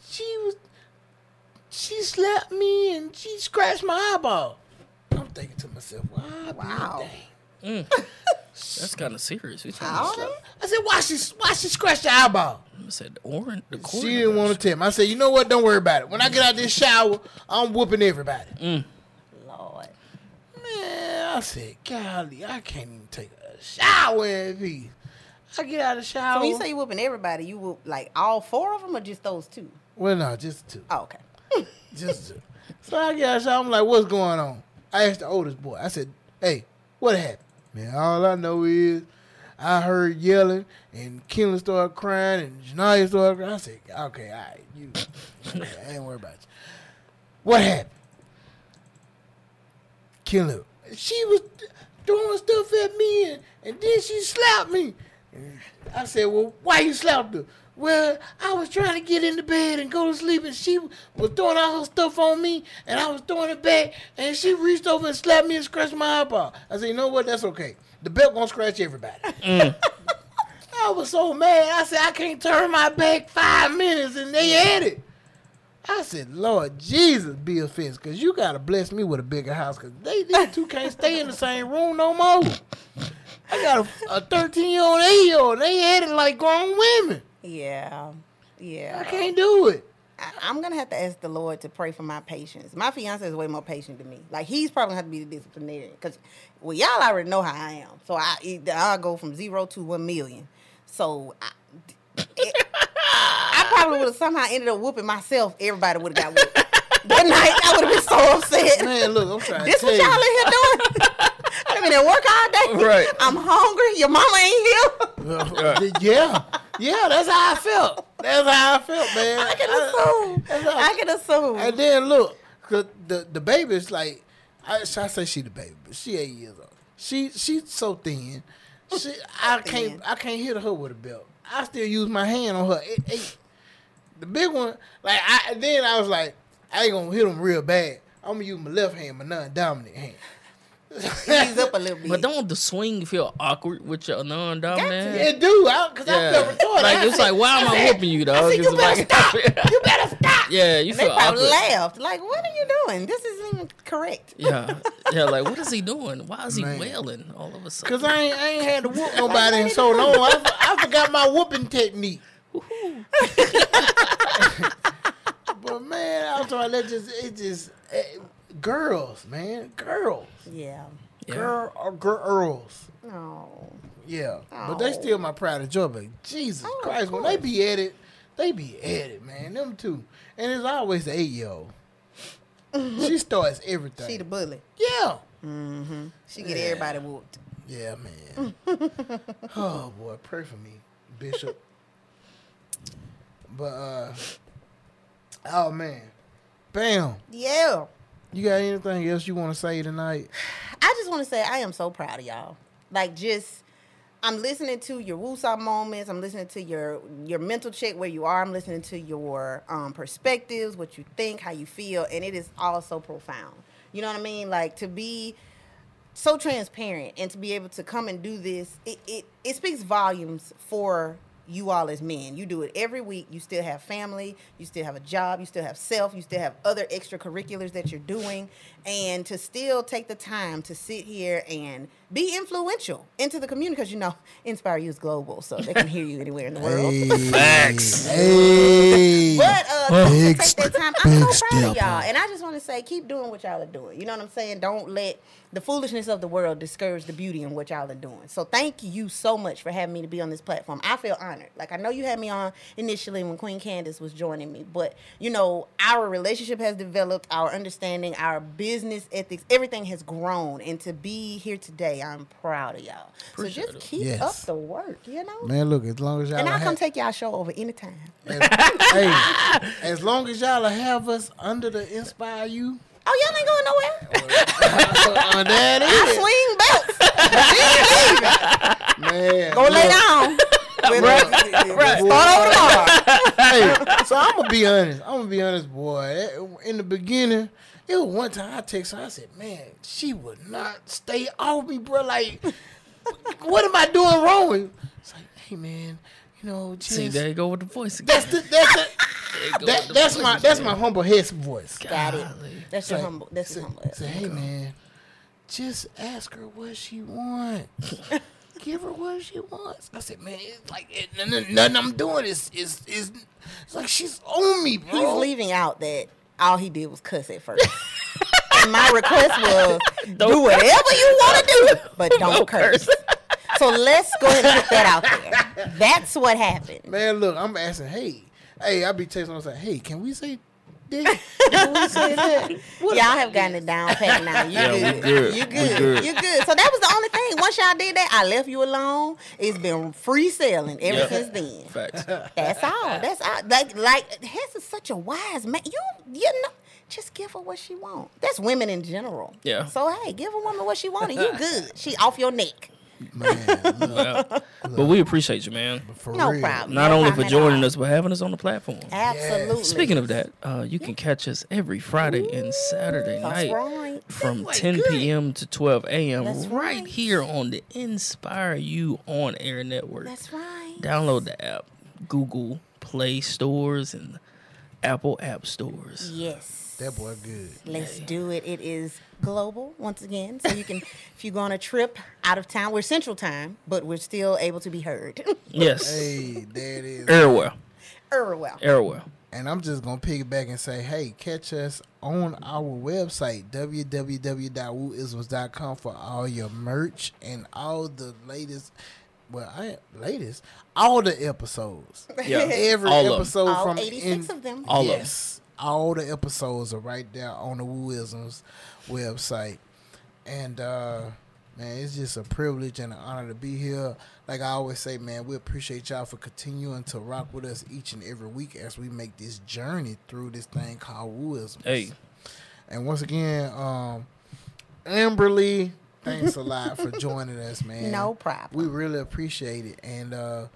she was she slapped me and she scratched my eyeball. I'm thinking to myself, wow, Wow. dang. Mm. That's kind of serious. We trying All to slap. right. I said, why she why she scratched your eyeball? I said the orange. The cord. She didn't want to tell me. I said, you know what? Don't worry about it. When I get out of this shower, I'm whooping everybody. Mm. Lord. Man, I said, golly, I can't even take a shower in peace. I get out of the shower. So when you say you whooping everybody, you whoop like all four of them or just those two? well, no, just two. Oh, okay. Just two. So I get out of the shower. I'm like, what's going on? I asked the oldest boy. I said, hey, what happened? Man, all I know is I heard yelling and Kenley started crying and Janaya started crying. I said, okay, all right, you, I ain't worried about you. What happened? Kenley, she was throwing stuff at me and, and then she slapped me. I said, well, why you slapped her? Well, I was trying to get into bed and go to sleep, and she was throwing all her stuff on me, and I was throwing it back, and she reached over and slapped me and scratched my eyeball. I said, you know what? That's okay. The belt gonna scratch everybody. Mm. I was so mad. I said, I can't turn my back five minutes, and they had it. I said, Lord Jesus, be offense, because you got to bless me with a bigger house, because they these two can't stay in the same room no more. I got a 13 year old, 8 year old. They had it like grown women. Yeah. Yeah. I can't do it. I, I'm gonna have to ask the Lord to pray for my patience. My fiance is way more patient than me. Like he's probably gonna have to be the disciplinarian because well, y'all already know how I am. So I I'll go from zero to one million. So I, it- I probably would have somehow ended up whooping myself. Everybody would have got whooped. that night I would have been so upset. Man, look, I'm trying This what y'all in here doing? I've been at work all day. Right. I'm hungry. Your mama ain't here. yeah, yeah, that's how I felt. That's how I felt, man. I can assume. that's how- I can assume. And then look, 'cause the the baby's like, I, I say she the baby, but she eight years old. She she's so thin. She I can't I can't hit her with a belt. I still use my hand on her. It, it, the big one, like I then I was like, I ain't gonna hit him real bad. I'm gonna use my left hand, my non-dominant hand. Ease up a little bit. But don't the swing feel awkward with your non-dominant? It do, I, cause I Yeah. felt retarded. Like it's like, why am I whooping you, dog? I said, 'Cause you better like- stop. You better stop. yeah, you And they feel probably awkward. laughed. Like, what are you doing? This isn't even correct. Yeah, yeah. Like, what is he doing? Why is he Man. wailing all of a sudden? Cause I ain't, I ain't had to whoop nobody in so long. I forgot my whooping technique. but man, I was talking that just it just eh, girls, man, girls, Yeah. Yeah. girl or girls. No. Yeah, but they Oh. still my pride and joy. But Jesus Oh, Christ, when they be at it, they be at it, man. Them two, and it's always the eight year old. she starts everything. She the bully. yeah, She get everybody whooped. yeah, man. oh boy, pray for me, Bishop. But uh, oh man, bam. Yeah. You got anything else you want to say tonight? I just want to say I am so proud of y'all. Like just I'm listening to your woosah moments. I'm listening to your your mental check where you are. I'm listening to your um, perspectives, what you think, how you feel, and it is all so profound. You know what I mean? Like to be so transparent and to be able to come and do this, it, it, it speaks volumes for you all as men. You do it every week. You still have family, you still have a job, you still have self, you still have other extracurriculars that you're doing. And to still take the time to sit here and be influential into the community because you know, Inspire You is global, so they can hear you anywhere in the world. Hey, Facts. Hey. But uh, to Big take that time, I'm so proud of y'all, and I just want to say, keep doing what y'all are doing. You know what I'm saying? Don't let the foolishness of the world discourage the beauty in what y'all are doing. So thank you so much for having me to be on this platform. I feel honored. Like I know you had me on initially when Queen Candace was joining me, but you know our relationship has developed, our understanding, our business ethics, everything has grown, and to be here today, I'm proud of y'all. Appreciate so just keep Yes. up the work. You know. Man, look, as long as y'all and I'll have- come take y'all show over anytime. hey, as long as y'all have us under the Inspire You, Oh, y'all ain't going nowhere. uh, that I is, swing belts. man. Go lay down. With- Right. Start over tomorrow. hey, so I'm gonna be honest. I'm gonna be honest, boy. In the beginning, it was one time I texted her. I said, "Man, she would not stay off me, bro. Like, what am I doing wrong?" It's like, "Hey, man, you know, just See, there you go with the voice again. that's the that's the, There you go that, the that's my that's my humble head voice." Got it. Golly. That's your humble. That's say, your humble. Say, hey, man, just ask her what she wants. Give her what she wants. I said, man, it's like it, n- n- nothing I'm doing is is is. It's like she's on me, bro. He's leaving out that all he did was cuss at first. and my request was do whatever you want to do, but don't, Don't curse. curse. So let's go ahead and put that out there. That's what happened. Man, look, I'm asking, hey, hey, I be texting, I'm like, hey, can we say dick? Can we say that? What y'all have gotten it down pat now. You Yeah, good. good. You We good. good. You good. So that was the only thing. Once y'all did that, I left you alone. It's been free selling ever Yeah. since then. Facts. That's all. That's all. Like, like Hess is such a wise man. You, you know, just give her what she want. That's women in general. Yeah. So hey, give a woman what she wanted. You good. She off your neck. Man, look, Yeah. But we appreciate you, man. for No real. problem. Not No only for problem at joining us, but having us on the platform. Absolutely. Speaking of that, uh, you can catch us every Friday and Saturday night right. from That's 10 good. p.m. to 12 a.m. Right right. here on the Inspire You on Air Network. That's right. Download the app, Google Play stores and Apple App stores. Yes. That boy good. Let's do it. It is global once again. So you can, if you go on a trip out of town, we're Central Time, but we're still able to be heard. Yes, Hey, there it is. everywhere, Er, well. everywhere. And I'm just gonna piggyback and say, hey, catch us on our website, www.wooisms.com for all your merch and all the latest well, I latest, all the episodes. Yeah, Every all of 'em. episode All from 86 of them. All of 'em. yes, all the episodes are right there on the Wooisms website. And uh man, it's just a privilege and an honor to be here. Like I always say, man, we appreciate y'all for continuing to rock with us each and every week as we make this journey through this thing called Wooisms. Hey, And once again, um Amberly, thanks a lot for joining us, man. No problem. We really appreciate it. And uh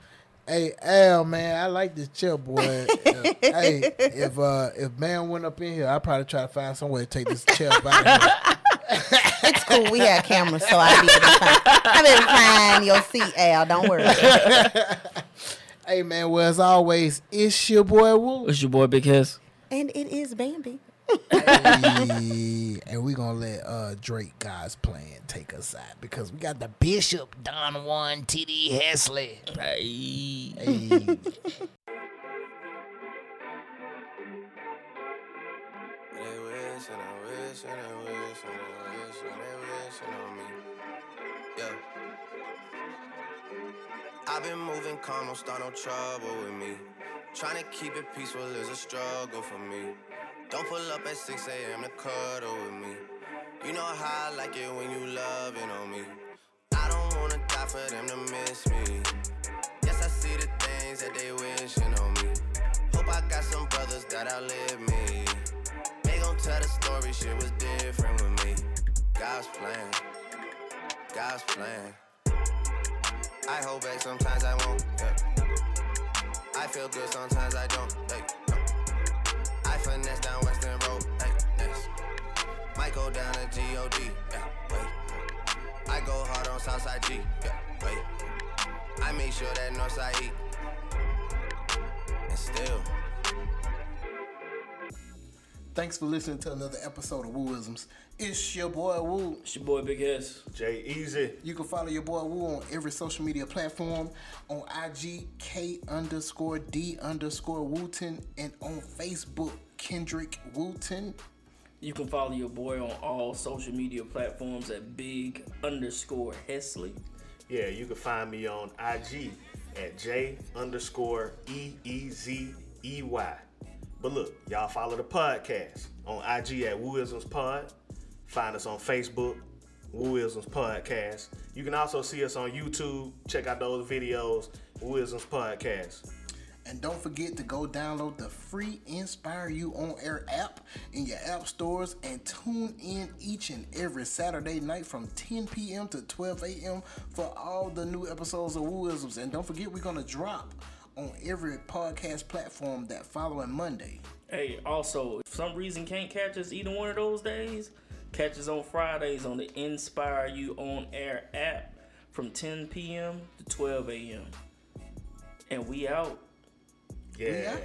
hey Al, man, I like this chill boy. Uh, hey, if uh if man went up in here, I'd probably try to find some way to take this chair out. It's cool. We have cameras, so I'll be able to find, I'll be able to find your seat, Al. Don't worry. Hey man, well as always, it's your boy Woo. it's your boy Big Hess. And it is Bambi. And we gonna let uh Drake God's plan take us out because we got the Bishop Don Juan TD Hesley. Hey. Hey. I've been moving calm, don't start no trouble with me. Trying to keep it peaceful is a struggle for me. Don't pull up at 6 a.m. to cuddle with me. You know how I like it when you loving on me. I don't wanna die for them to miss me. Yes, I see the things that they wishing on me. Hope I got some brothers that outlive me. They gon' tell the story, shit was different with me. God's plan, God's plan. I hold back, sometimes I won't. Yeah. I feel good, sometimes I don't. I finesse down Weston Road. Hey, next. Might go down to G-O-D. Yeah, wait. I go hard on Southside G. Yeah, wait. I make sure that Northside eat. And still. Thanks for listening to another episode of Wooisms. It's your boy Woo. It's your boy Big Hess. Jay Easy. You can follow your boy Woo on every social media platform on IG K underscore D underscore Wooten and on Facebook Kendrick Wooten. You can follow your boy on all social media platforms at Big underscore Hesley. Yeah, you can find me on IG at J underscore E E Z E Y. But look, y'all follow the podcast on IG at Wooisms Pod. Find us on Facebook, Wooisms Podcast. You can also see us on YouTube. Check out those videos, Wooisms Podcast. And don't forget to go download the free Inspire You On Air app in your app stores and tune in each and every Saturday night from 10 p.m. to 12 a.m. for all the new episodes of Wooisms. And don't forget, we're going to drop on every podcast platform that following Monday. Hey, also, if some reason can't catch us either one of those days, catch us on Fridays on the Inspire You On Air app from 10 p.m. to 12 a.m. And we out. Yeah.